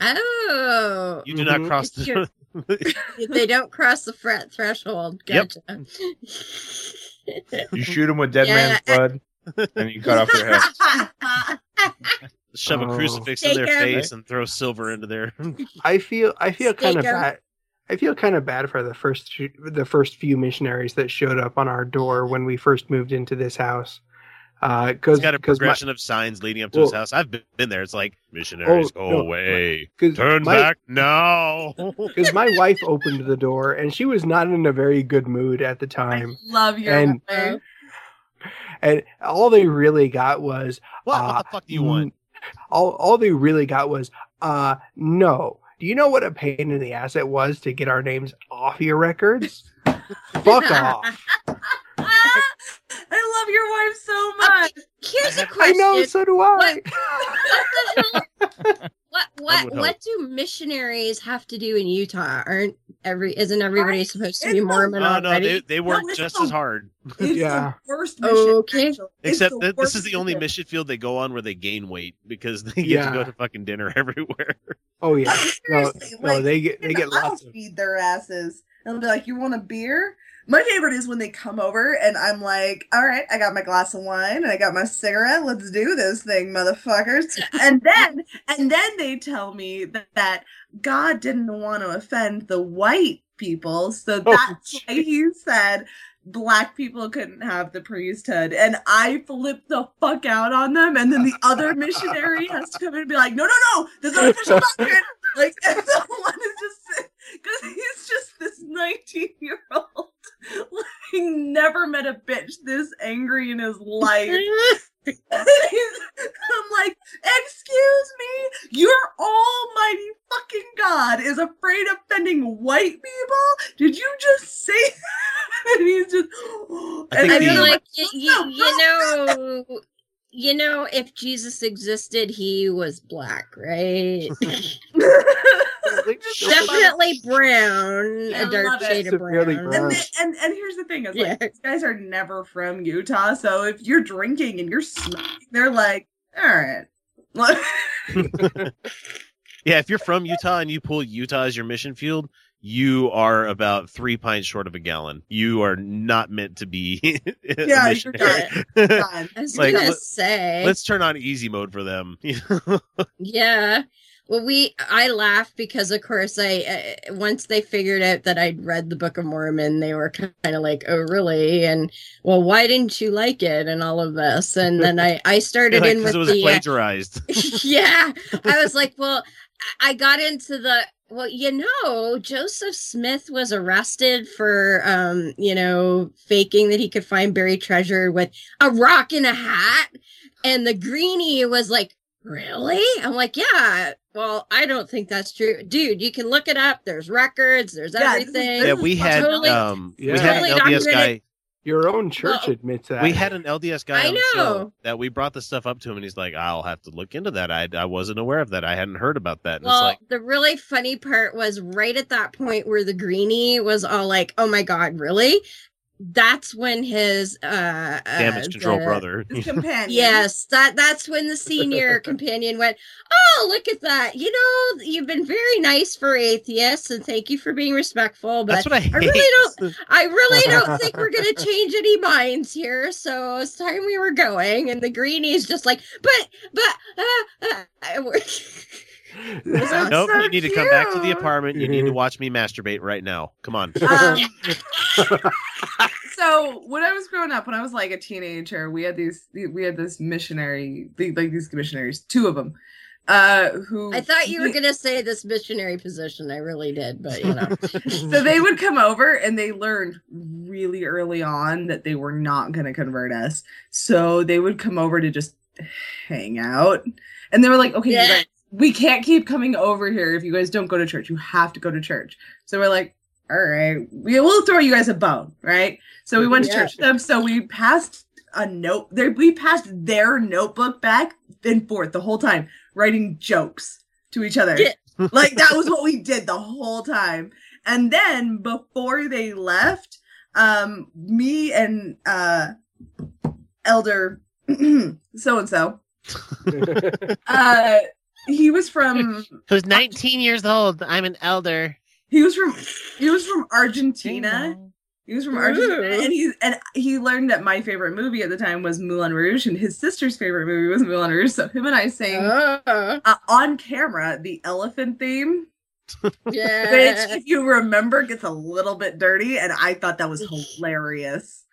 Oh, You do not Mhm. cross If you're- the. they don't cross the fret threshold. Yep. You shoot them with dead Yeah, man's blood, and you cut off their head. Shove a Oh. crucifix in their face and throw silver into their. I feel I feel kind of bad. I feel kind of bad for the first few- the first few missionaries that showed up on our door when we first moved into this house. Because It's got a progression of signs leading up to his house. I've been been there. It's like missionaries Oh, go no, away, 'cause turn my- back now. because my wife opened the door and she was not in a very good mood at the time, Love your And- and all they really got was What, uh, what the fuck do you want? All all they really got was uh no. Do you know what a pain in the ass it was to get our names off your records? Fuck off. I love your wife so much. Here's a question. I know, so do I. What what would what help. do missionaries have to do in Utah? Aren't every isn't everybody Right. supposed to It's be the- Mormon Oh no, they they work it's just the- as hard. It's Yeah. the worst mission. Okay. actually. Except the that this is the only mission. mission field they go on where they gain weight because they get Yeah. to go to fucking dinner everywhere. Oh yeah. No, Seriously, no, like, they get they and get I'll of feed their asses. And they'll be like, "You want a beer?" My favorite is when they come over and I'm like, "All right, I got my glass of wine and I got my cigarette. Let's do this thing, motherfuckers." and then and then they tell me that, that God didn't want to offend the white people, so Oh, that's why He said black people couldn't have the priesthood. And I flipped the fuck out on them. And then the other missionary has to come in and be like, no, no, no, this is official doctrine. Like, and the one is just, because he's just this 19 year old. Like, never met a bitch this angry in his life. I'm like, excuse me, your almighty fucking God is afraid of offending white people? Did you just say that? And he's just, I and think the- mean, I'm like y- y- you know, you know, if Jesus existed, he was black, right? Definitely brown, I a dark love it. shade of brown. brown. And, the, and and here's the thing: is like Yeah. these guys are never from Utah, so if you're drinking and you're smoking, they're like, all right. yeah, if you're from Utah and you pull Utah as your mission field, you are about three pints short of a gallon. You are not meant to be. a Yeah, you're missionary. done. I was Like, gonna let- say, Let's turn on easy mode for them. yeah. Well, we I laugh because of course I uh, once they figured out that I'd read the Book of Mormon, they were kind of like, "Oh, really?" And well, why didn't you like it? And all of this, and then I I started Like, in with it was the uh, plagiarized. yeah. I was like, well, I I got into the well, you know, Joseph Smith was arrested for um, you know, faking that he could find buried treasure with a rock in a hat. And the greenie was like, Really? I'm like, yeah. Well, I don't think that's true. Dude, you can look it up. There's records, there's Yeah, this is- everything. this yeah, we had totally- um, we had an Totally LDS guy. Your own church Well, admits that. We had an LDS guy I on the show know. that we brought the stuff up to him, and he's like, "I'll have to look into that. I I wasn't aware of that. I hadn't heard about that." And Well, it's like, the really funny part was right at that point where the greenie was all like, "Oh my god, really?" That's when his uh, damage uh, control the- brother. Companion. Yes, that that's when the senior companion went, "Oh, look at that! You know, you've been very nice for atheists, and thank you for being respectful. But That's what I hate. really don't. I really don't think we're going to change any minds here. So it's time we were going." And the greenie's just like, "But, but, uh, uh, uh, That's nope, so you need to come back to the apartment. You need to watch me masturbate right now. Come on. Um, so when I was growing up, when I was like a teenager, we had these we had this missionary, like these missionaries, two of them, uh, who I thought you were going to say this missionary position. I really did, but you know." so they would come over and they learned really early on that they were not going to convert us. So they would come over to just hang out. And they were like, okay, you guys, we can't keep coming over here if you guys don't go to church. You have to go to church. So we're like, all right, we will throw you guys a bone, right? So we went to Yeah. church with them. So we passed a note. They, we passed their notebook back and forth the whole time, writing jokes to each other. Yeah. like that was what we did the whole time. And then before they left, um, me and uh, Elder so and so, uh, he was from Who's 19 years old? I'm an elder. he was from he was from Argentina, He was from Argentina, Ooh. and he and he learned that my favorite movie at the time was Moulin Rouge, and his sister's favorite movie was Moulin Rouge. So him and I sang Oh. uh, on camera the elephant theme, Yeah. which, if you remember, gets a little bit dirty, and I thought that was hilarious.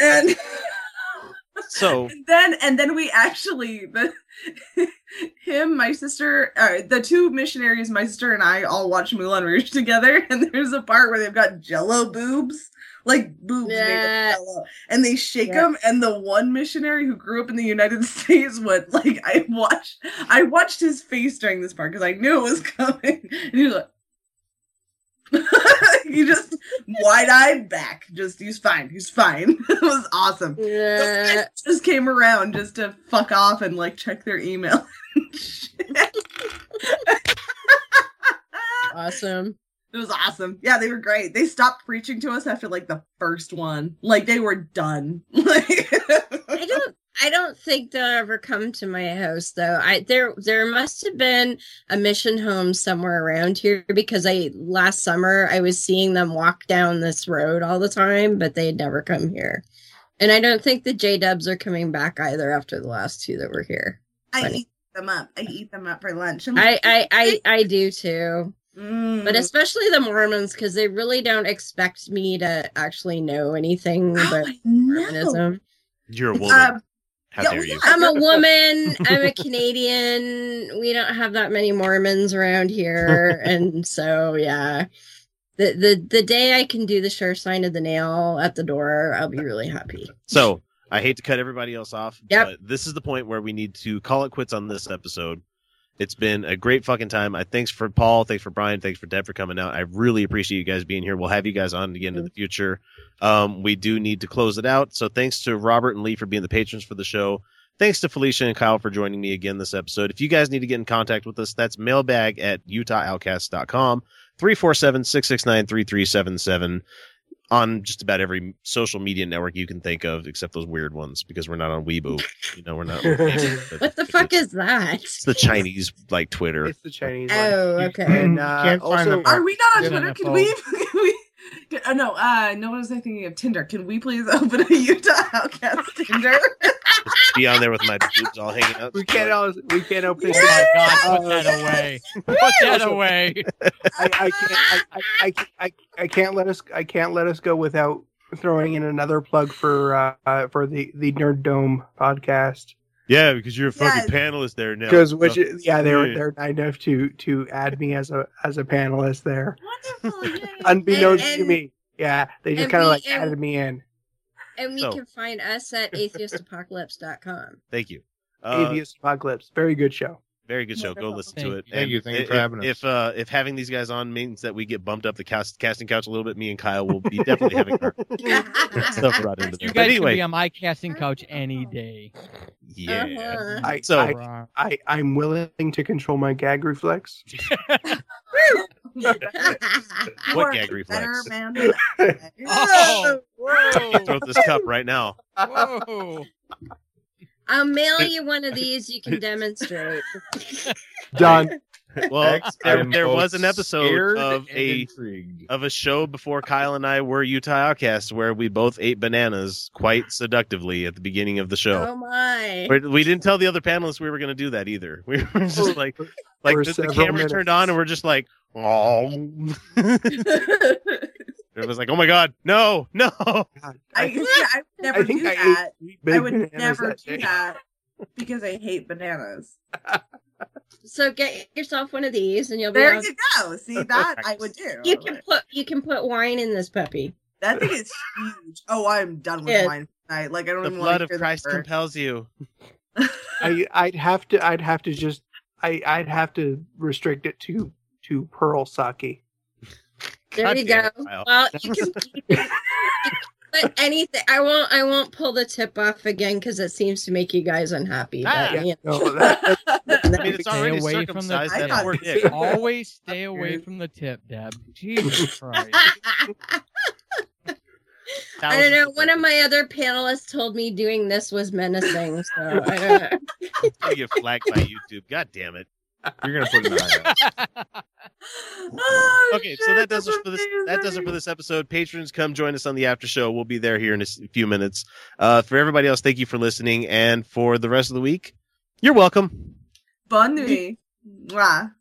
And So then and then we actually the him my sister uh, the two missionaries my sister and i all watch moulin rouge together. And there's a part where they've got jello boobs like boobs made of jello. And they shake Yeah. them. And the one missionary who grew up in the united states went like i watched i watched his face during this part because i knew it was coming. And he was like he just wide-eyed back. Just he's fine. He's fine. It was awesome. Yeah. just came around just to fuck off and like check their email Awesome. it was awesome. Yeah they were great. They stopped preaching to us after like the first one. Like they were done. Like I don't I don't think they'll ever come to my house though. I there there must have been a mission home somewhere around here because I last summer I was seeing them walk down this road all the time, but they'd never come here. And I don't think the J Dubs are coming back either after the last two that were here. i Funny. eat them up i eat them up for lunch I'm I I I, I do too. mm. But especially the Mormons because they really don't expect me to actually know anything about Mormonism. you're a woman. Um, How yeah, dare you? I'm a woman. I'm a Canadian. We don't have that many Mormons around here, and so yeah. The, the the day I can do the sure sign of the nail at the door, I'll be really happy. So I hate to cut everybody else off, Yep. but this is the point where we need to call it quits on this episode. It's been a great fucking time. I thanks for Paul, thanks for Brian, thanks for Deb for coming out. I really appreciate you guys being here. We'll have you guys on again in the future. Um, we do need to close it out. So thanks to Robert and Lee for being the patrons for the show. Thanks to Felicia and Kyle for joining me again this episode. If you guys need to get in contact with us, that's mailbag at utahoutcast.com, 347-669-3377 on just about every social media network you can think of, except those weird ones, because we're not on Weibo. You know, we're not. What the fuck is that? It's the Chinese like Twitter. It's the Chinese. Oh, one. okay. And uh, can't find also, the- are we not on twitter can we can we uh, no uh no what was i thinking of tinder can we please open a utah outcast tinder Be on there with my boobs all hanging out. we can't. al- We can't open. Oh my God, put that away. Put that away. I, I can't. I, I, I, I, I can't let us. I can't let us go without throwing in another plug for uh, uh for the the Nerd Dome podcast. Yeah, because you're a fucking Yes. panelist there now. Because which So- yeah they're Yeah. they're nice enough to to add me as a as a panelist there, wonderful unbeknownst And- to me. Yeah, they just kind of like and- added me in. And we So- can find us at atheistapocalypse.com. Thank you. Uh, Atheist Apocalypse, very good show. Very good show. Go listen to it. you. Thank And you. Thank you if- for having us. If uh, if having these guys on means that we get bumped up the cast, casting couch a little bit, me and Kyle will be definitely having our stuff brought into You there. But guys can anyway, be on my casting couch any day. yeah. Uh-huh. I, So- I, I I'm willing to control my gag reflex. What gag a reflex? man. Oh, whoa, Throw this cup right now. whoa. I'll mail you one of these. You can demonstrate. Done. Well, there, there was an episode of a intrigued. of a show before Kyle and I were Utah Outcasts where we both ate bananas quite seductively at the beginning of the show. Oh my! We- We didn't tell the other panelists we were going to do that either. We were just like, like For the, the camera minutes. turned on and we're just like, oh. it was like, oh my god, no, no. God, I, I yeah, think, I would never I think do I that. ate three big I would never that do day. that because I hate bananas. so get yourself one of these, and you'll be. There all- you go. See that I would do. You can put you can put wine in this puppy. That thing is huge. Oh, I'm done with Yeah. wine tonight. Like I don't The even blood want of to hear Christ the word. compels you. I I'd have to I'd have to just I I'd have to restrict it to to pearl sake. There God you go. it, Well, you can, you can but anything. I won't. I won't pull the tip off again because it seems to make you guys unhappy. But, Ah. you know. No, that, I mean, it's Stay already away from the- circumcised I thought- poor dick. Always stay away from the tip, Deb. Jesus Christ. I don't know. One of my other panelists told me doing this was menacing. So I don't know. You get flagged by YouTube. God damn it. You're gonna put an eye out. Oh, okay, so that does it for this. That does it for this episode. Patrons, come join us on the after show. We'll be there here in a few minutes. Uh, for everybody else, thank you for listening, and for the rest of the week, you're welcome. Bonne nuit. Mwah.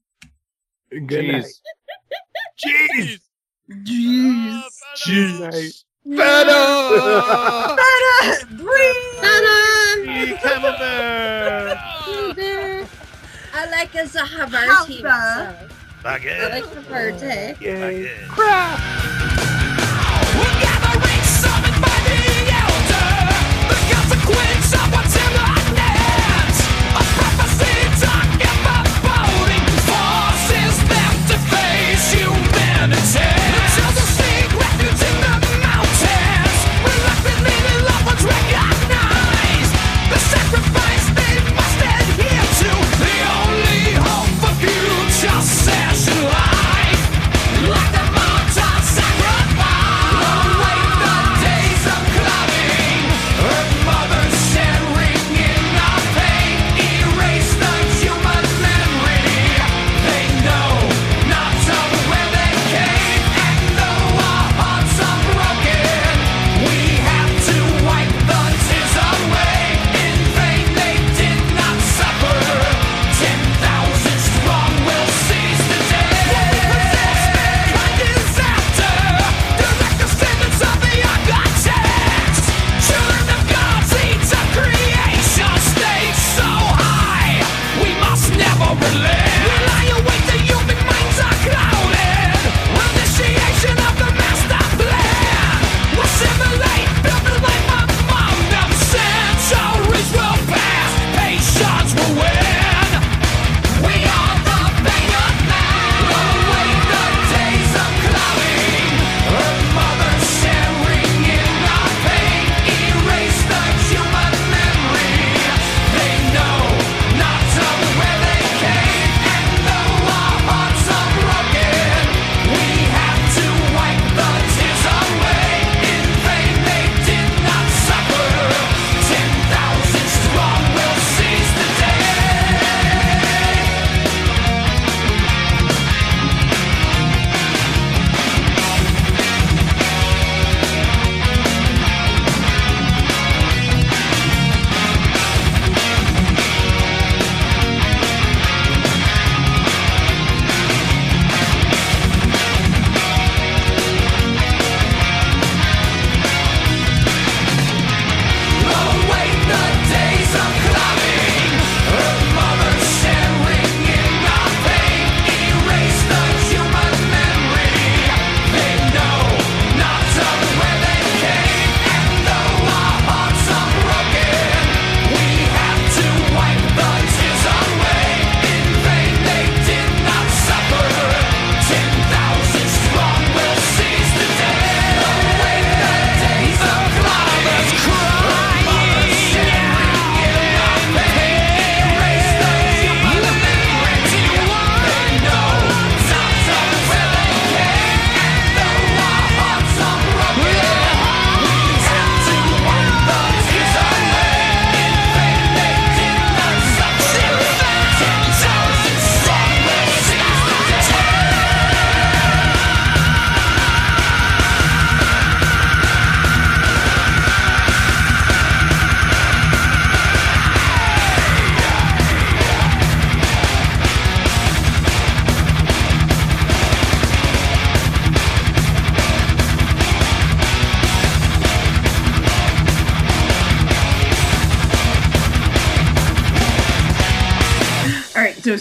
Good night. Jeez. Jeez. Jeez. Better. Better. Breathe. Better. I like as a Zahavarti. Halva. I like Zahavarti. Yay. Session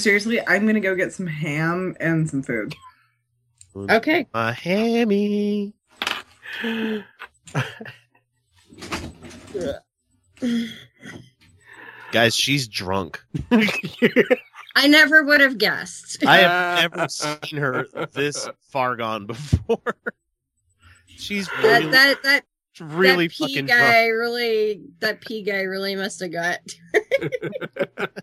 seriously, I'm gonna go get some ham and some food. Okay. A hammy. Guys, she's drunk. I never would have guessed. I have never seen her this far gone before. She's really, that that that really that pea fucking guy drunk. really that pea guy really must have got.